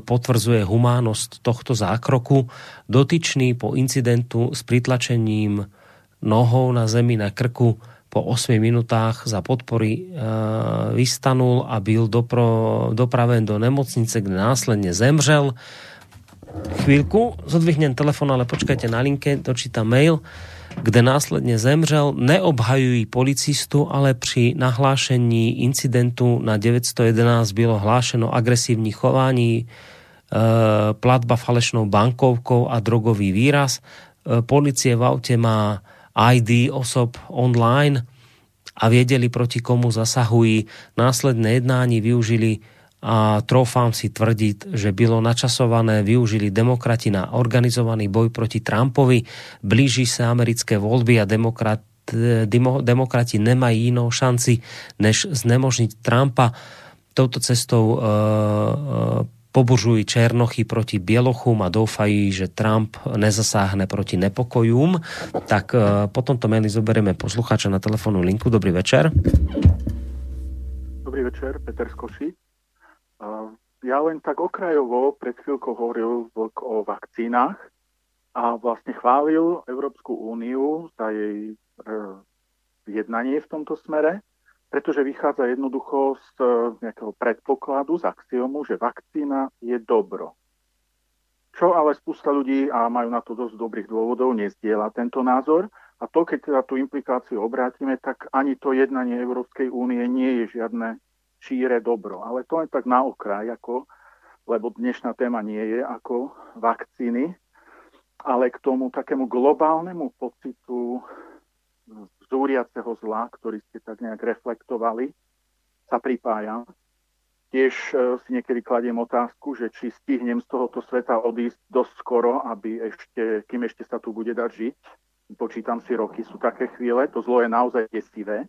potvrdzuje humánnosť tohto zákroku. Dotyčný po incidentu s pritlačením nohou na zemi na krku po 8 minutách za podpory e, vystanul a byl dopro, dopraven do nemocnice, kde následne zemřel. Chvíľku, zodvihnem telefon, ale počkajte na linke, dočítam mail, kde následne zemřel. Neobhajují policistu, ale pri nahlášení incidentu na 911 bylo hlášeno agresívní chování, e, platba falešnou bankovkou a drogový výraz. E, policie v aute má ID osob online a viedeli, proti komu zasahují. Následné jednání využili a trofám si tvrdiť, že bylo načasované, využili demokrati na organizovaný boj proti Trumpovi. Blíži sa americké voľby a demokrat, demo, demokrati nemají inou šanci, než znemožniť Trumpa. Touto cestou uh, uh, pobužují Černochy proti Bielochům a doufají, že Trump nezasáhne proti nepokojům. Tak e, po tomto maili zoberieme poslucháča na telefónnu linku. Dobrý večer. Dobrý večer, Peter Skoši. Ja len tak okrajovo pred chvíľkou hovoril o vakcínach a vlastne chválil Európsku úniu za jej e, jednanie v tomto smere pretože vychádza jednoducho z e, nejakého predpokladu, z axiomu, že vakcína je dobro. Čo ale spústa ľudí, a majú na to dosť dobrých dôvodov, nezdieľa tento názor. A to, keď teda tú implikáciu obrátime, tak ani to jednanie Európskej únie nie je žiadne šíre dobro. Ale to len tak na okraj, ako, lebo dnešná téma nie je ako vakcíny, ale k tomu takému globálnemu pocitu zúriaceho zla, ktorý ste tak nejak reflektovali, sa pripájam. Tiež e, si niekedy kladiem otázku, že či stihnem z tohoto sveta odísť dosť skoro, aby ešte, kým ešte sa tu bude dať žiť. Počítam si roky, sú také chvíle, to zlo je naozaj desivé.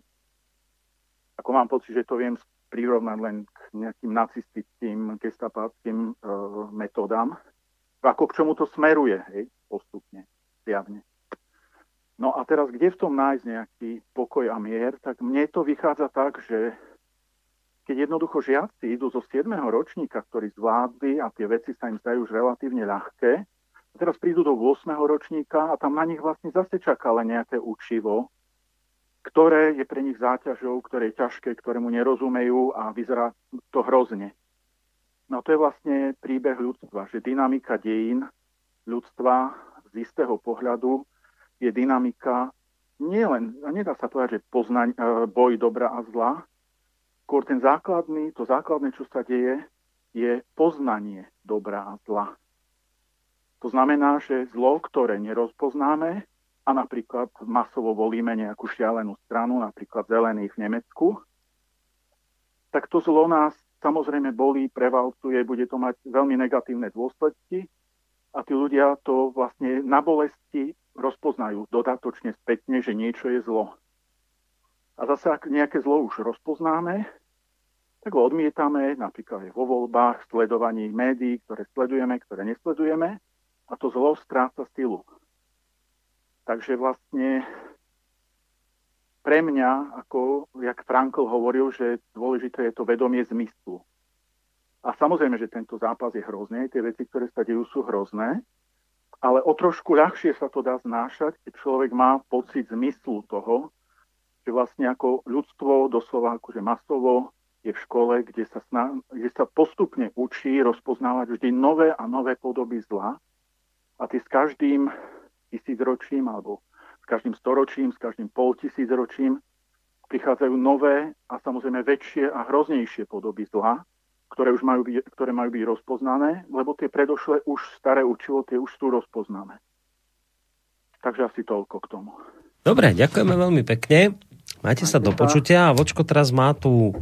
Ako mám pocit, že to viem prirovnať len k nejakým nacistickým, gestapáckým e, metódam. Ako k čomu to smeruje, hej, postupne, zjavne. No a teraz, kde v tom nájsť nejaký pokoj a mier, tak mne to vychádza tak, že keď jednoducho žiaci idú zo 7. ročníka, ktorí zvládli a tie veci sa im zdajú už relatívne ľahké, a teraz prídu do 8. ročníka a tam na nich vlastne zase čaká len nejaké učivo, ktoré je pre nich záťažou, ktoré je ťažké, ktorému nerozumejú a vyzerá to hrozne. No to je vlastne príbeh ľudstva, že dynamika dejín ľudstva z istého pohľadu je dynamika nielen, nedá sa povedať, že poznaň, e, boj dobra a zla, skôr ten základný, to základné, čo sa deje, je poznanie dobra a zla. To znamená, že zlo, ktoré nerozpoznáme, a napríklad masovo volíme nejakú šialenú stranu, napríklad zelených v Nemecku, tak to zlo nás samozrejme bolí, prevalcuje, bude to mať veľmi negatívne dôsledky a tí ľudia to vlastne na bolesti rozpoznajú dodatočne spätne, že niečo je zlo. A zase, ak nejaké zlo už rozpoznáme, tak ho odmietame napríklad aj vo voľbách, sledovaní médií, ktoré sledujeme, ktoré nesledujeme a to zlo stráca stilu. Takže vlastne pre mňa, ako jak Frankl hovoril, že dôležité je to vedomie zmyslu. A samozrejme, že tento zápas je hrozný, tie veci, ktoré sa dejú, sú hrozné, ale o trošku ľahšie sa to dá znášať, keď človek má pocit zmyslu toho, že vlastne ako ľudstvo doslova akože masovo je v škole, kde sa, sná, kde sa postupne učí rozpoznávať vždy nové a nové podoby zla. A ty s každým tisícročím alebo s každým storočím, s každým poltisícročím prichádzajú nové a samozrejme väčšie a hroznejšie podoby zla, ktoré už majú byť, ktoré majú byť rozpoznané, lebo tie predošlé už staré učivo, tie už sú rozpoznané. Takže asi toľko k tomu. Dobre, ďakujeme veľmi pekne. Majte sa do počutia a Vočko teraz má tú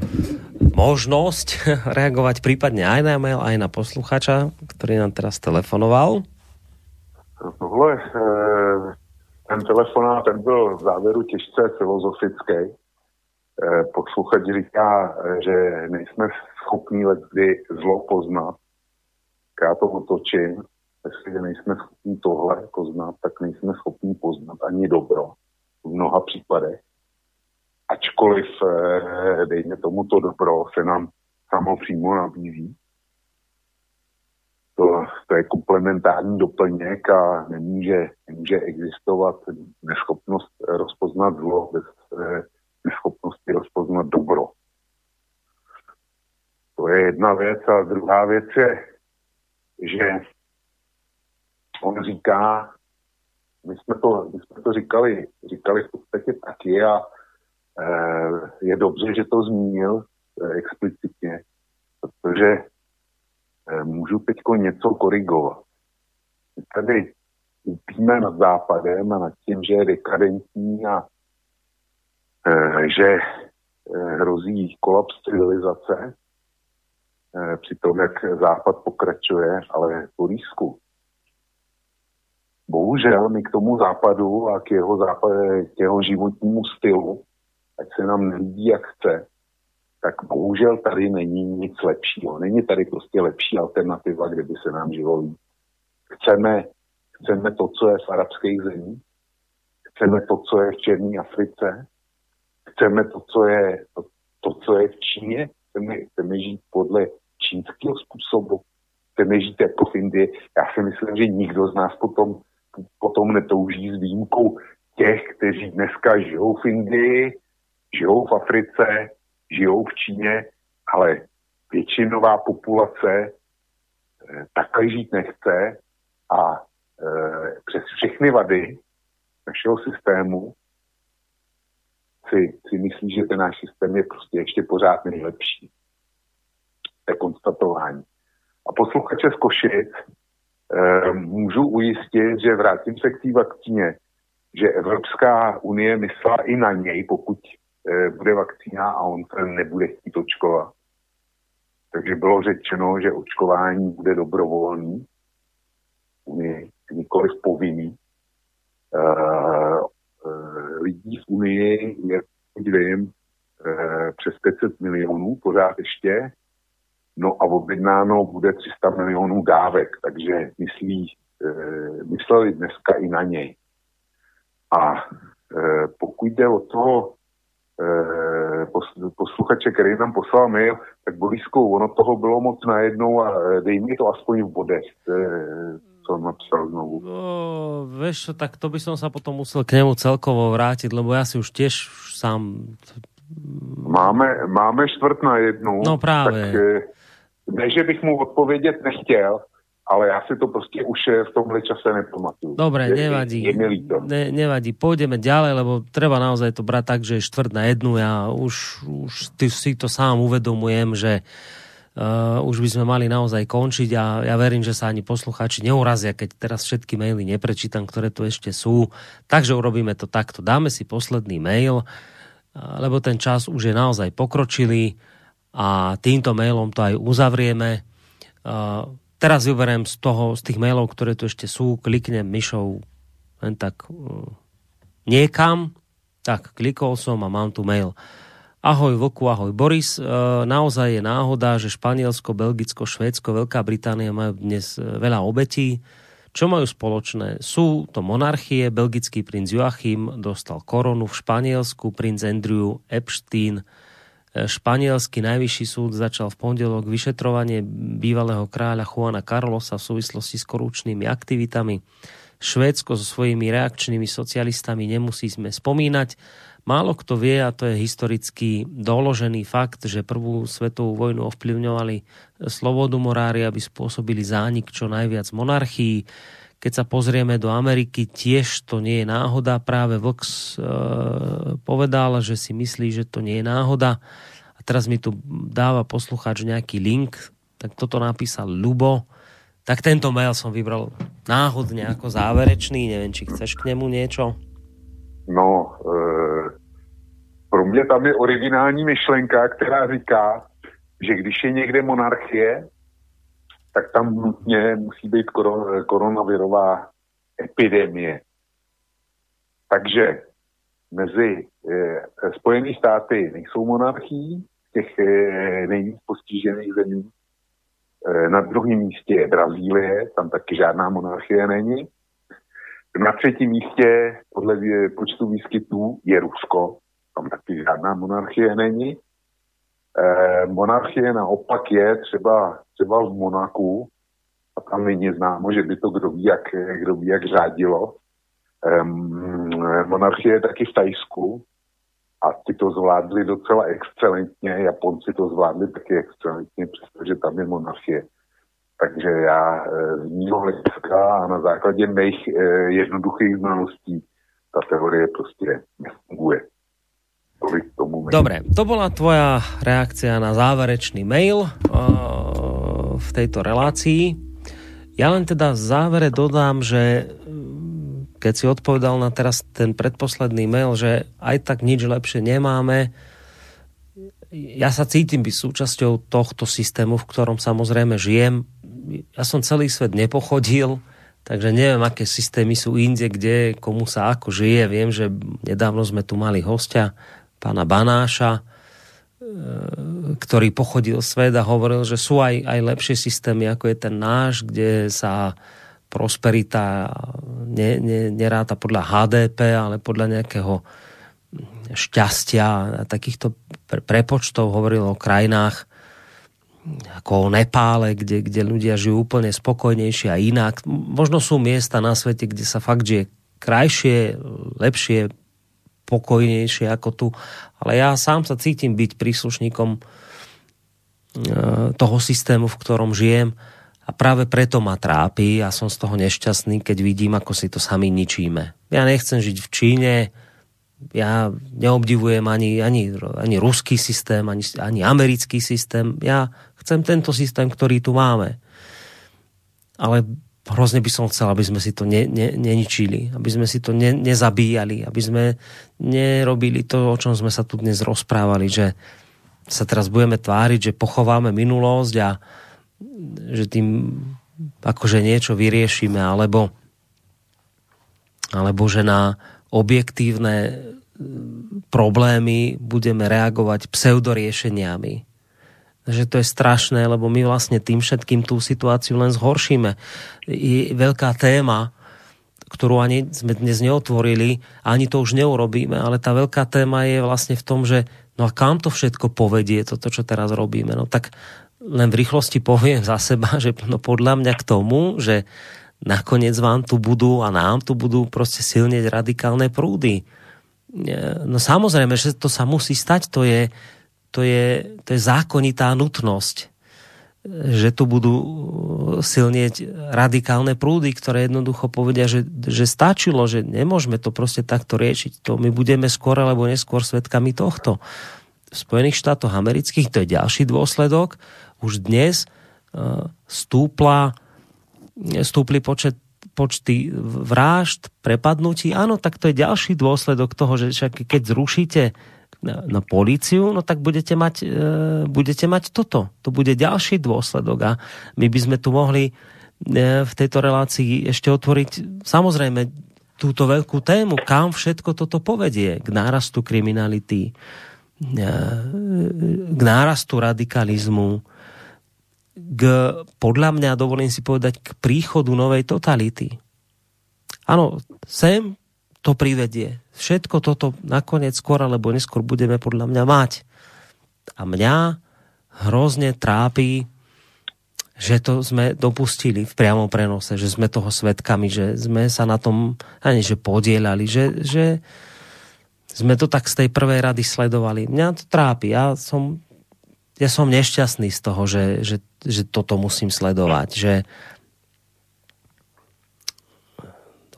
možnosť [laughs] reagovať prípadne aj na mail, aj na posluchača, ktorý nám teraz telefonoval. Tohle, eh, ten telefonát, ten byl v závěru těžce filozofický. Eh, posluchač říká, že nejsme schopní kdy zlo poznat. Já to otočím. Jestliže nejsme schopní tohle poznat, tak nejsme schopní poznat ani dobro v mnoha případech. Ačkoliv, eh, dejme tomu, to dobro se nám samo přímo nabízí. To, to je komplementární doplněk a nemůže, nemůže existovat neschopnost rozpoznat zlo bez neschopnosti rozpoznat dobro. To je jedna věc. A druhá věc je, že on říká, my jsme to, my jsme to říkali, říkali v podstatě taky a e, je dobře, že to zmínil e, explicitně, protože e, můžu teď něco korigovat. My tady upíme nad západem a nad tím, že je dekadentní a e, že hrozí kolaps civilizace, při tom, jak Západ pokračuje, ale po lísku. Bohužel my k tomu západu a k jeho, západ, k jeho životnímu stylu, ať se nám nelíbí, jak chce, tak bohužel tady není nic lepšího. Není tady prostě lepší alternativa, kde by se nám žilo líp. Chceme, chceme to, co je v arabských zemích, chceme to, co je v Černé Africe, chceme to, co je, to, to, co je v Číně, chceme, chceme žít podle čínského způsobu, chceme žít jako v Indii. Já si myslím, že nikdo z nás potom, potom netouží s výjimkou těch, kteří dneska žijou v Indii, žijou v Africe, žijou v Číně, ale většinová populace eh, takhle žít nechce a eh, přes všechny vady našeho systému si, si myslí, že ten náš systém je prostě ještě pořád nejlepší. To je konstatování. A posluchače z Košic e, můžu ujistit, že vrátím se k té vakcíně, že Evropská unie myslela i na něj, pokud e, bude vakcína a on se nebude chtít očkovat. Takže bylo řečeno, že očkování bude dobrovolný, unii, nikoliv povinný. E, lidí v Unii je, vím, přes 500 milionů, pořád ještě, No a objednáno bude 300 milionů dávek, takže myslí, e, mysleli dneska i na něj. A e, pokud jde o toho e, posluchače, který nám poslal mail, tak Boriskou, ono toho bylo moc najednou a dej mi to aspoň v bodech, e, co napsal znovu. No, vieš, tak to by som sa potom musel k nemu celkovo vrátiť, lebo ja si už tiež sám Máme, máme čtvrt na jednu. No právě. Tak, ne, že bych mu odpovědět nechtěl, ale ja si to prostě už v tomhle čase nepamatuju. Dobre, je, nevadí. Je, je Ne, nevadí. Pôjdeme ďalej, lebo treba naozaj to brať tak, že je štvrt na jednu. Ja už, už ty si to sám uvedomujem, že uh, už by sme mali naozaj končiť a ja verím, že sa ani poslucháči neurazia, keď teraz všetky maily neprečítam, ktoré tu ešte sú. Takže urobíme to takto. Dáme si posledný mail, uh, lebo ten čas už je naozaj pokročilý a týmto mailom to aj uzavrieme. Uh, teraz vyberiem z toho, z tých mailov, ktoré tu ešte sú, kliknem myšou len tak uh, niekam, tak klikol som a mám tu mail. Ahoj Vlku, ahoj Boris. E, naozaj je náhoda, že Španielsko, Belgicko, Švédsko, Veľká Británia majú dnes veľa obetí. Čo majú spoločné? Sú to monarchie, belgický princ Joachim dostal koronu v Španielsku, princ Andrew Epstein Španielský najvyšší súd začal v pondelok vyšetrovanie bývalého kráľa Juana Carlosa v súvislosti s korupčnými aktivitami. Švédsko so svojimi reakčnými socialistami nemusíme spomínať. Málo kto vie, a to je historicky doložený fakt, že prvú svetovú vojnu ovplyvňovali slobodu morári, aby spôsobili zánik čo najviac monarchií. Keď sa pozrieme do Ameriky, tiež to nie je náhoda. Práve Vox e, povedal, že si myslí, že to nie je náhoda teraz mi tu dáva poslucháč nejaký link, tak toto napísal Lubo, tak tento mail som vybral náhodne ako záverečný, neviem, či chceš k nemu niečo? No, e, pro mě tam je originální myšlenka, která říká, že když je někde monarchie, tak tam nutně musí být koron, koronavirová epidemie. Takže mezi e, Spojené státy nejsou monarchií, těch eh, nejvíc postižených zemí. Eh, na druhém místě je Brazílie, tam taky žádná monarchie není. Na třetím místě podle počtu výskytů je Rusko, tam taky žádná monarchie není. Eh, monarchie naopak je třeba, třeba v Monaku, a tam není známo, že by to kdo ví, jak, kdo ví, jak řádilo. monarchie je taky v Tajsku, a ti to zvládli docela excelentně, Japonci to zvládli taky excelentně, přestože tam je monarchie. Takže já eh, z mého hlediska a na základě mých eh, jednoduchých znalostí ta teorie prostě nefunguje. Tomu Dobre, to bola tvoja reakcia na záverečný mail uh, v tejto relácii. Ja len teda v závere dodám, že keď si odpovedal na teraz ten predposledný mail, že aj tak nič lepšie nemáme, ja sa cítim byť súčasťou tohto systému, v ktorom samozrejme žijem. Ja som celý svet nepochodil, takže neviem, aké systémy sú inde, kde, komu sa ako žije. Viem, že nedávno sme tu mali hostia, pána Banáša, ktorý pochodil svet a hovoril, že sú aj, aj lepšie systémy, ako je ten náš, kde sa prosperita ne, ne, neráta podľa HDP, ale podľa nejakého šťastia a takýchto prepočtov hovoril o krajinách ako o Nepále, kde, kde ľudia žijú úplne spokojnejšie a inak. Možno sú miesta na svete, kde sa fakt žije krajšie, lepšie, pokojnejšie ako tu. Ale ja sám sa cítim byť príslušníkom e, toho systému, v ktorom žijem a práve preto ma trápi a som z toho nešťastný, keď vidím, ako si to sami ničíme. Ja nechcem žiť v Číne, ja neobdivujem ani, ani, ani ruský systém, ani, ani americký systém. Ja chcem tento systém, ktorý tu máme. Ale hrozne by som chcel, aby sme si to ne, ne, neničili, aby sme si to ne, nezabíjali, aby sme nerobili to, o čom sme sa tu dnes rozprávali, že sa teraz budeme tváriť, že pochováme minulosť a že tým akože niečo vyriešime, alebo, alebo že na objektívne problémy budeme reagovať pseudoriešeniami že to je strašné, lebo my vlastne tým všetkým tú situáciu len zhoršíme. Je veľká téma, ktorú ani sme dnes neotvorili, ani to už neurobíme, ale tá veľká téma je vlastne v tom, že no a kam to všetko povedie, toto, čo teraz robíme. No tak len v rýchlosti poviem za seba, že no podľa mňa k tomu, že nakoniec vám tu budú a nám tu budú proste silnieť radikálne prúdy. No samozrejme, že to sa musí stať, to je, to je, to je zákonitá nutnosť, že tu budú silnieť radikálne prúdy, ktoré jednoducho povedia, že, že stačilo, že nemôžeme to proste takto riešiť. To my budeme skôr alebo neskôr svetkami tohto. V Spojených štátoch amerických to je ďalší dôsledok. Už dnes uh, stúpla, stúpli počet počty vražd, prepadnutí, áno, tak to je ďalší dôsledok toho, že však keď zrušíte na, políciu, no tak budete mať, e, budete mať toto. To bude ďalší dôsledok a my by sme tu mohli e, v tejto relácii ešte otvoriť samozrejme túto veľkú tému, kam všetko toto povedie k nárastu kriminality, e, k nárastu radikalizmu, k, podľa mňa, dovolím si povedať, k príchodu novej totality. Áno, sem to privedie. Všetko toto nakoniec skôr alebo neskôr budeme podľa mňa mať. A mňa hrozne trápi, že to sme dopustili v priamom prenose, že sme toho svetkami, že sme sa na tom ani že podielali, že, že sme to tak z tej prvej rady sledovali. Mňa to trápi. Ja som, ja som nešťastný z toho, že, že, že toto musím sledovať. Že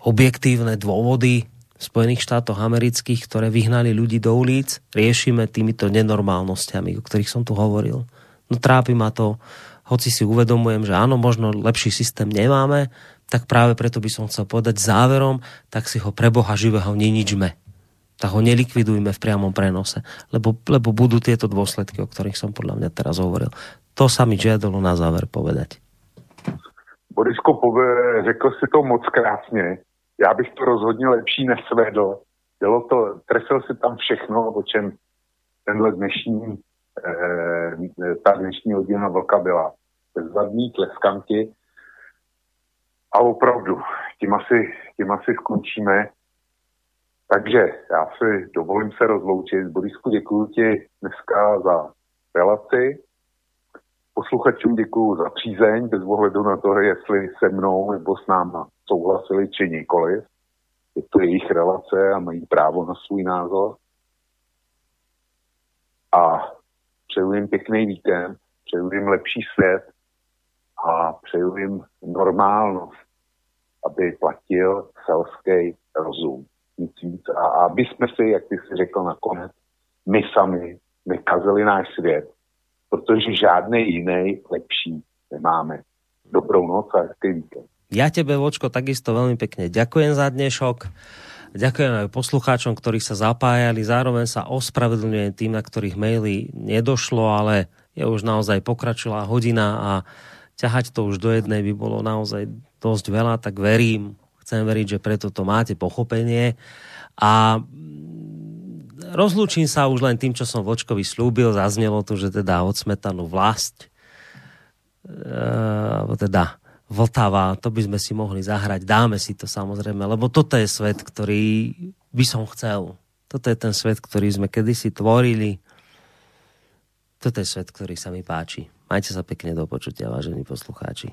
objektívne dôvody Spojených štátoch amerických, ktoré vyhnali ľudí do ulic, riešime týmito nenormálnosťami, o ktorých som tu hovoril. No trápi ma to, hoci si uvedomujem, že áno, možno lepší systém nemáme, tak práve preto by som chcel povedať záverom, tak si ho pre Boha živého neničme. Tak ho nelikvidujme v priamom prenose, lebo, lebo budú tieto dôsledky, o ktorých som podľa mňa teraz hovoril. To sa mi žiadalo na záver povedať. Borisko, řekl si to moc krásně já bych to rozhodně lepší nesvedl. Bylo to, trefil si tam všechno, o čem tenhle dnešní, eh, ta dnešní hodina vlka byla. Zadní tleskanky. A opravdu, tím asi, tím asi skončíme. Takže já si dovolím se rozloučit. Borisku, děkuji ti dneska za relaci. Posluchačům děkuji za přízeň, bez ohledu na to, jestli se mnou nebo s náma souhlasili či nikoliv. Je to jejich relace a mají právo na svůj názor. A přeju jim pěkný víkend, přeju jim lepší svět a přeju jim normálnost, aby platil selský rozum. Nic víc. A aby jsme si, jak ty si řekl nakonec, my sami nekazili náš svět, protože žádný jiný lepší nemáme. Dobrou noc a hezký víkend. Ja tebe, Vočko, takisto veľmi pekne ďakujem za dnešok. Ďakujem aj poslucháčom, ktorí sa zapájali. Zároveň sa ospravedlňujem tým, na ktorých maily nedošlo, ale je už naozaj pokračila hodina a ťahať to už do jednej by bolo naozaj dosť veľa, tak verím, chcem veriť, že preto to máte pochopenie. A rozlúčim sa už len tým, čo som Vočkovi slúbil. Zaznelo tu, že teda od smetanú vlast, uh, teda Vltava, to by sme si mohli zahrať. Dáme si to samozrejme, lebo toto je svet, ktorý by som chcel. Toto je ten svet, ktorý sme kedysi tvorili. Toto je svet, ktorý sa mi páči. Majte sa pekne do počutia, vážení poslucháči.